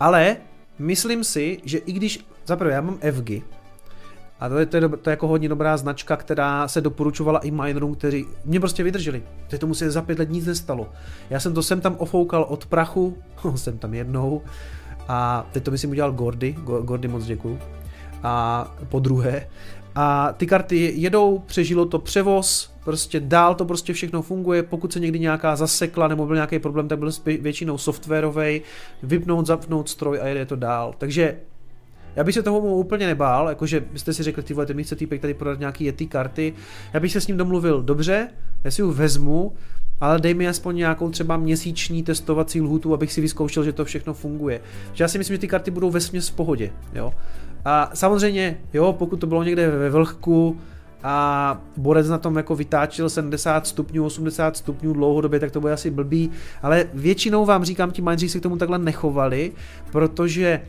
Ale myslím si, že i když, zaprvé já mám FG, a to je, to, je, to je jako hodně dobrá značka, která se doporučovala i minerům, kteří mě prostě vydrželi. Teď tomu se za pět let nic nestalo. Já jsem to sem tam ofoukal od prachu, jsem tam jednou, a teď to myslím udělal Gordy, Gordy moc děkuju a po druhé. A ty karty jedou, přežilo to převoz, prostě dál to prostě všechno funguje, pokud se někdy nějaká zasekla nebo byl nějaký problém, tak byl většinou softwarový, vypnout, zapnout stroj a jede to dál. Takže já bych se toho úplně nebál, jakože byste si řekli, ty vole, mi chce týpek tady prodat nějaký Yeti karty, já bych se s ním domluvil, dobře, já si ho vezmu, ale dej mi aspoň nějakou třeba měsíční testovací lhutu, abych si vyzkoušel, že to všechno funguje. Že já si myslím, že ty karty budou ve v pohodě, jo. A samozřejmě, jo, pokud to bylo někde ve vlhku a borec na tom jako vytáčil 70 stupňů, 80 stupňů dlouhodobě, tak to bude asi blbý, ale většinou vám říkám, ti mineři se k tomu takhle nechovali, protože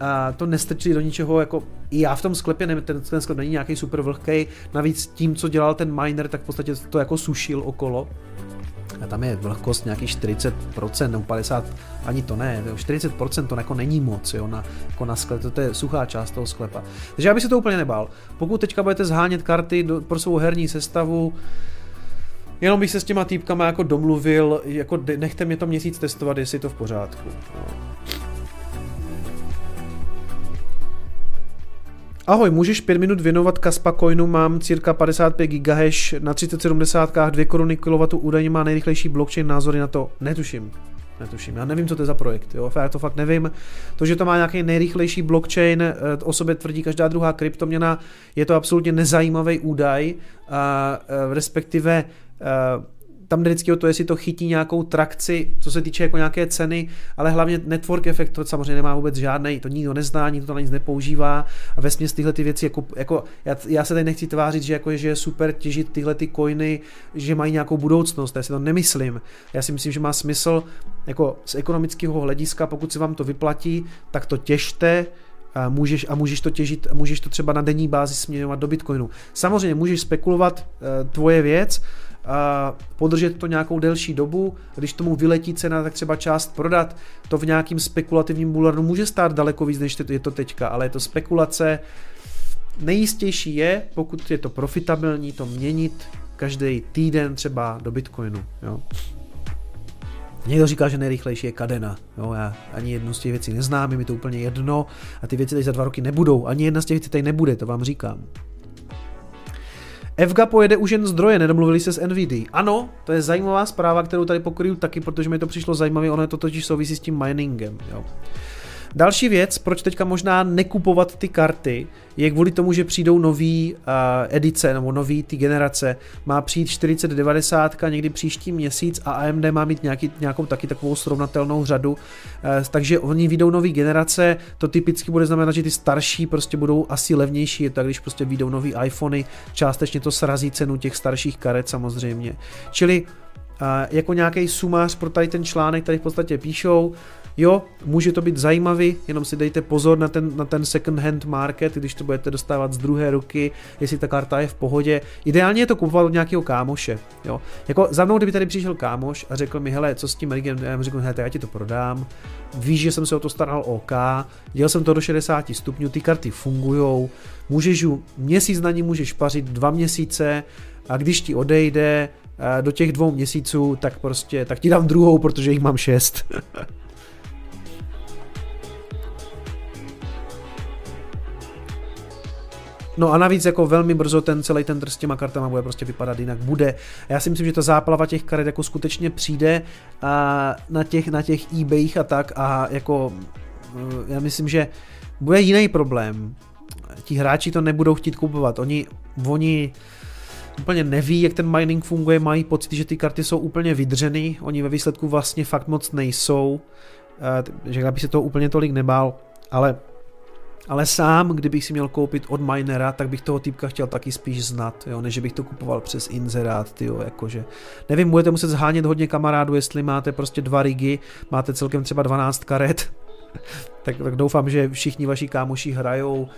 a to nestrčili do ničeho, jako i já v tom sklepě, ne, ten, ten sklep není nějaký super vlhký, navíc tím, co dělal ten miner, tak v podstatě to jako sušil okolo, a tam je vlhkost nějaký 40% nebo 50%, ani to ne, 40% to jako není moc jo, na, jako na sklep, to, to je suchá část toho sklepa. Takže já bych se to úplně nebál. Pokud teďka budete zhánět karty do, pro svou herní sestavu, jenom bych se s těma týpkama jako domluvil, jako nechte mě to měsíc testovat, jestli je to v pořádku. No. Ahoj, můžeš 5 minut věnovat Kaspa Coinu, mám cirka 55 GHz na 3070, 2 koruny kW, údajně má nejrychlejší blockchain, názory na to netuším. Netuším, já nevím, co to je za projekt, jo, já to fakt nevím. To, že to má nějaký nejrychlejší blockchain, eh, o sobě tvrdí každá druhá kryptoměna, je to absolutně nezajímavý údaj, a, eh, respektive eh, tam jde vždycky o to, jestli to chytí nějakou trakci, co se týče jako nějaké ceny, ale hlavně network efekt to samozřejmě nemá vůbec žádný, to nikdo nezná, nikdo to na nic nepoužívá a ve směs tyhle ty věci, jako, jako já, já, se tady nechci tvářit, že, jako, že je super těžit tyhle ty coiny, že mají nějakou budoucnost, já si to nemyslím. Já si myslím, že má smysl jako z ekonomického hlediska, pokud se vám to vyplatí, tak to těžte, a můžeš, a můžeš to těžit, můžeš to třeba na denní bázi směňovat do Bitcoinu. Samozřejmě můžeš spekulovat, e, tvoje věc, podržet to nějakou delší dobu, když tomu vyletí cena, tak třeba část prodat, to v nějakým spekulativním bulwarnu může stát daleko víc, než je to teďka, ale je to spekulace. Nejistější je, pokud je to profitabilní, to měnit každý týden třeba do Bitcoinu. Jo. Někdo říká, že nejrychlejší je Kadena. Jo, já ani jednu z těch věcí neznám, je mi to úplně jedno a ty věci tady za dva roky nebudou. Ani jedna z těch věcí tady nebude, to vám říkám. FGA pojede už jen zdroje, nedomluvili se s NVD. Ano, to je zajímavá zpráva, kterou tady pokryju taky, protože mi to přišlo zajímavé, ono je to totiž souvisí s tím miningem. Jo. Další věc, proč teďka možná nekupovat ty karty, je kvůli tomu, že přijdou nový uh, edice nebo nový ty generace. Má přijít 4090 někdy příští měsíc a AMD má mít nějaký, nějakou taky takovou srovnatelnou řadu. Uh, takže oni vyjdou nový generace, to typicky bude znamenat, že ty starší prostě budou asi levnější, je to když prostě vyjdou nový iPhony, částečně to srazí cenu těch starších karet samozřejmě. Čili jako nějaký sumář pro tady ten článek, tady v podstatě píšou, Jo, může to být zajímavý, jenom si dejte pozor na ten, na ten second hand market, když to budete dostávat z druhé ruky, jestli ta karta je v pohodě. Ideálně je to kupovat od nějakého kámoše. Jo. Jako za mnou, kdyby tady přišel kámoš a řekl mi, hele, co s tím rigem, já mu řekl, hele, já ti to prodám, víš, že jsem se o to staral OK, dělal jsem to do 60 stupňů, ty karty fungují, můžeš ju, měsíc na ní můžeš pařit, dva měsíce, a když ti odejde do těch dvou měsíců, tak prostě, tak ti dám druhou, protože jich mám šest. No a navíc jako velmi brzo ten celý ten s těma kartama bude prostě vypadat jinak bude. Já si myslím, že ta záplava těch karet jako skutečně přijde a na těch, na těch eBayích a tak a jako eh, já myslím, že bude jiný problém. Ti hráči to nebudou chtít kupovat. Oni, oni úplně neví, jak ten mining funguje, mají pocit, že ty karty jsou úplně vydřeny, oni ve výsledku vlastně fakt moc nejsou, eh, že by se to úplně tolik nebál, ale ale sám, kdybych si měl koupit od minera, tak bych toho typka chtěl taky spíš znat, jo, než bych to kupoval přes inzerát, tyjo, jakože. Nevím, budete muset zhánět hodně kamarádů, jestli máte prostě dva rigy, máte celkem třeba 12 karet, tak, tak doufám, že všichni vaši kámoši hrajou uh,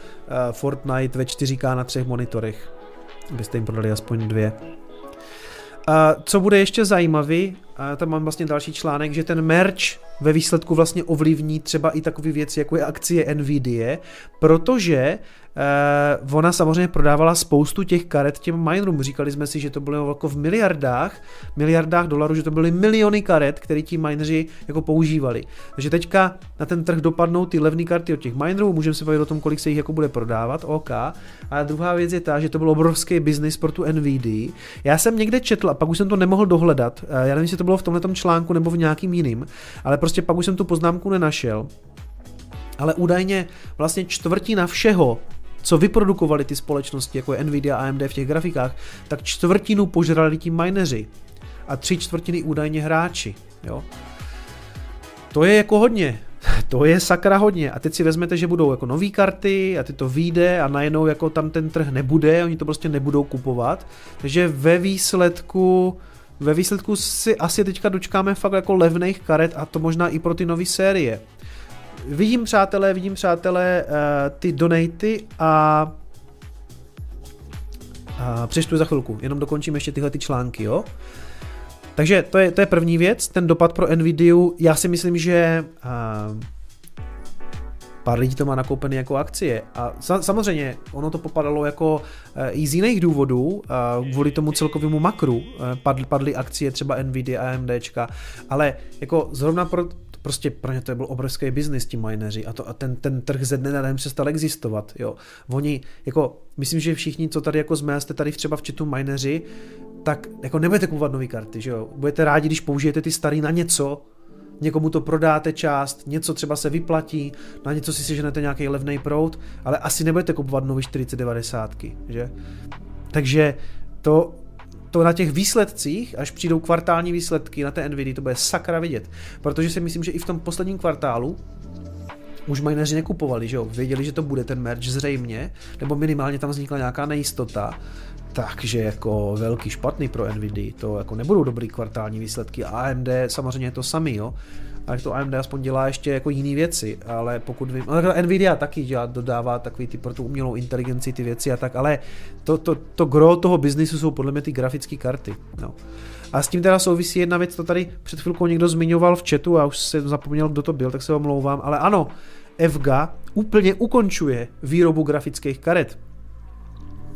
Fortnite ve 4K na třech monitorech, abyste jim prodali aspoň dvě. A co bude ještě zajímavý, a tam mám vlastně další článek, že ten merch ve výsledku vlastně ovlivní třeba i takové věci, jako je akcie Nvidia, protože Uh, ona samozřejmě prodávala spoustu těch karet těm minerům. Říkali jsme si, že to bylo jako v miliardách, miliardách dolarů, že to byly miliony karet, které ti mineři jako používali. Takže teďka na ten trh dopadnou ty levné karty od těch minerů, můžeme se bavit o tom, kolik se jich jako bude prodávat, OK. A druhá věc je ta, že to byl obrovský biznis pro tu NVD. Já jsem někde četl a pak už jsem to nemohl dohledat. Uh, já nevím, to bylo v tomhle článku nebo v nějakým jiným, ale prostě pak už jsem tu poznámku nenašel. Ale údajně vlastně čtvrtina všeho, co vyprodukovali ty společnosti, jako je Nvidia a AMD v těch grafikách, tak čtvrtinu požrali ti mineři a tři čtvrtiny údajně hráči. Jo? To je jako hodně. To je sakra hodně. A teď si vezmete, že budou jako nové karty a ty to vyjde a najednou jako tam ten trh nebude, oni to prostě nebudou kupovat. Takže ve výsledku ve výsledku si asi teďka dočkáme fakt jako levných karet a to možná i pro ty nové série. Vidím přátelé, vidím přátelé uh, ty donaty a a přečtu za chvilku, jenom dokončím ještě tyhle ty články, jo. Takže to je, to je první věc, ten dopad pro Nvidia, já si myslím, že uh, pár lidí to má nakoupený jako akcie. A samozřejmě ono to popadalo jako eh, i z jiných důvodů, kvůli tomu celkovému makru padly, padly akcie třeba Nvidia a AMDčka, ale jako zrovna pro prostě pro ně to byl obrovský biznis, ti mineři a, to, a ten, ten trh ze dne na den přestal existovat, jo. Oni, jako, myslím, že všichni, co tady jako jsme, jste tady třeba v čitu mineři, tak jako nebudete kupovat nové karty, že jo. Budete rádi, když použijete ty staré na něco, někomu to prodáte část, něco třeba se vyplatí, na něco si seženete nějaký levný prout, ale asi nebudete kupovat nový 4090, že? Takže to to na těch výsledcích, až přijdou kvartální výsledky na té Nvidia, to bude sakra vidět. Protože si myslím, že i v tom posledním kvartálu už mineři nekupovali, že jo? Věděli, že to bude ten merch zřejmě, nebo minimálně tam vznikla nějaká nejistota, takže jako velký špatný pro Nvidia, to jako nebudou dobrý kvartální výsledky. AMD samozřejmě je to samý, jo ale to AMD aspoň dělá ještě jako jiné věci, ale pokud vím, ale Nvidia taky dělá, dodává takový ty pro tu umělou inteligenci ty věci a tak, ale to, to, to gro toho biznisu jsou podle mě ty grafické karty. No. A s tím teda souvisí jedna věc, to tady před chvilkou někdo zmiňoval v chatu a už jsem zapomněl, kdo to byl, tak se omlouvám, ale ano, FGA úplně ukončuje výrobu grafických karet.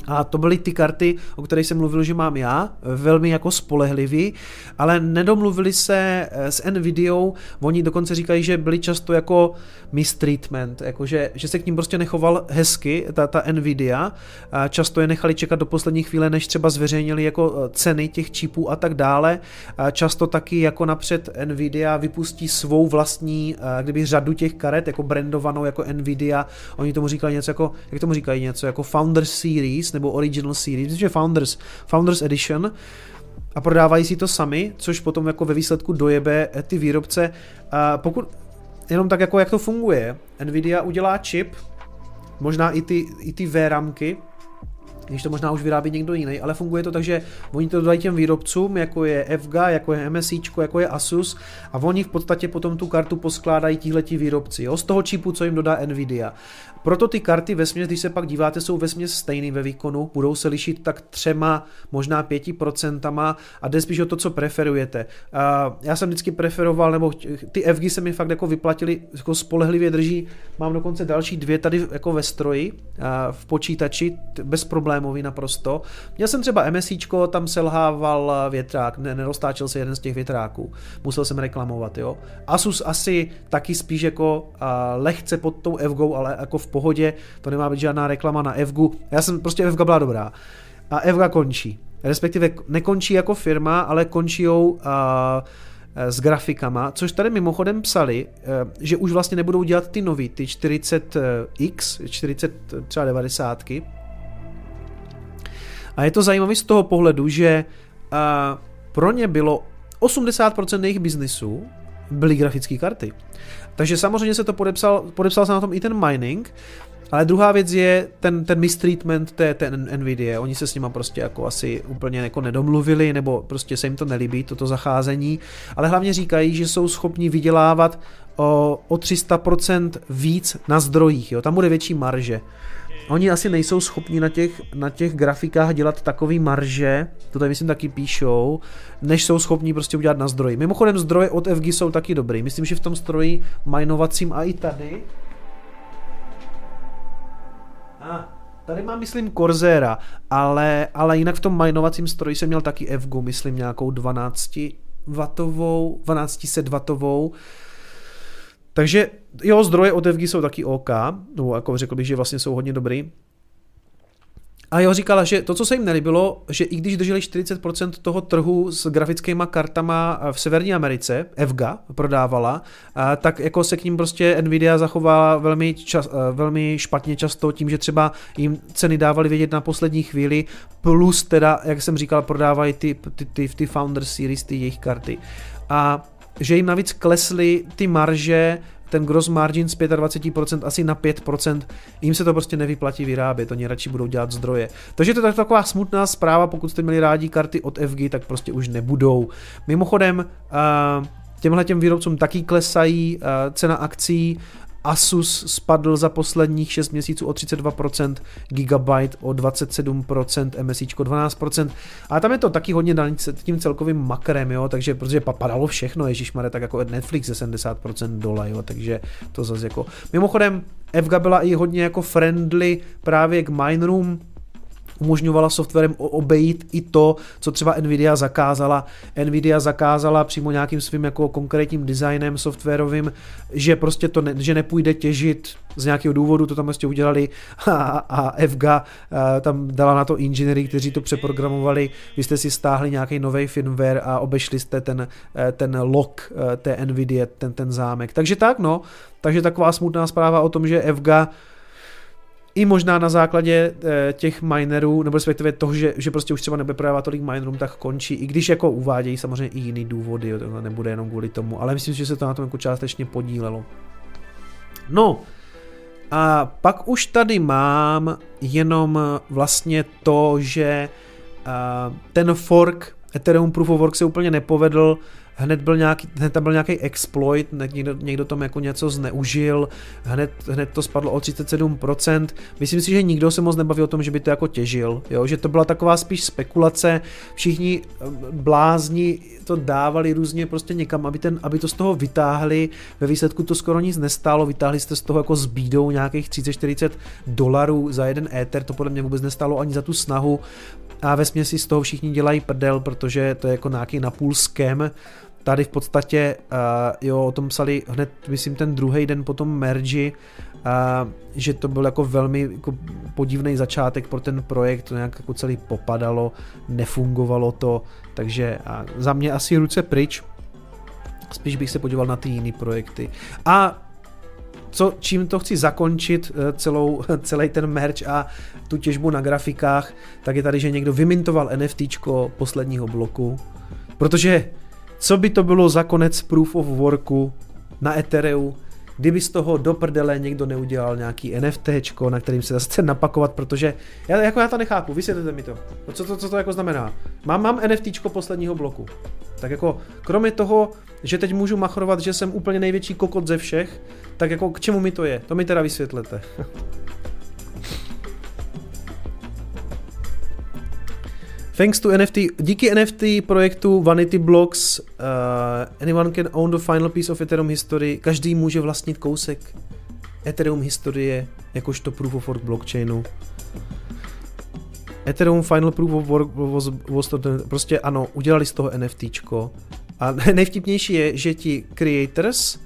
A to byly ty karty, o kterých jsem mluvil, že mám já, velmi jako spolehlivý, ale nedomluvili se eh, s Nvidia, oni dokonce říkají, že byli často jako mistreatment, jakože, že se k ním prostě nechoval hezky, ta, ta Nvidia, a často je nechali čekat do poslední chvíle, než třeba zveřejnili jako eh, ceny těch čipů a tak dále, a často taky jako napřed Nvidia vypustí svou vlastní, eh, kdyby řadu těch karet, jako brandovanou jako Nvidia, oni tomu říkali něco jako, jak tomu říkají něco, jako Founder Series, nebo Original Series, myslím, že Founders, Founders Edition, a prodávají si to sami, což potom jako ve výsledku dojebe eh, ty výrobce. A pokud jenom tak jako jak to funguje, Nvidia udělá čip, možná i ty, i ty VRAMky, když to možná už vyrábí někdo jiný, ale funguje to tak, že oni to dodají těm výrobcům, jako je FG, jako je MSI, jako je Asus a oni v podstatě potom tu kartu poskládají tihleti výrobci, jo, z toho čipu, co jim dodá Nvidia. Proto ty karty ve směs, když se pak díváte, jsou ve směs stejný ve výkonu, budou se lišit tak třema, možná pěti procentama a jde spíš o to, co preferujete. Já jsem vždycky preferoval, nebo ty FG se mi fakt jako vyplatili, jako spolehlivě drží, mám dokonce další dvě tady jako ve stroji, v počítači, bez problémový naprosto. Měl jsem třeba MSIčko, tam selhával větrák, ne, neroztáčel se jeden z těch větráků, musel jsem reklamovat, jo. Asus asi taky spíš jako lehce pod tou FG, ale jako v pohodě, to nemá být žádná reklama na FGu. Já jsem prostě FGA byla dobrá. A FGA končí. Respektive nekončí jako firma, ale končí uh, s grafikama, což tady mimochodem psali, uh, že už vlastně nebudou dělat ty nový, ty 40X, 40 třeba 90. A je to zajímavé z toho pohledu, že uh, pro ně bylo 80% jejich biznisu byly grafické karty. Takže samozřejmě se to podepsal, podepsal se na tom i ten mining, ale druhá věc je ten, ten mistreatment té, té Nvidia. Oni se s nima prostě jako asi úplně jako nedomluvili, nebo prostě se jim to nelíbí, toto zacházení, ale hlavně říkají, že jsou schopni vydělávat o, o 300% víc na zdrojích, jo? tam bude větší marže. Oni asi nejsou schopni na těch, na těch grafikách dělat takový marže, to tady myslím taky píšou, než jsou schopni prostě udělat na zdroji. Mimochodem zdroje od FG jsou taky dobrý. Myslím, že v tom stroji minovacím a i tady. A Tady mám, myslím, Corsaira, ale, ale jinak v tom minovacím stroji jsem měl taky FGu, myslím, nějakou 12 watovou, 1200 watovou, takže jeho zdroje od FG jsou taky OK, nebo jako řekl bych, že vlastně jsou hodně dobrý. A jo, říkala, že to, co se jim nelíbilo, že i když drželi 40% toho trhu s grafickými kartama v Severní Americe, FGA prodávala, tak jako se k ním prostě Nvidia zachovala velmi, čas, velmi špatně často tím, že třeba jim ceny dávali vědět na poslední chvíli, plus teda, jak jsem říkal, prodávají ty, ty, ty, ty Founder Series, ty jejich karty. A že jim navíc klesly ty marže, ten gross margin z 25% asi na 5%, jim se to prostě nevyplatí vyrábět, oni radši budou dělat zdroje. Takže to je taková smutná zpráva, pokud jste měli rádi karty od FG, tak prostě už nebudou. Mimochodem, těmhle těm výrobcům taky klesají cena akcí Asus spadl za posledních 6 měsíců o 32%, Gigabyte o 27%, MSI 12%. A tam je to taky hodně daný tím celkovým makrem, jo, takže protože padalo všechno, ježišmarja, tak jako Netflix ze 70% dola, jo, takže to zase jako... Mimochodem, FGA byla i hodně jako friendly právě k Mineroom, umožňovala softwarem obejít i to, co třeba Nvidia zakázala. Nvidia zakázala přímo nějakým svým jako konkrétním designem softwarovým, že prostě to ne, že nepůjde těžit z nějakého důvodu, to tam prostě udělali a, a FGA a, tam dala na to inženýry, kteří to přeprogramovali, vy jste si stáhli nějaký nový firmware a obešli jste ten, e, ten lock e, té Nvidia, ten, ten zámek. Takže tak no, takže taková smutná zpráva o tom, že FGA i možná na základě e, těch minerů, nebo respektive toho, že, že prostě už třeba nebude prodávat tolik minerům, tak končí, i když jako uvádějí samozřejmě i jiný důvody, jo, to nebude jenom kvůli tomu, ale myslím, že se to na tom jako částečně podílelo. No, a pak už tady mám jenom vlastně to, že ten fork Ethereum Proof of Work se úplně nepovedl, hned, byl nějaký, hned tam byl nějaký exploit, někdo, někdo tam jako něco zneužil, hned, hned to spadlo o 37%. Myslím si, že nikdo se moc nebaví o tom, že by to jako těžil, jo? že to byla taková spíš spekulace, všichni eh, blázni to dávali různě prostě někam, aby, ten, aby to z toho vytáhli, ve výsledku to skoro nic nestálo, vytáhli jste z toho jako s bídou nějakých 30-40 dolarů za jeden éter, to podle mě vůbec nestálo ani za tu snahu a ve směsi z toho všichni dělají prdel, protože to je jako nějaký napůl skem, tady v podstatě, uh, jo, o tom psali hned, myslím, ten druhý den po tom mergi, uh, že to byl jako velmi jako podivný začátek pro ten projekt, to nějak jako celý popadalo, nefungovalo to, takže uh, za mě asi ruce pryč, spíš bych se podíval na ty jiné projekty. A co, čím to chci zakončit celou, celý ten merch a tu těžbu na grafikách, tak je tady, že někdo vymintoval NFTčko posledního bloku, protože co by to bylo za konec Proof of Worku na Ethereu, kdyby z toho do prdele někdo neudělal nějaký NFT, na kterým se zase napakovat, protože já, jako já to nechápu, vysvětlete mi to. Co to, co to jako znamená? Mám, mám NFT posledního bloku. Tak jako, kromě toho, že teď můžu machrovat, že jsem úplně největší kokot ze všech, tak jako k čemu mi to je? To mi teda vysvětlete. Thanks to NFT, díky NFT projektu Vanity Blocks, uh, anyone can own the final piece of Ethereum history. Každý může vlastnit kousek Ethereum historie, jakožto proof of work blockchainu. Ethereum Final Proof of Work was, was to, prostě ano, udělali z toho NFTčko. A nejvtipnější je, že ti creators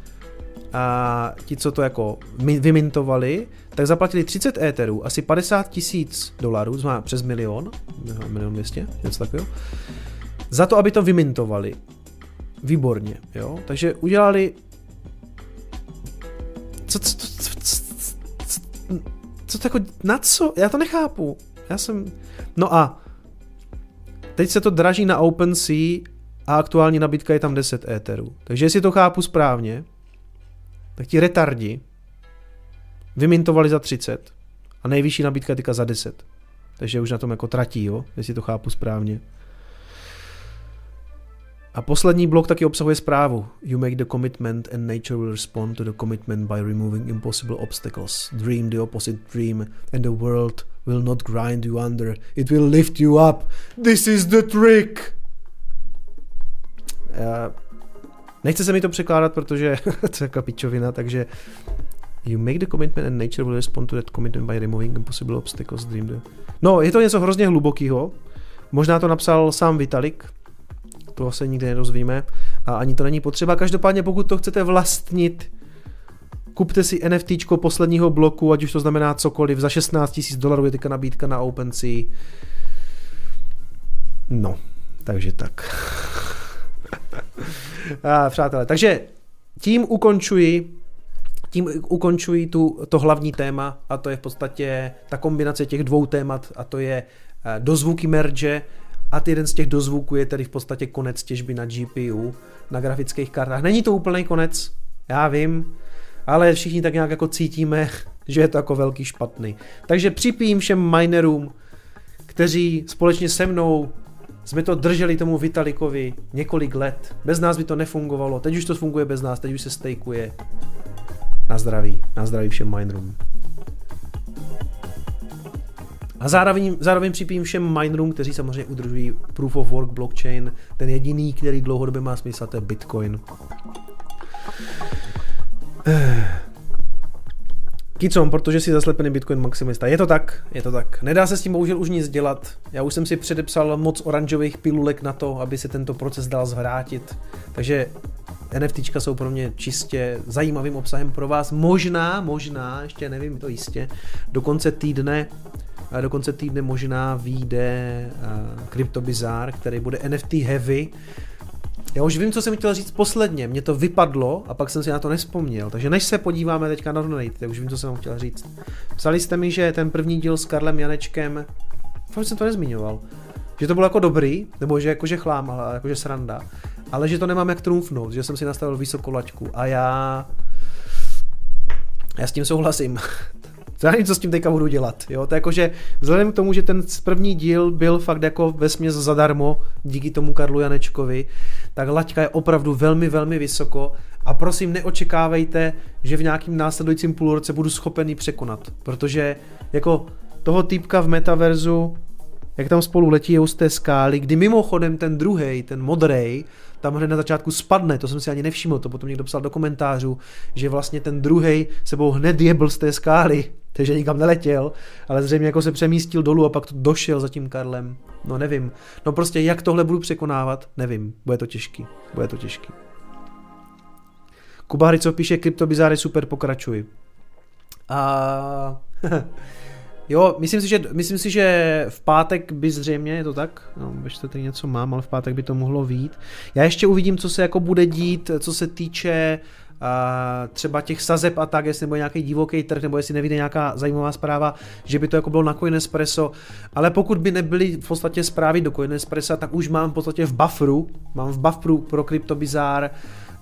a ti, co to jako vymintovali, tak zaplatili 30 éterů, asi 50 tisíc dolarů, znamená přes milion, milion 200, něco takového, za to, aby to vymintovali. Výborně, jo. Takže udělali co, co, co, co, co, co, co to jako, na co? Já to nechápu. Já jsem, no a teď se to draží na OpenSea a aktuální nabídka je tam 10 éterů. Takže jestli to chápu správně, tak ti retardi vymintovali za 30 a nejvyšší nabídka je za 10. Takže už na tom jako tratí, jo, jestli to chápu správně. A poslední blok taky obsahuje zprávu. You make the commitment and nature will respond to the commitment by removing impossible obstacles. Dream the opposite dream and the world will not grind you under. It will lift you up. This is the trick! Uh, nechce se mi to překládat, protože to je jako pičovina, takže You make the commitment and nature will respond to that commitment by removing impossible obstacles. Dream the... No, je to něco hrozně hlubokého. Možná to napsal sám Vitalik, to se nikdy nedozvíme a ani to není potřeba. Každopádně pokud to chcete vlastnit, kupte si NFT posledního bloku, ať už to znamená cokoliv, za 16 000 dolarů je teďka nabídka na OpenSea. No, takže tak. a, přátelé, takže tím ukončuji tím ukončuji tu, to hlavní téma a to je v podstatě ta kombinace těch dvou témat a to je eh, dozvuky merge a jeden z těch dozvuků je tedy v podstatě konec těžby na GPU, na grafických kartách. Není to úplný konec, já vím, ale všichni tak nějak jako cítíme, že je to jako velký špatný. Takže připím všem minerům, kteří společně se mnou jsme to drželi tomu Vitalikovi několik let. Bez nás by to nefungovalo, teď už to funguje bez nás, teď už se stejkuje. Na zdraví, na zdraví všem minerům. A zároveň, zároveň připím všem minerům, kteří samozřejmě udržují Proof of Work blockchain, ten jediný, který dlouhodobě má smysl, to je Bitcoin. Kicom, protože si zaslepený Bitcoin maximista. Je to tak, je to tak. Nedá se s tím bohužel už nic dělat. Já už jsem si předepsal moc oranžových pilulek na to, aby se tento proces dal zvrátit. Takže NFTčka jsou pro mě čistě zajímavým obsahem pro vás. Možná, možná, ještě nevím to jistě, do konce týdne do konce týdne možná vyjde uh, Crypto Bizarre, který bude NFT heavy. Já už vím, co jsem chtěl říct posledně, mě to vypadlo a pak jsem si na to nespomněl, takže než se podíváme teďka na Donate, tak už vím, co jsem chtěl říct. Psali jste mi, že ten první díl s Karlem Janečkem, fakt jsem to nezmiňoval, že to bylo jako dobrý, nebo že jakože chlám, ale jakože sranda, ale že to nemám jak trumfnout, že jsem si nastavil vysokou laťku a já já s tím souhlasím. To já co s tím teďka budu dělat. Jo? To je jako, že vzhledem k tomu, že ten první díl byl fakt jako ve směs zadarmo díky tomu Karlu Janečkovi, tak laťka je opravdu velmi, velmi vysoko a prosím neočekávejte, že v nějakým následujícím půlroce budu schopený překonat, protože jako toho týpka v metaverzu, jak tam spolu letí z té skály, kdy mimochodem ten druhý, ten modrej, tam hned na začátku spadne, to jsem si ani nevšiml, to potom někdo psal do komentářů, že vlastně ten druhý sebou hned jebl z té skály, takže nikam neletěl, ale zřejmě jako se přemístil dolů a pak to došel za tím Karlem. No nevím. No prostě jak tohle budu překonávat, nevím. Bude to těžký. Bude to těžký. Kuba co píše, kryptobizáry super, pokračuj. A... jo, myslím si, že, myslím si, že v pátek by zřejmě, je to tak? No, ještě tady něco mám, ale v pátek by to mohlo vít. Já ještě uvidím, co se jako bude dít, co se týče a třeba těch sazeb a tak, jestli nebo nějaký divoký trh, nebo jestli nevíde nějaká zajímavá zpráva, že by to jako bylo na Coinespresso, ale pokud by nebyly v podstatě zprávy do Coinespresso, tak už mám v podstatě v bufferu, mám v bufferu pro CryptoBizar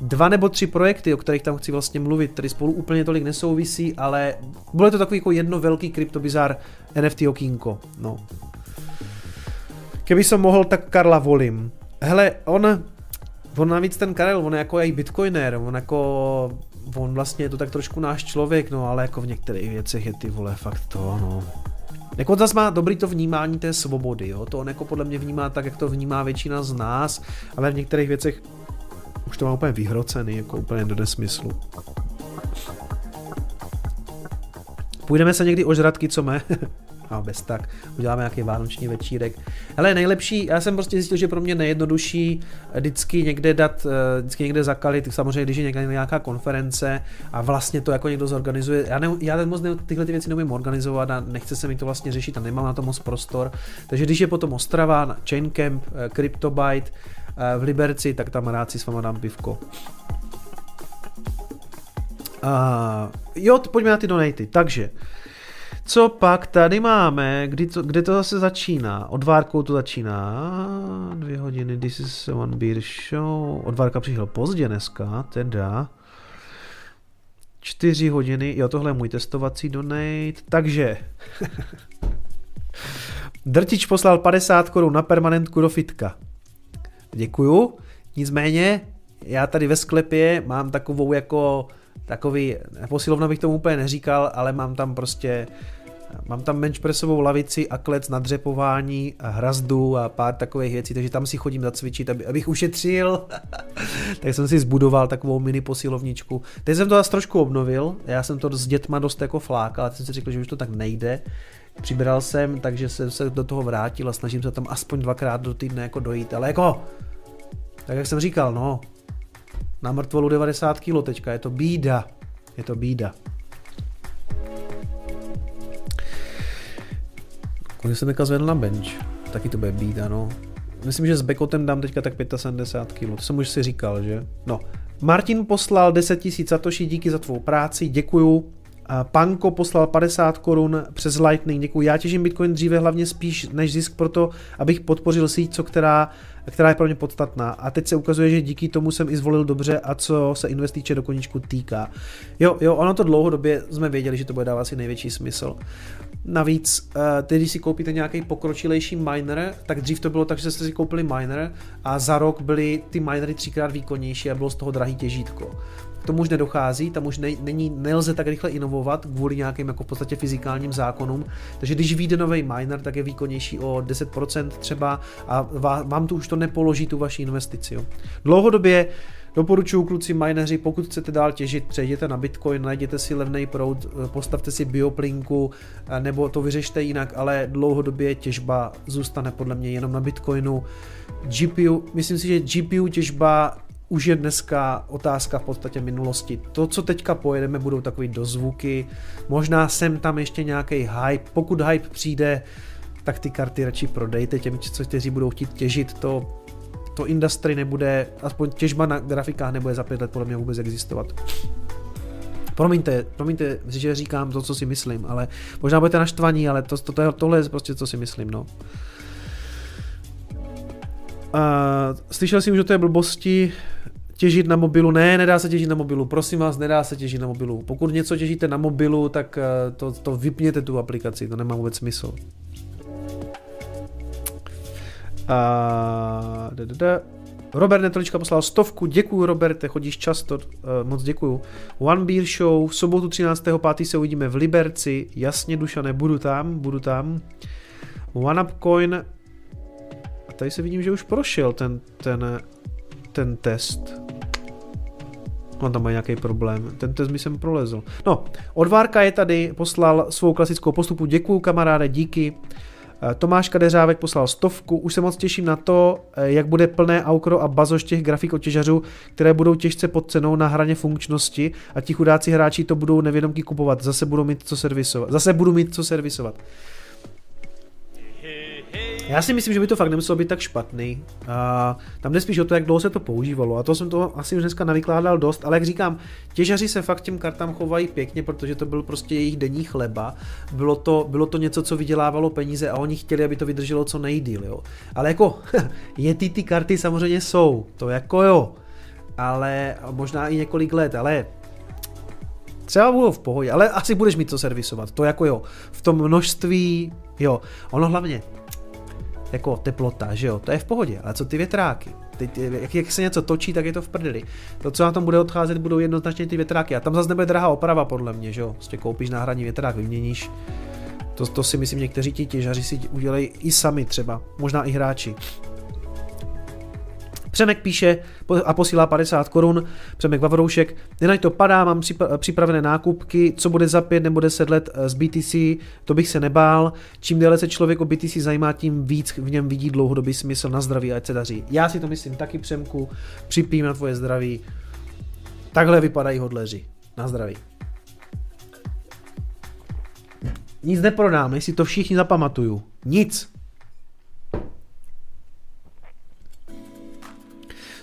dva nebo tři projekty, o kterých tam chci vlastně mluvit, které spolu úplně tolik nesouvisí, ale bude to takový jako jedno velký CryptoBizar NFT okýnko, no. Kdyby jsem mohl, tak Karla volím. Hele, on On navíc ten Karel, on je jako i bitcoiner, on jako, on vlastně je to tak trošku náš člověk, no ale jako v některých věcech je ty vole fakt to, no. Jako on zase má dobrý to vnímání té svobody, jo? to on jako podle mě vnímá tak, jak to vnímá většina z nás, ale v některých věcech už to má úplně vyhrocený, jako úplně do nesmyslu. Půjdeme se někdy ožratky, co mé? a bez tak, uděláme nějaký vánoční večírek. Ale nejlepší, já jsem prostě zjistil, že pro mě nejjednodušší vždycky někde dát, eh, vždycky někde zakalit, samozřejmě když je někde nějaká konference a vlastně to jako někdo zorganizuje. Já, ne, já moc ne, tyhle ty věci neumím organizovat a nechce se mi to vlastně řešit a nemám na to moc prostor. Takže když je potom Ostrava, Chaincamp, eh, CryptoByte, eh, v Liberci, tak tam rád si s váma dám pivko. Uh, jo, pojďme na ty donaty. Takže, co pak tady máme? Kdy to, kde to zase začíná? Odvárkou to začíná. Dvě hodiny, this is one beer show. Odvárka přišel pozdě dneska, teda. Čtyři hodiny, jo, tohle je můj testovací donate, takže... Drtič poslal 50 korun na permanentku do fitka. Děkuju. Nicméně, já tady ve sklepě mám takovou jako takový, posilovna bych tomu úplně neříkal, ale mám tam prostě Mám tam benchpressovou lavici a klec na dřepování a hrazdu a pár takových věcí, takže tam si chodím zacvičit, aby, abych ušetřil. tak jsem si zbudoval takovou mini posilovničku. Teď jsem to zase trošku obnovil, já jsem to s dětma dost jako flák, ale teď jsem si řekl, že už to tak nejde. Přibral jsem, takže jsem se do toho vrátil a snažím se tam aspoň dvakrát do týdne jako dojít, ale jako, tak jak jsem říkal, no, na mrtvolu 90 kg teďka, je to bída, je to bída. Kolik jsem teďka zvedl na bench? Taky to bude být, ano. Myslím, že s Bekotem dám teďka tak 75 kg, to jsem už si říkal, že? No. Martin poslal 10 000 satoshi, díky za tvou práci, děkuju. Panko poslal 50 korun přes Lightning, děkuji. Já těžím Bitcoin dříve hlavně spíš než zisk proto, abych podpořil síť, co která, která je pro mě podstatná. A teď se ukazuje, že díky tomu jsem i zvolil dobře a co se investiče do koníčku týká. Jo, jo, ono to dlouhodobě jsme věděli, že to bude dávat asi největší smysl. Navíc, eh, teď, když si koupíte nějaký pokročilejší miner, tak dřív to bylo tak, že jste si koupili miner a za rok byly ty minery třikrát výkonnější a bylo z toho drahý těžítko. K tomu už nedochází, tam už ne, není, nelze tak rychle inovovat kvůli nějakým jako v podstatě fyzikálním zákonům. Takže když vyjde nový miner, tak je výkonnější o 10% třeba a vám tu už to nepoloží tu vaši investici. Jo. Dlouhodobě Doporučuji kluci mineři, pokud chcete dál těžit, přejděte na Bitcoin, najděte si levný proud, postavte si bioplinku, nebo to vyřešte jinak, ale dlouhodobě těžba zůstane podle mě jenom na Bitcoinu. GPU, myslím si, že GPU těžba už je dneska otázka v podstatě minulosti. To, co teďka pojedeme, budou takový dozvuky, možná sem tam ještě nějaký hype, pokud hype přijde, tak ty karty radši prodejte těm, co kteří budou chtít těžit, to to industry nebude, aspoň těžba na grafikách nebude za pět let podle mě vůbec existovat. Promiňte, promiňte, že říkám to, co si myslím, ale možná budete naštvaní, ale to, to, to, tohle je prostě, co si myslím, no. Uh, slyšel jsem už o té blbosti, těžit na mobilu. Ne, nedá se těžit na mobilu. Prosím vás, nedá se těžit na mobilu. Pokud něco těžíte na mobilu, tak uh, to, to vypněte tu aplikaci, to nemá vůbec smysl. A... Da, da, da. Robert Netolička poslal stovku, děkuju Roberte, chodíš často, uh, moc děkuju. One Beer Show, v sobotu 13.5. se uvidíme v Liberci, jasně Dušané, budu tam, budu tam. One Up Coin, a tady se vidím, že už prošel ten, ten, ten test. On tam má nějaký problém. Ten test mi jsem prolezl. No, Odvárka je tady, poslal svou klasickou postupu. Děkuju kamaráde, díky. Eh, Tomáš Kadeřávek poslal stovku, už se moc těším na to, eh, jak bude plné aukro a bazoš těch grafik otěžařů, které budou těžce pod cenou na hraně funkčnosti a ti chudáci hráči to budou nevědomky kupovat, zase budou mít co servisovat. Zase budu mít co servisovat. Já si myslím, že by to fakt nemuselo být tak špatný. A tam jde spíš o to, jak dlouho se to používalo. A to jsem to asi už dneska navykládal dost, ale jak říkám, těžaři se fakt těm kartám chovají pěkně, protože to byl prostě jejich denní chleba. Bylo to, bylo to něco, co vydělávalo peníze a oni chtěli, aby to vydrželo co nejdíl. Jo. Ale jako, je ty ty karty samozřejmě jsou, to jako jo. Ale možná i několik let, ale třeba budou v pohodě, ale asi budeš mít co servisovat, to jako jo. V tom množství, jo. Ono hlavně, jako teplota, že jo, to je v pohodě, ale co ty větráky? Ty, jak, jak se něco točí, tak je to v prdeli. To, co na tom bude odcházet, budou jednoznačně ty větráky. A tam zase nebude drahá oprava, podle mě, že jo. Prostě koupíš náhradní větrák, vyměníš. To, to si myslím, někteří ti těžaři si udělají i sami třeba, možná i hráči. Přemek píše a posílá 50 korun, Přemek Vavroušek, nenaď to padá, mám připravené nákupky, co bude za 5 nebo 10 let z BTC, to bych se nebál. Čím déle se člověk o BTC zajímá, tím víc v něm vidí dlouhodobý smysl na zdraví, ať se daří. Já si to myslím taky, Přemku, připím na tvoje zdraví. Takhle vypadají hodleři. Na zdraví. Nic neprodám, jestli to všichni zapamatuju. Nic.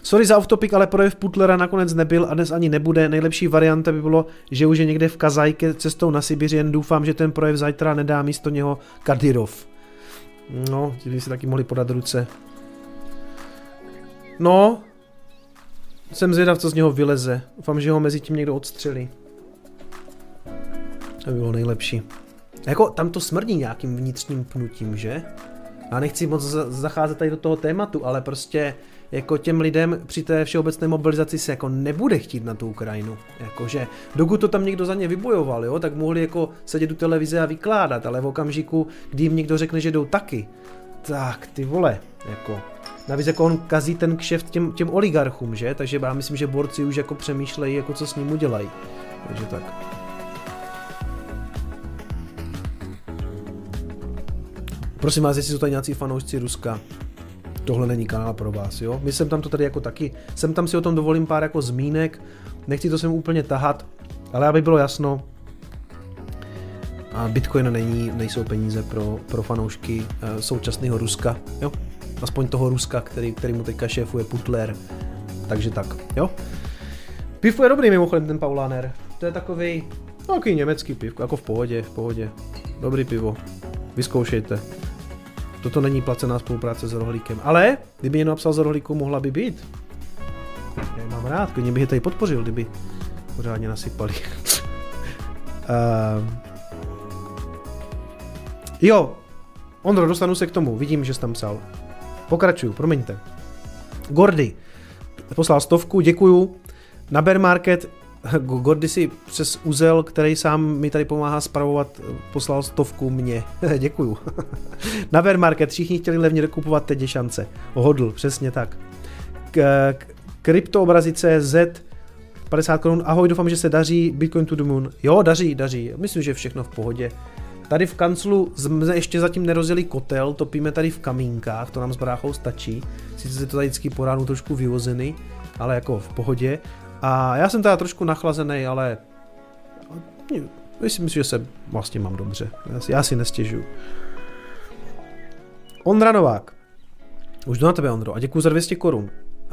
Sorry za off-topic, ale projev Putlera nakonec nebyl a dnes ani nebude. Nejlepší varianta by bylo, že už je někde v Kazajke cestou na Sibiř, jen doufám, že ten projev zajtra nedá místo něho Kadyrov. No, ti by si taky mohli podat ruce. No, jsem zvědav, co z něho vyleze. Doufám, že ho mezi tím někdo odstřelí. To by bylo nejlepší. Jako tam to smrdí nějakým vnitřním pnutím, že? Já nechci moc zacházet tady do toho tématu, ale prostě jako těm lidem při té všeobecné mobilizaci se jako nebude chtít na tu Ukrajinu. Jakože dokud to tam někdo za ně vybojoval, jo, tak mohli jako sedět u televize a vykládat, ale v okamžiku, kdy jim někdo řekne, že jdou taky, tak ty vole, jako Navíc jako on kazí ten kšeft těm, těm oligarchům, že? Takže já myslím, že borci už jako přemýšlejí, jako co s ním udělají. Takže tak. Prosím vás, jestli jsou tady nějací fanoušci Ruska, tohle není kanál pro vás, jo. My jsem tam to tady jako taky, jsem tam si o tom dovolím pár jako zmínek, nechci to sem úplně tahat, ale aby bylo jasno, a Bitcoin není, nejsou peníze pro, pro fanoušky uh, současného Ruska, jo. Aspoň toho Ruska, který, který mu teďka šéfuje Putler. Takže tak, jo. Pivo je dobrý mimochodem ten Paulaner. To je takový, no, takový německý piv, jako v pohodě, v pohodě. Dobrý pivo. Vyzkoušejte. Toto není placená spolupráce s Rohlíkem. Ale, kdyby někdo napsal z Rohlíku, mohla by být. Já mám rád, klidně bych je tady podpořil, kdyby pořádně nasypali. uh, jo, Ondro, dostanu se k tomu, vidím, že jsi tam psal. Pokračuju, promiňte. Gordy, poslal stovku, děkuju. Na Bear Market Gordy si přes úzel, který sám mi tady pomáhá spravovat, poslal stovku mě. Děkuju. Na Bear Market všichni chtěli levně kupovat teď je šance. Hodl, přesně tak. K, kryptoobrazice Z 50 korun. Ahoj, doufám, že se daří. Bitcoin to the moon. Jo, daří, daří. Myslím, že všechno v pohodě. Tady v kanclu jsme ještě zatím nerozjeli kotel, topíme tady v kamínkách, to nám s bráchou stačí. Sice je to tady vždycky po ránu trošku vyvozený, ale jako v pohodě. A já jsem teda trošku nachlazený, ale myslím si, že se vlastně mám dobře. Já si nestěžuju. Ondra Novák. Už jdu na tebe, Ondro, a děkuji za 200 korun.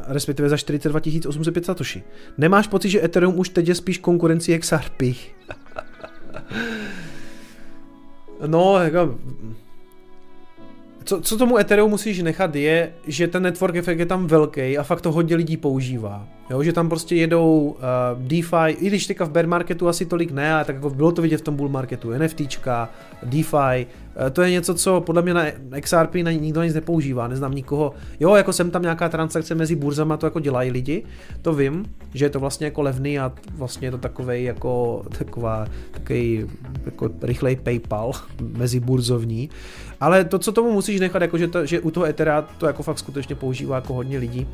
Respektive za 42 805 satoshi. Nemáš pocit, že Ethereum už teď je spíš konkurencí XRP? no, jako co, co tomu Ethereum musíš nechat je, že ten network efekt je tam velký a fakt to hodně lidí používá. Jo, že tam prostě jedou uh, DeFi, i když teďka v bear marketu asi tolik ne, ale tak jako bylo to vidět v tom bull marketu, NFTčka, DeFi, to je něco, co podle mě na XRP na nikdo nic nepoužívá, neznám nikoho, jo, jako jsem tam nějaká transakce mezi burzama, to jako dělají lidi, to vím, že je to vlastně jako levný a vlastně je to takovej jako taková, takový jako rychlej PayPal mezi burzovní, ale to, co tomu musíš nechat, jako že, to, že u toho Ethera to jako fakt skutečně používá jako hodně lidí,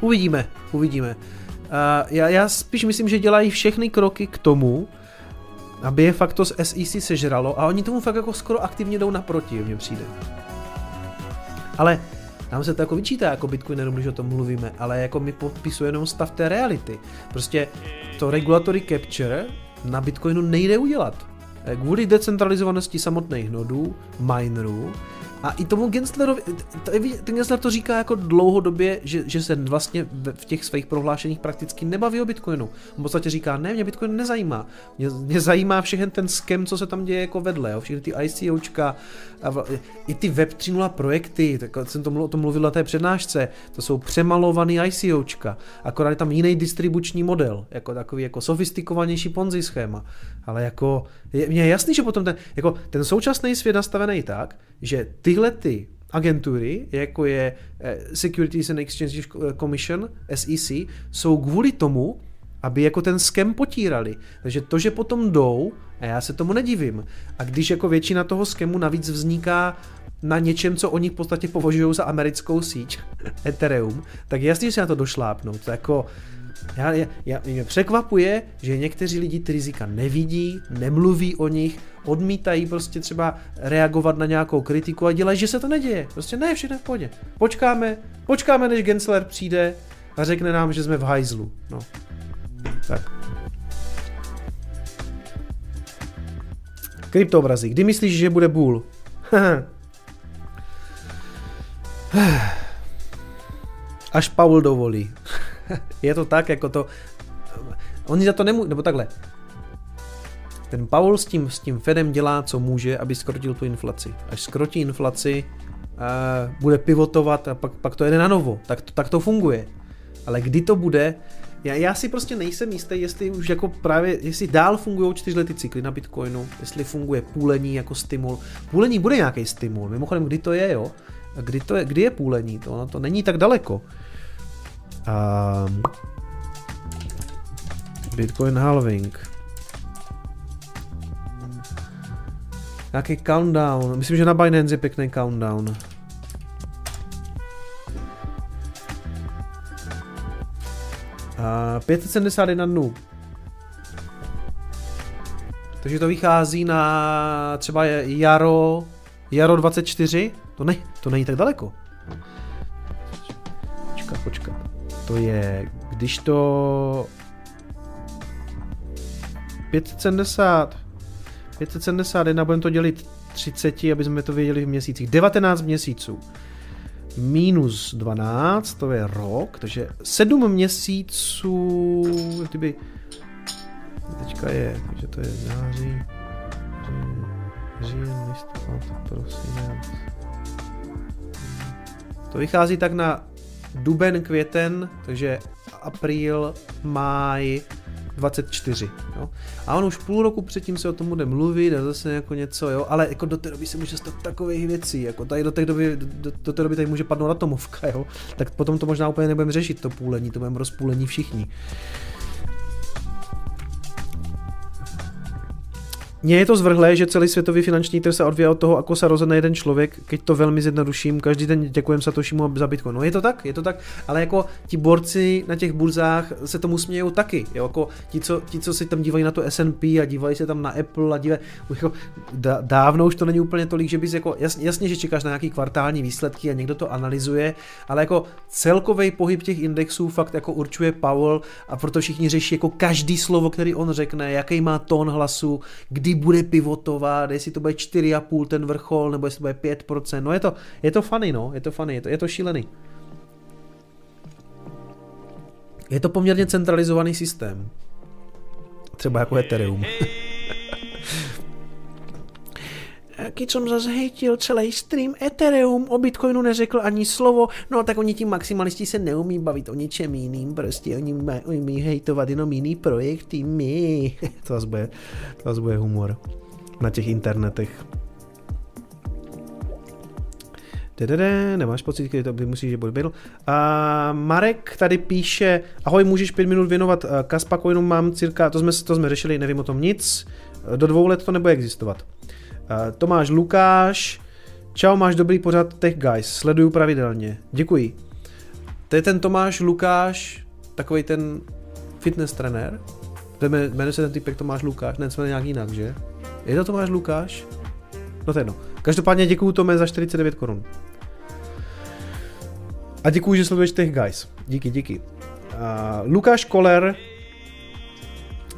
Uvidíme, uvidíme. Uh, já, já spíš myslím, že dělají všechny kroky k tomu, aby je fakt to z SEC sežralo a oni tomu fakt jako skoro aktivně jdou naproti, mně přijde. Ale nám se to jako vyčítá jako Bitcoinerům, když o tom mluvíme, ale jako mi popisuje jenom stav té reality. Prostě to regulatory capture na Bitcoinu nejde udělat. Kvůli decentralizovanosti samotných nodů, minerů, a i tomu Genslerovi, ten Gensler to říká jako dlouhodobě, že, že se vlastně v těch svých prohlášeních prakticky nebaví o Bitcoinu. On v podstatě říká, ne, mě Bitcoin nezajímá. Mě, mě zajímá všechny ten skem, co se tam děje jako vedle, jo? všechny ty ICOčka, a v, i ty Web 3.0 projekty, tak jsem to, o tom mluvil na té přednášce, to jsou přemalovaný ICOčka, akorát je tam jiný distribuční model, jako takový jako sofistikovanější Ponzi schéma, ale jako, je, mě je jasný, že potom ten, jako ten současný svět nastavený tak, že tyhle ty agentury, jako je eh, Securities and Exchange Commission, SEC, jsou kvůli tomu, aby jako ten skem potírali. Takže to, že potom jdou, a já se tomu nedivím, a když jako většina toho skemu navíc vzniká na něčem, co oni v podstatě považují za americkou síť, Ethereum, tak jasně, že se na to došlápnou. To jako, já, já, já, mě překvapuje, že někteří lidi ty rizika nevidí, nemluví o nich, odmítají prostě třeba reagovat na nějakou kritiku a dělají, že se to neděje. Prostě ne, všechno v pohodě. Počkáme, počkáme, než Gensler přijde a řekne nám, že jsme v hajzlu. No. Tak. Kryptoobrazy. Kdy myslíš, že bude bůl? Až Paul dovolí. je to tak, jako to... Oni za to nemůžou, nebo takhle. Ten Paul s tím, s tím Fedem dělá, co může, aby skrotil tu inflaci. Až skrotí inflaci, uh, bude pivotovat a pak, pak to jede na novo. Tak to, tak to funguje. Ale kdy to bude, já, já si prostě nejsem jistý, jestli už jako právě, jestli dál fungují čtyřletý cykly na Bitcoinu, jestli funguje půlení jako stimul. Půlení bude nějaký stimul, mimochodem kdy to je, jo? Kdy, to je, kdy je půlení? To, no, to není tak daleko. Um, Bitcoin halving. Nějaký countdown. Myslím, že na Binance je pěkný countdown. A 571 dnů. Takže to vychází na třeba jaro, jaro 24. To, ne, to není tak daleko. Počkat, počkat. To je, když to 570 571 budeme to dělit 30, aby jsme to věděli v měsících. 19 měsíců. Minus 12, to je rok, takže 7 měsíců, kdyby, teďka je, takže to je září, říjen, listopad, prosinec. To vychází tak na duben, květen, takže apríl, máj, 24. Jo? A on už půl roku předtím se o tom bude mluvit a zase jako něco, jo, ale jako do té doby se může stát takových věcí, jako tady do té doby, do, do té doby tady může padnout atomovka, jo, tak potom to možná úplně nebudeme řešit, to půlení, to budeme rozpůlení všichni. Mně je to zvrhlé, že celý světový finanční trh se odvíjí od toho, ako se rozhodne jeden člověk, keď to velmi zjednoduším, každý den děkujem Satoshimu za Bitcoin. No je to tak, je to tak, ale jako ti borci na těch burzách se tomu smějou taky, jo, jako ti, co, ti, co si tam dívají na to S&P a dívají se tam na Apple a dívají, jako dávno už to není úplně tolik, že bys jako, jasně, jasně, že čekáš na nějaký kvartální výsledky a někdo to analyzuje, ale jako celkový pohyb těch indexů fakt jako určuje Powell a proto všichni řeší jako každý slovo, který on řekne, jaký má tón hlasu, kdy kdy bude pivotovat, jestli to bude 4,5 ten vrchol, nebo jestli to bude 5%, no je to, je to funny, no, je to funny, je to, je to šílený. Je to poměrně centralizovaný systém. Třeba jako Ethereum. Když jsem zase hejtil celý stream Ethereum, o Bitcoinu neřekl ani slovo, no tak oni ti maximalisti se neumí bavit o ničem jiným, prostě oni umí hejtovat jenom jiný projekty, my. to zase bude, to zase bude humor na těch internetech. Dedede, nemáš pocit, že to by musíš, že byl. A Marek tady píše, ahoj, můžeš pět minut věnovat Kaspa Coinu, mám cirka, to jsme, to jsme řešili, nevím o tom nic, do dvou let to nebude existovat. Tomáš Lukáš, čau, máš dobrý pořad Tech Guys, sleduju pravidelně, děkuji. To je ten Tomáš Lukáš, takový ten fitness trenér, jmenuje se ten typek Tomáš Lukáš, ne, jsme nějak jinak, že? Je to Tomáš Lukáš? No to je jedno. Každopádně děkuju Tome za 49 korun. A děkuji, že sleduješ Tech Guys. Díky, díky. Uh, Lukáš Koller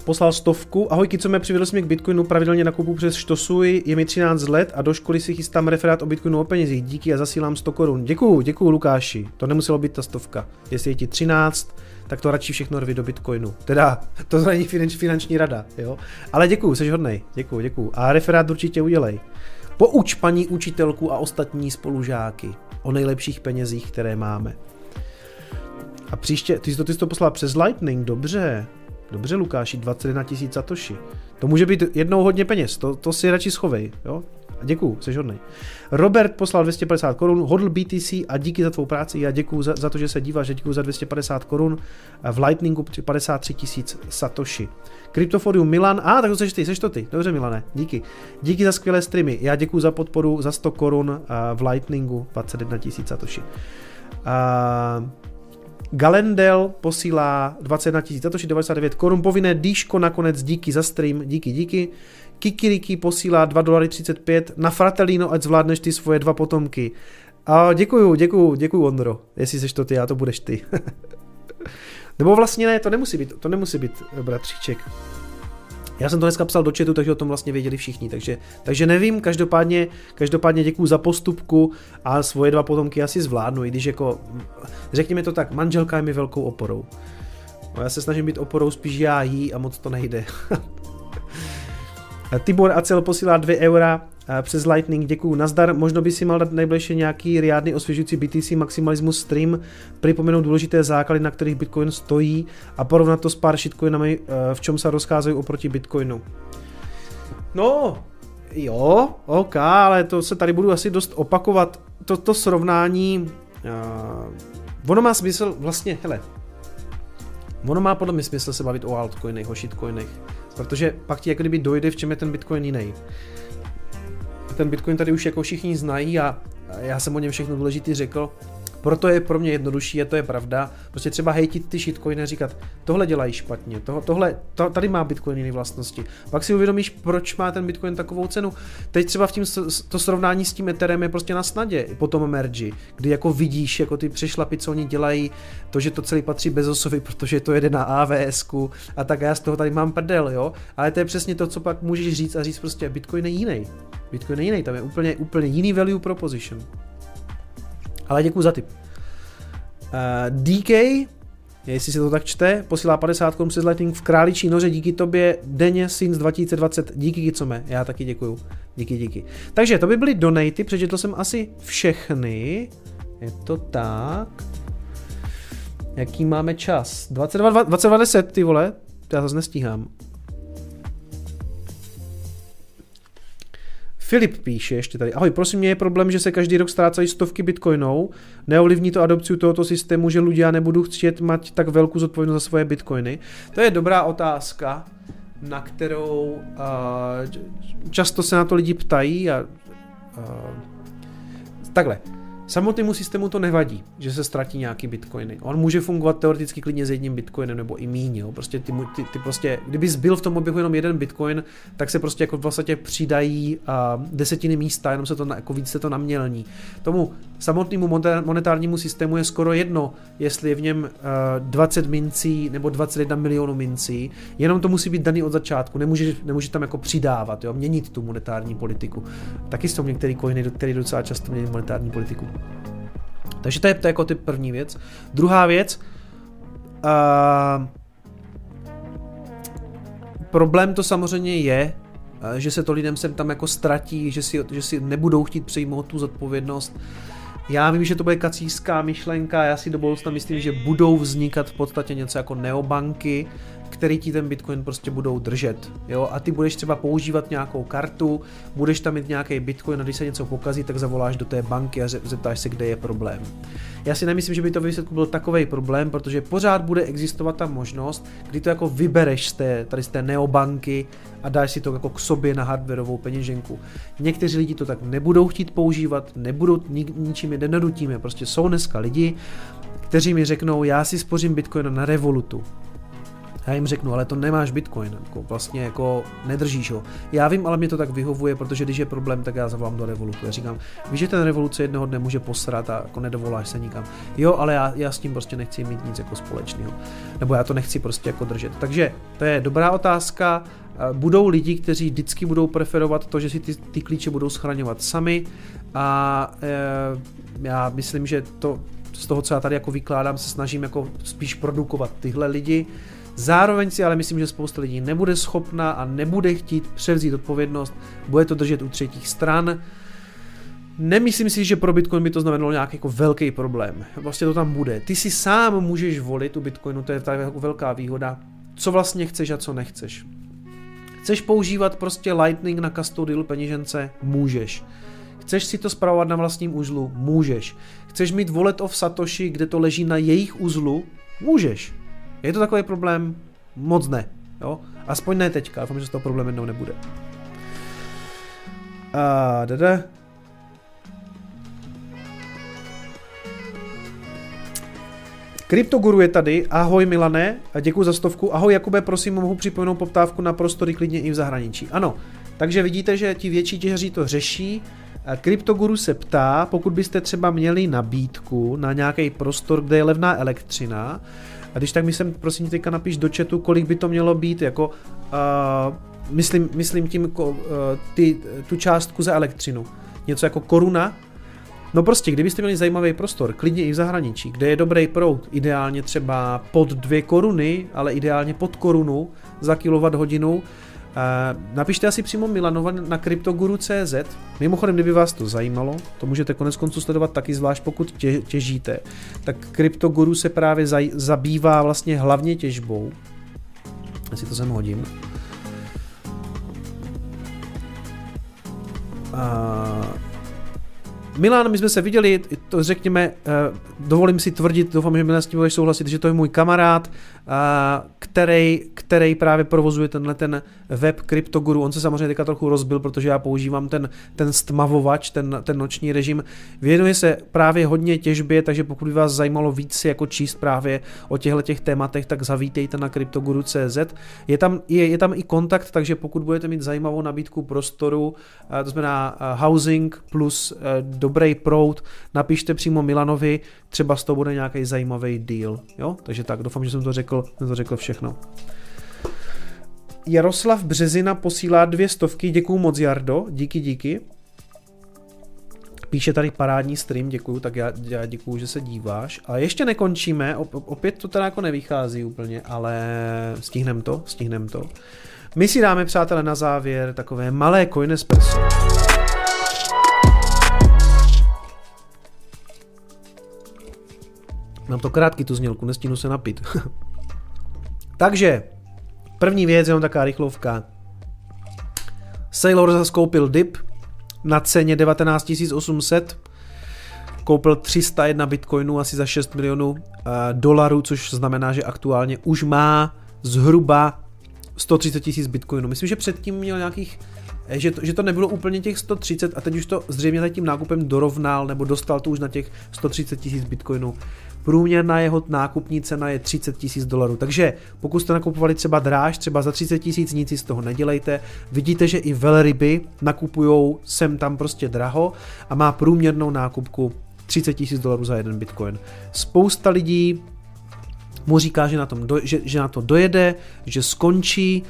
poslal stovku. Ahoj, co mě přivedl jsme k Bitcoinu, pravidelně nakupu přes Štosuj, je mi 13 let a do školy si chystám referát o Bitcoinu o penězích. Díky a zasílám 100 korun. Děkuju, děkuju Lukáši. To nemuselo být ta stovka. Jestli je ti 13, tak to radši všechno rvi do Bitcoinu. Teda, to není finanč, finanční rada, jo. Ale děkuju, jsi hodnej. Děkuju, děkuju. A referát určitě udělej. Pouč paní učitelku a ostatní spolužáky o nejlepších penězích, které máme. A příště, ty jsi to, ty jsi to poslal přes Lightning, dobře. Dobře, Lukáši, 21 tisíc satoshi. To může být jednou hodně peněz, to, to si radši schovej, jo? A děkuju, jsi hodnej. Robert poslal 250 korun, hodl BTC a díky za tvou práci. Já děkuju za, za to, že se díváš, že děkuju za 250 korun. V Lightningu 53 tisíc Satoshi. Kryptoforium Milan, a ah, tak to seš ty, seš to ty. Dobře Milane, díky. Díky za skvělé streamy. Já děkuju za podporu za 100 korun v Lightningu 21 tisíc Satoshi. Uh, Galendel posílá 21 tisíc, Satoshi 99 korun, povinné dýško nakonec, díky za stream, díky, díky. Kikiriki posílá 2 dolary 35 na Fratelino, ať zvládneš ty svoje dva potomky. A děkuju, děkuju, děkuju Ondro, jestli seš to ty, a to budeš ty. Nebo vlastně ne, to nemusí být, to nemusí být bratříček. Já jsem to dneska psal do chatu, takže o tom vlastně věděli všichni, takže, takže nevím, každopádně, každopádně děkuju za postupku a svoje dva potomky asi zvládnu, i když jako, řekněme to tak, manželka je mi velkou oporou. No, já se snažím být oporou, spíš já jí a moc to nejde. Tibor Acel posílá 2 eura přes Lightning, děkuju. Nazdar, možno by si mal dát nejbližší nějaký riádny osvěžující BTC maximalismus stream, připomenout důležité základy, na kterých Bitcoin stojí a porovnat to s pár shitcoinami, v čem se rozcházejí oproti Bitcoinu. No, jo, ok, ale to se tady budu asi dost opakovat. Toto srovnání, uh, ono má smysl vlastně, hele, ono má podle mě smysl se bavit o altcoinech, o shitcoinech, protože pak ti jako kdyby dojde, v čem je ten Bitcoin jiný ten Bitcoin tady už jako všichni znají a já jsem o něm všechno důležitý řekl. Proto je pro mě jednodušší, a to je pravda. Prostě třeba hejtit ty shitcoiny a říkat, tohle dělají špatně, to, tohle, to, tady má Bitcoin jiné vlastnosti. Pak si uvědomíš, proč má ten Bitcoin takovou cenu. Teď třeba v tím, to srovnání s tím Etherem je prostě na snadě, po tom merge, kdy jako vidíš, jako ty přešlapy, co oni dělají, to, že to celý patří Bezosovi, protože to jede na AVS a tak já z toho tady mám prdel, jo. Ale to je přesně to, co pak můžeš říct a říct prostě, Bitcoin je jiný. Bitcoin je jiný, tam je úplně, úplně jiný value proposition. Ale děkuji za tip. Uh, DK, jestli si to tak čte, posílá 50 korun přes Lightning v králičí noře, díky tobě denně since 2020, díky Kicome, já taky děkuju, díky, díky. Takže to by byly donaty, přečetl jsem asi všechny, je to tak. Jaký máme čas? 22, 22 ty vole, já zase nestíhám. Filip píše ještě tady. Ahoj, prosím mě je problém, že se každý rok ztrácají stovky bitcoinů. Neovlivní to adopci tohoto systému, že lidé nebudou chtít mít tak velkou zodpovědnost za svoje bitcoiny. To je dobrá otázka, na kterou uh, často se na to lidi ptají a uh, takhle. Samotnému systému to nevadí, že se ztratí nějaký bitcoiny. On může fungovat teoreticky klidně s jedním bitcoinem nebo i míň. Jo. Prostě ty, ty, ty prostě, kdyby zbyl v tom oběhu jenom jeden bitcoin, tak se prostě jako vlastně přidají uh, desetiny místa, jenom se to na, jako víc se to namělní. Tomu samotnému monetárnímu systému je skoro jedno, jestli je v něm uh, 20 mincí nebo 21 milionů mincí, jenom to musí být daný od začátku, nemůže, nemůže tam jako přidávat, jo, měnit tu monetární politiku. Taky jsou některé coiny, které docela často mění monetární politiku. Takže to je, to je jako ty první věc. Druhá věc, uh, problém to samozřejmě je že se to lidem sem tam jako ztratí, že si, že si nebudou chtít přejmout tu zodpovědnost. Já vím, že to bude kacířská myšlenka, já si do budoucna myslím, že budou vznikat v podstatě něco jako neobanky, který ti ten Bitcoin prostě budou držet. Jo? A ty budeš třeba používat nějakou kartu, budeš tam mít nějaký Bitcoin a když se něco pokazí, tak zavoláš do té banky a zeptáš se, kde je problém. Já si nemyslím, že by to výsledku byl takový problém, protože pořád bude existovat ta možnost, kdy to jako vybereš z té, tady z té neobanky a dáš si to jako k sobě na hardwareovou peněženku. Někteří lidi to tak nebudou chtít používat, nebudou ničím je nenutíme. Prostě jsou dneska lidi, kteří mi řeknou, já si spořím Bitcoin na Revolutu. Já jim řeknu, ale to nemáš Bitcoin, jako vlastně jako nedržíš ho. Já vím, ale mě to tak vyhovuje, protože když je problém, tak já zavolám do Revolutu. Já říkám, víš, že ten Revoluce jednoho dne může posrat a jako nedovoláš se nikam. Jo, ale já, já s tím prostě nechci mít nic jako společného. Nebo já to nechci prostě jako držet. Takže to je dobrá otázka. Budou lidi, kteří vždycky budou preferovat to, že si ty, ty klíče budou schraňovat sami a e, já myslím, že to z toho, co já tady jako vykládám, se snažím jako spíš produkovat tyhle lidi, Zároveň si ale myslím, že spousta lidí nebude schopna a nebude chtít převzít odpovědnost, bude to držet u třetích stran. Nemyslím si, že pro Bitcoin by to znamenalo nějaký jako velký problém. Vlastně to tam bude. Ty si sám můžeš volit u Bitcoinu, to je ta jako velká výhoda, co vlastně chceš a co nechceš. Chceš používat prostě Lightning na custodial peněžence? Můžeš. Chceš si to spravovat na vlastním uzlu? Můžeš. Chceš mít wallet of Satoshi, kde to leží na jejich uzlu? Můžeš. Je to takový problém? Moc ne. Jo? Aspoň ne teďka, doufám, že z toho problém jednou nebude. A dada. Kryptoguru je tady, ahoj Milane, a děkuji za stovku. Ahoj Jakube, prosím, mohu připomenout poptávku na prostory klidně i v zahraničí. Ano, takže vidíte, že ti větší těžaří to řeší. Kryptoguru se ptá, pokud byste třeba měli nabídku na nějaký prostor, kde je levná elektřina, a když tak mi sem prosím teďka napiš do chatu, kolik by to mělo být, jako uh, myslím, myslím tím uh, ty, tu částku za elektřinu. Něco jako koruna. No prostě, kdybyste měli zajímavý prostor, klidně i v zahraničí, kde je dobrý proud, ideálně třeba pod dvě koruny, ale ideálně pod korunu za kilowatt hodinu, napište asi přímo Milanova na CryptoGuru.cz. Mimochodem, kdyby vás to zajímalo, to můžete konec konců sledovat taky, zvlášť pokud tě, těžíte, tak CryptoGuru se právě zaj, zabývá vlastně hlavně těžbou. Já si to sem hodím. Uh, Milan, my jsme se viděli, to řekněme, uh, dovolím si tvrdit, doufám, že Milan s tím budeš souhlasit, že to je můj kamarád, který, který právě provozuje tenhle ten web CryptoGuru. On se samozřejmě teďka trochu rozbil, protože já používám ten, ten stmavovač, ten, ten noční režim. Věnuje se právě hodně těžbě, takže pokud by vás zajímalo víc jako číst právě o těchto těch tématech, tak zavítejte na CryptoGuru.cz. Je tam, je, je tam i kontakt, takže pokud budete mít zajímavou nabídku prostoru, to znamená housing plus dobrý proud, napište přímo Milanovi, třeba z toho bude nějaký zajímavý deal. Jo? Takže tak, doufám, že jsem to řekl, jsem to řekl všechno. Jaroslav Březina posílá dvě stovky, děkuju moc Jardo, díky, díky. Píše tady parádní stream, děkuju, tak já, já děkuju, že se díváš. A ještě nekončíme, opět to teda jako nevychází úplně, ale stihnem to, stihnem to. My si dáme, přátelé, na závěr takové malé coin espresso. Mám to krátký tu znělku, nestínu se napít. Takže, první věc je taková rychlovka. Sailor zase koupil dip na ceně 19 800. Koupil 301 bitcoinů asi za 6 milionů uh, dolarů, což znamená, že aktuálně už má zhruba 130 tisíc bitcoinů. Myslím, že předtím měl nějakých eh, že to, že to nebylo úplně těch 130 a teď už to zřejmě tím nákupem dorovnal nebo dostal to už na těch 130 tisíc bitcoinů. Průměrná jeho nákupní cena je 30 tisíc dolarů. Takže pokud jste nakupovali třeba dráž, třeba za 30 tisíc, nic si z toho nedělejte. Vidíte, že i velryby nakupují sem tam prostě draho a má průměrnou nákupku 30 tisíc dolarů za jeden bitcoin. Spousta lidí mu říká, že na, tom do, že, že na to dojede, že skončí,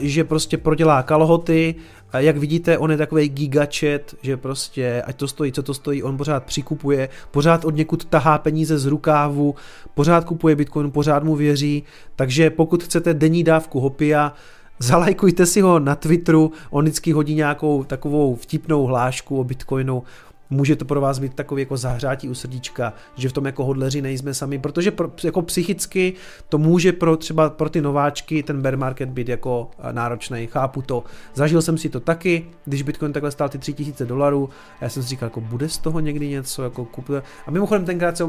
že prostě prodělá kalhoty jak vidíte, on je takový gigačet, že prostě, ať to stojí, co to stojí, on pořád přikupuje, pořád od někud tahá peníze z rukávu, pořád kupuje Bitcoin, pořád mu věří, takže pokud chcete denní dávku hopia, zalajkujte si ho na Twitteru, on vždycky hodí nějakou takovou vtipnou hlášku o Bitcoinu, může to pro vás být takový jako zahřátí u srdíčka, že v tom jako hodleři nejsme sami, protože pro, jako psychicky to může pro třeba pro ty nováčky ten bear market být jako náročný, chápu to. Zažil jsem si to taky, když Bitcoin takhle stál ty 3000 dolarů, já jsem si říkal, jako bude z toho někdy něco, jako kupuje. A mimochodem tenkrát se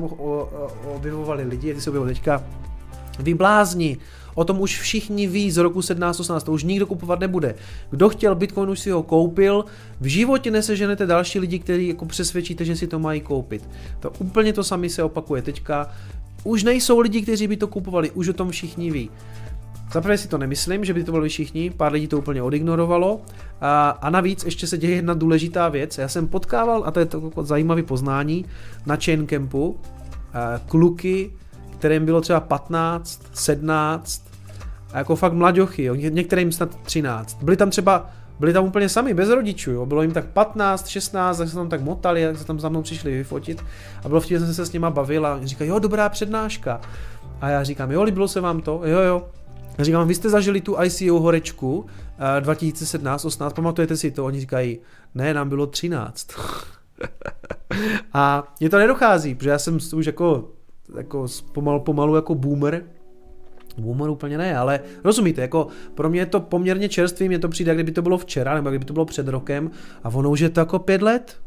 objevovali lidi, jak se objevovali teďka, vy blázni, O tom už všichni ví z roku 1718, to už nikdo kupovat nebude. Kdo chtěl Bitcoin, už si ho koupil. V životě neseženete další lidi, kteří jako přesvědčíte, že si to mají koupit. To úplně to sami se opakuje teďka. Už nejsou lidi, kteří by to kupovali, už o tom všichni ví. Zaprvé si to nemyslím, že by to byli všichni, pár lidí to úplně odignorovalo. A, a navíc ještě se děje jedna důležitá věc. Já jsem potkával, a to je to zajímavé poznání, na Chain Campu, kluky, kterým bylo třeba 15, 17, a jako fakt mladěchy, jo, některým snad 13. Byli tam třeba, byli tam úplně sami, bez rodičů, jo. bylo jim tak 15, 16, tak se tam tak motali, tak se tam za mnou přišli vyfotit a bylo vtipně, jsem se s nima bavil a říkají, jo, dobrá přednáška. A já říkám, jo, líbilo se vám to? Jo, jo. Já říkám, vy jste zažili tu ICO horečku uh, 2017, 18, pamatujete si to? Oni říkají, ne, nám bylo 13. a mě to nedochází, protože já jsem už jako jako pomalu, pomalu jako boomer, Boomer úplně ne, ale rozumíte, jako pro mě je to poměrně čerstvý, mě to přijde, kdyby to bylo včera, nebo kdyby to bylo před rokem, a ono už je to jako pět let,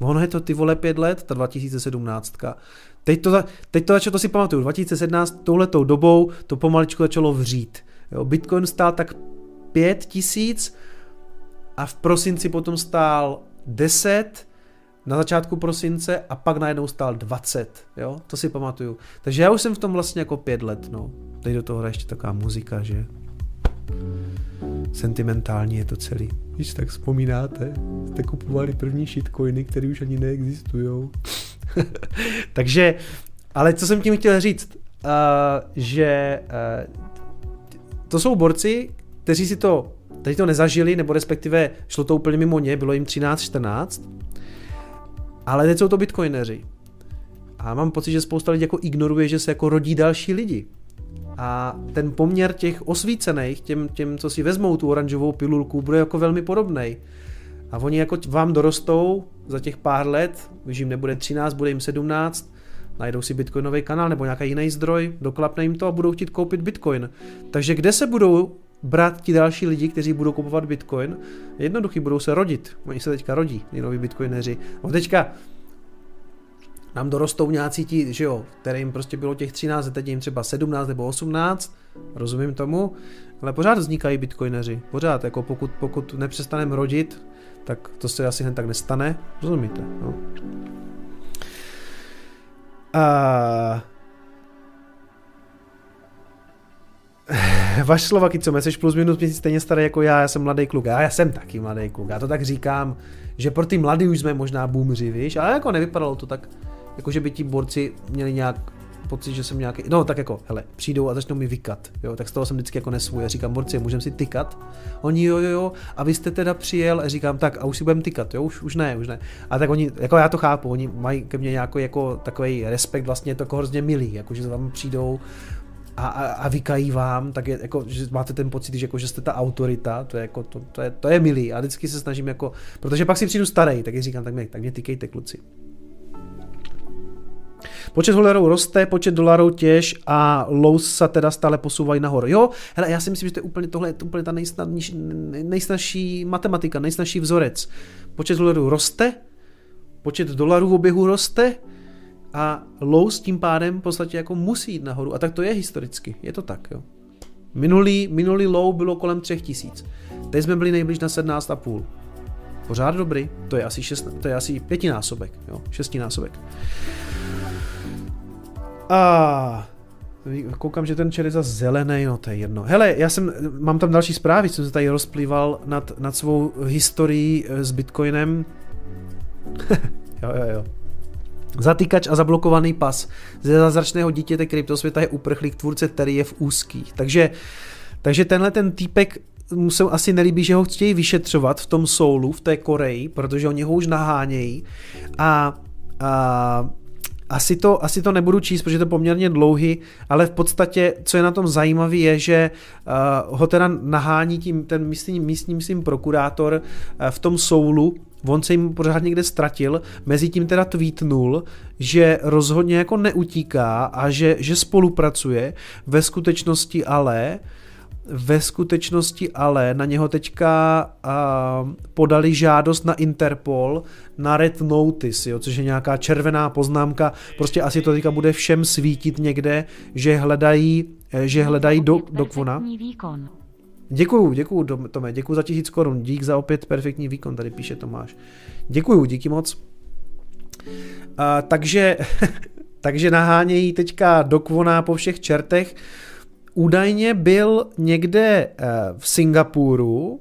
Ono je to ty vole pět let, ta 2017. Teď to, teď to začalo, to si pamatuju, 2017 touhletou dobou to pomaličku začalo vřít. Jo, Bitcoin stál tak pět tisíc a v prosinci potom stál 10 na začátku prosince a pak najednou stál 20, jo, to si pamatuju. Takže já už jsem v tom vlastně jako pět let, no. Teď do toho ještě taková muzika, že sentimentální je to celý. Když tak vzpomínáte, jste kupovali první shitcoiny, které už ani neexistují. Takže, ale co jsem tím chtěl říct, uh, že uh, to jsou borci, kteří si to, kteří to nezažili, nebo respektive šlo to úplně mimo ně, bylo jim 13-14, ale teď jsou to bitcoineři. A mám pocit, že spousta lidí jako ignoruje, že se jako rodí další lidi. A ten poměr těch osvícených, těm, těm, co si vezmou tu oranžovou pilulku, bude jako velmi podobný. A oni jako vám dorostou za těch pár let, když jim nebude 13, bude jim 17, najdou si bitcoinový kanál nebo nějaký jiný zdroj, doklapne jim to a budou chtít koupit bitcoin. Takže kde se budou brát ti další lidi, kteří budou kupovat bitcoin? Jednoduchý, budou se rodit. Oni se teďka rodí, ty noví bitcoineři. No teďka nám dorostou nějací ti, že jo, kterým prostě bylo těch 13, teď jim třeba 17 nebo 18, rozumím tomu, ale pořád vznikají bitcoineři, pořád, jako pokud, pokud nepřestaneme rodit, tak to se asi hned tak nestane, rozumíte, no. A... Vaš Slovaky, co jsi plus minus měsíc stejně starý jako já, já jsem mladý kluk, já, já jsem taky mladý kluk, já to tak říkám, že pro ty mladý už jsme možná boomři, víš, ale jako nevypadalo to tak, jako že by ti borci měli nějak pocit, že jsem nějaký, no tak jako, hele, přijdou a začnou mi vykat, jo, tak z toho jsem vždycky jako nesvůj, já říkám, borci, můžeme si tykat? Oni jo, jo, jo, a vy jste teda přijel a říkám, tak a už si budeme tykat, jo, už, už ne, už ne. A tak oni, jako já to chápu, oni mají ke mně nějaký jako takový respekt, vlastně to jako hrozně milý, jako že tam přijdou, a, a, a vykají vám, tak je, jako, že máte ten pocit, že, jako, že jste ta autorita, to je, jako, to, to, je, to je milý a vždycky se snažím jako, protože pak si přijdu starý, tak říkám, tak mě, tak mě tykejte kluci. Počet dolarů roste, počet dolarů těž a lows se teda stále posouvají nahoru. Jo, hele, já si myslím, že to je úplně, tohle je úplně ta nejsnažší matematika, nejsnažší vzorec. Počet dolarů roste, počet dolarů v oběhu roste a lows tím pádem v podstatě jako musí jít nahoru. A tak to je historicky, je to tak, jo. Minulý, minulý low bylo kolem 3000. Teď jsme byli nejblíž na 17,5. Pořád dobrý, to je asi, šest, to je asi pětinásobek, jo, šestinásobek. A koukám, že ten čer je za zelený, no to je jedno. Hele, já jsem, mám tam další zprávy, jsem se tady rozplýval nad, nad svou historií eh, s Bitcoinem. jo, jo, jo. Zatýkač a zablokovaný pas ze zázračného dítěte kryptosvěta je uprchlík tvůrce, který je v úzkých. Takže, takže tenhle ten týpek mu se asi nelíbí, že ho chtějí vyšetřovat v tom soulu, v té Koreji, protože oni ho už nahánějí a, a asi to, asi to nebudu číst, protože to je poměrně dlouhý, ale v podstatě, co je na tom zajímavé, je, že uh, ho teda nahání tím, ten místní, místní myslím, prokurátor uh, v tom soulu, on se jim pořád někde ztratil, mezi tím teda tweetnul, že rozhodně jako neutíká a že, že spolupracuje, ve skutečnosti ale ve skutečnosti ale na něho teďka uh, podali žádost na Interpol na red notice, jo, což je nějaká červená poznámka, prostě asi to teďka bude všem svítit někde, že hledají, že hledají do, do kvona. Děkuju, děkuju Tome, děkuju za tisíc korun, dík za opět perfektní výkon, tady píše Tomáš. Děkuju, díky moc. Uh, takže, takže nahánějí teďka do kvona po všech čertech, údajně byl někde eh, v Singapuru,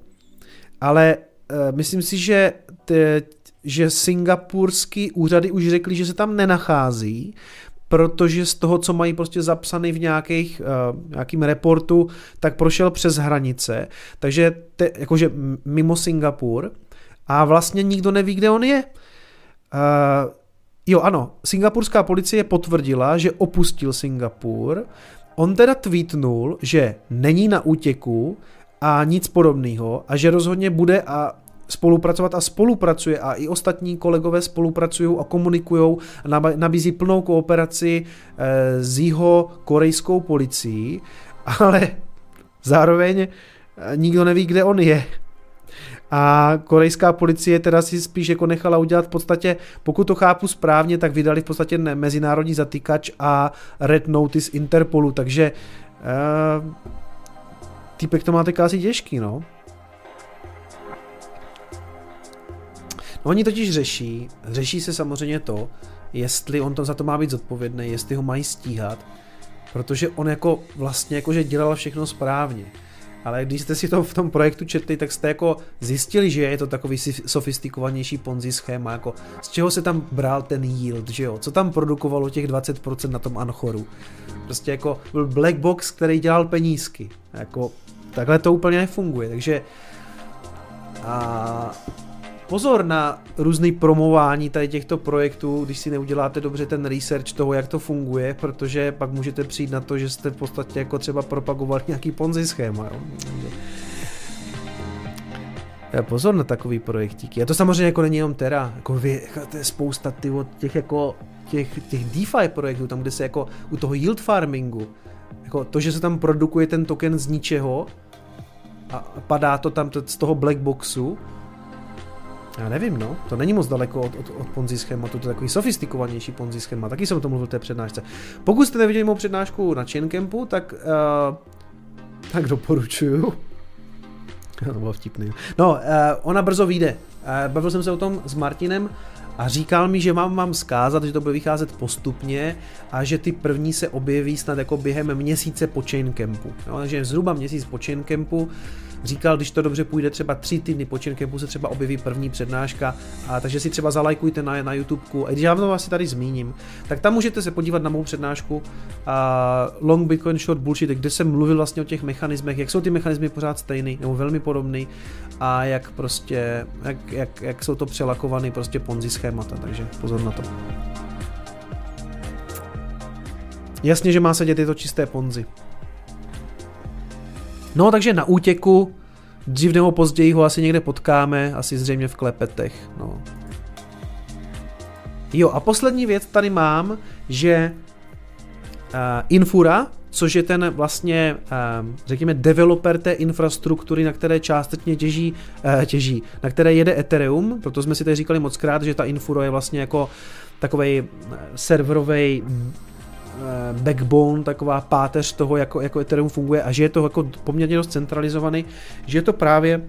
ale eh, myslím si, že, te, že singapurský úřady už řekli, že se tam nenachází, protože z toho, co mají prostě zapsaný v nějakých, uh, nějakým reportu, tak prošel přes hranice, takže te, jakože mimo Singapur a vlastně nikdo neví, kde on je. Uh, jo, ano, singapurská policie potvrdila, že opustil Singapur, On teda tweetnul, že není na útěku a nic podobného a že rozhodně bude a spolupracovat a spolupracuje a i ostatní kolegové spolupracují a komunikují a nabízí plnou kooperaci eh, s jeho korejskou policií, ale zároveň eh, nikdo neví, kde on je. A korejská policie teda si spíš jako nechala udělat v podstatě, pokud to chápu správně, tak vydali v podstatě mezinárodní zatýkač a red notice Interpolu, takže uh, týpek to má teďka asi těžký, no. No oni totiž řeší, řeší se samozřejmě to, jestli on to za to má být zodpovědný, jestli ho mají stíhat, protože on jako vlastně jakože dělal všechno správně. Ale když jste si to v tom projektu četli, tak jste jako zjistili, že je to takový sofistikovanější ponzi schéma, jako z čeho se tam bral ten yield, že jo, co tam produkovalo těch 20% na tom Anchoru. Prostě jako byl black box, který dělal penízky, jako takhle to úplně nefunguje, takže a pozor na různý promování tady těchto projektů, když si neuděláte dobře ten research toho, jak to funguje, protože pak můžete přijít na to, že jste v podstatě jako třeba propagovali nějaký ponzi schéma. Jo? Pozor na takový projektíky. A to samozřejmě jako není jenom Terra, jako vy, jako to je spousta ty, těch jako těch, těch DeFi projektů, tam kde se jako u toho yield farmingu, jako to, že se tam produkuje ten token z ničeho a padá to tam z toho black boxu, já nevím, no. To není moc daleko od, od, od Ponzi schématu, to je takový sofistikovanější Ponzi schéma. Taky jsem o tom mluvil v té přednášce. Pokud jste neviděli mou přednášku na Chaincampu, tak, uh, tak doporučuju. to bylo vtipný. No, uh, ona brzo vyjde. Uh, bavil jsem se o tom s Martinem a říkal mi, že mám vám zkázat, že to bude vycházet postupně a že ty první se objeví snad jako během měsíce po Chaincampu. No, takže zhruba měsíc po Chaincampu říkal, když to dobře půjde, třeba tři týdny po Chaincampu se třeba objeví první přednáška, a takže si třeba zalajkujte na, na YouTubeku, a když já to asi tady zmíním, tak tam můžete se podívat na mou přednášku a Long Bitcoin Short Bullshit, kde jsem mluvil vlastně o těch mechanismech, jak jsou ty mechanismy pořád stejný nebo velmi podobný a jak prostě, jak, jak, jak jsou to přelakované prostě ponzi schémata, takže pozor na to. Jasně, že má sedět je to čisté ponzi. No takže na útěku, dřív nebo později ho asi někde potkáme, asi zřejmě v klepetech, no. Jo a poslední věc tady mám, že uh, Infura, což je ten vlastně, um, řekněme, developer té infrastruktury, na které částečně těží, uh, těží, na které jede Ethereum, proto jsme si tady říkali moc krát, že ta Infura je vlastně jako takový serverový Eh, backbone, taková páteř toho, jako, jako Ethereum funguje a že je to jako poměrně dost centralizovaný, že je to právě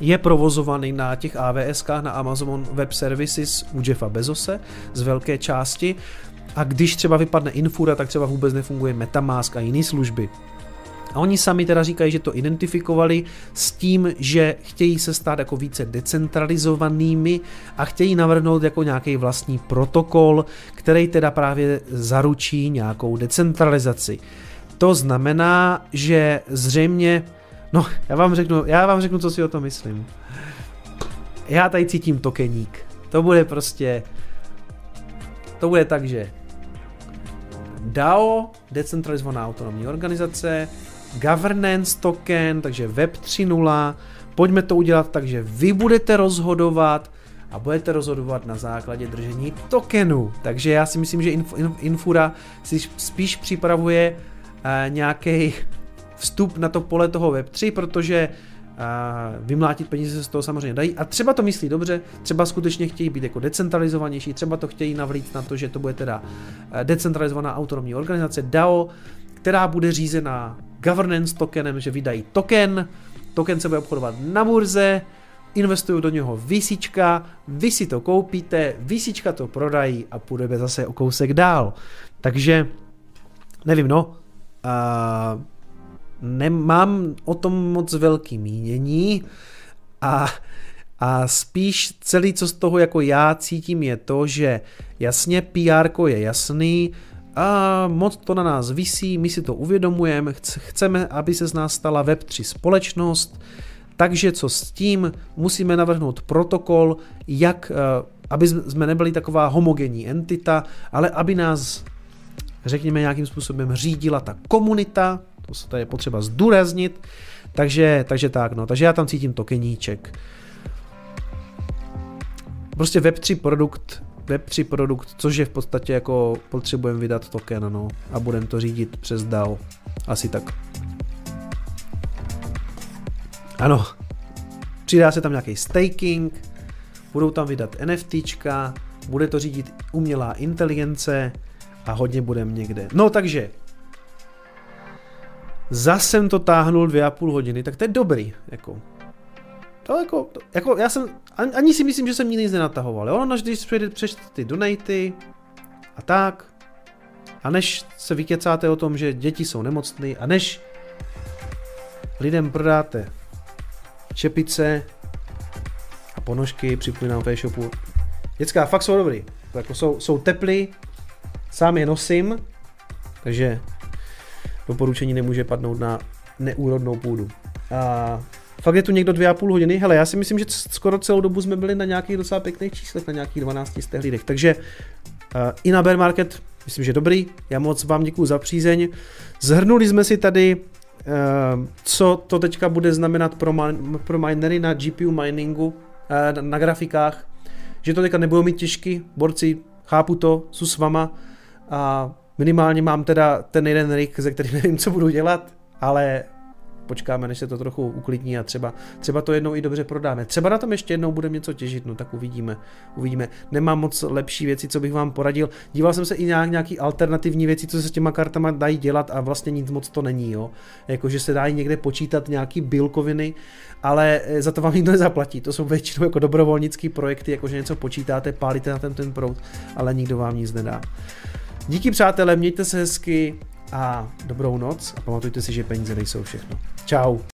je provozovaný na těch AWS, na Amazon Web Services u Jeffa Bezose z velké části a když třeba vypadne Infura, tak třeba vůbec nefunguje Metamask a jiné služby. A oni sami teda říkají, že to identifikovali s tím, že chtějí se stát jako více decentralizovanými a chtějí navrhnout jako nějaký vlastní protokol, který teda právě zaručí nějakou decentralizaci. To znamená, že zřejmě, no já vám řeknu, já vám řeknu, co si o tom myslím. Já tady cítím tokeník. To bude prostě to bude tak, že DAO, decentralizovaná autonomní organizace, governance token, takže Web 3.0, pojďme to udělat tak, že vy budete rozhodovat a budete rozhodovat na základě držení tokenu. Takže já si myslím, že Infura si spíš připravuje uh, nějaký vstup na to pole toho Web3, protože uh, vymlátit peníze se z toho samozřejmě dají. A třeba to myslí dobře, třeba skutečně chtějí být jako decentralizovanější, třeba to chtějí navlít na to, že to bude teda decentralizovaná autonomní organizace DAO, která bude řízená governance tokenem, že vydají token, token se bude obchodovat na burze, investují do něho vysička, vy si to koupíte, vysička to prodají a půjdeme zase o kousek dál. Takže, nevím, no, uh, nemám o tom moc velký mínění a, a spíš celý, co z toho jako já cítím, je to, že jasně PR je jasný, a moc to na nás visí, my si to uvědomujeme, chceme, aby se z nás stala Web3 společnost, takže co s tím? Musíme navrhnout protokol, jak, eh, aby jsme nebyli taková homogenní entita, ale aby nás, řekněme, nějakým způsobem řídila ta komunita, to se tady je potřeba zdůraznit, takže, takže tak, no, takže já tam cítím tokeníček. Prostě Web3 produkt, Web3 produkt, což je v podstatě jako potřebujeme vydat token, no, a budeme to řídit přes DAO. Asi tak. Ano, přidá se tam nějaký staking, budou tam vydat NFTčka, bude to řídit umělá inteligence a hodně budem někde. No takže, zase jsem to táhnul dvě a půl hodiny, tak to je dobrý, jako. To jako, to, jako já jsem, ani si myslím, že jsem nic nenatahoval, jo, než když přečte ty donaty a tak, a než se vykecáte o tom, že děti jsou nemocné a než lidem prodáte čepice a ponožky, připomínám v e-shopu. Děcka, fakt jsou dobrý. Jako jsou, jsou teplý, sám je nosím, takže doporučení nemůže padnout na neúrodnou půdu. A fakt je tu někdo dvě a půl hodiny. Hele, já si myslím, že skoro celou dobu jsme byli na nějakých docela pěkných číslech, na nějakých 12 stehlídech. Takže uh, i na bear market, myslím, že dobrý. Já moc vám děkuji za přízeň. Zhrnuli jsme si tady Ehm, co to teďka bude znamenat pro, man, pro minery na GPU miningu, eh, na grafikách, že to teďka nebudou mít těžký, borci, chápu to, jsou s vama a minimálně mám teda ten jeden rig, ze kterým nevím, co budu dělat, ale počkáme, než se to trochu uklidní a třeba, třeba to jednou i dobře prodáme. Třeba na tom ještě jednou budeme něco těžit, no tak uvidíme. uvidíme. Nemám moc lepší věci, co bych vám poradil. Díval jsem se i nějak, nějaký alternativní věci, co se s těma kartama dají dělat a vlastně nic moc to není, jo. Jakože se dají někde počítat nějaký bílkoviny, ale eh, za to vám nikdo nezaplatí. To jsou většinou jako dobrovolnické projekty, jakože něco počítáte, pálíte na ten, ten proud, ale nikdo vám nic nedá. Díky přátelé, mějte se hezky, a dobrou noc a pamatujte si, že peníze nejsou všechno. Tchau.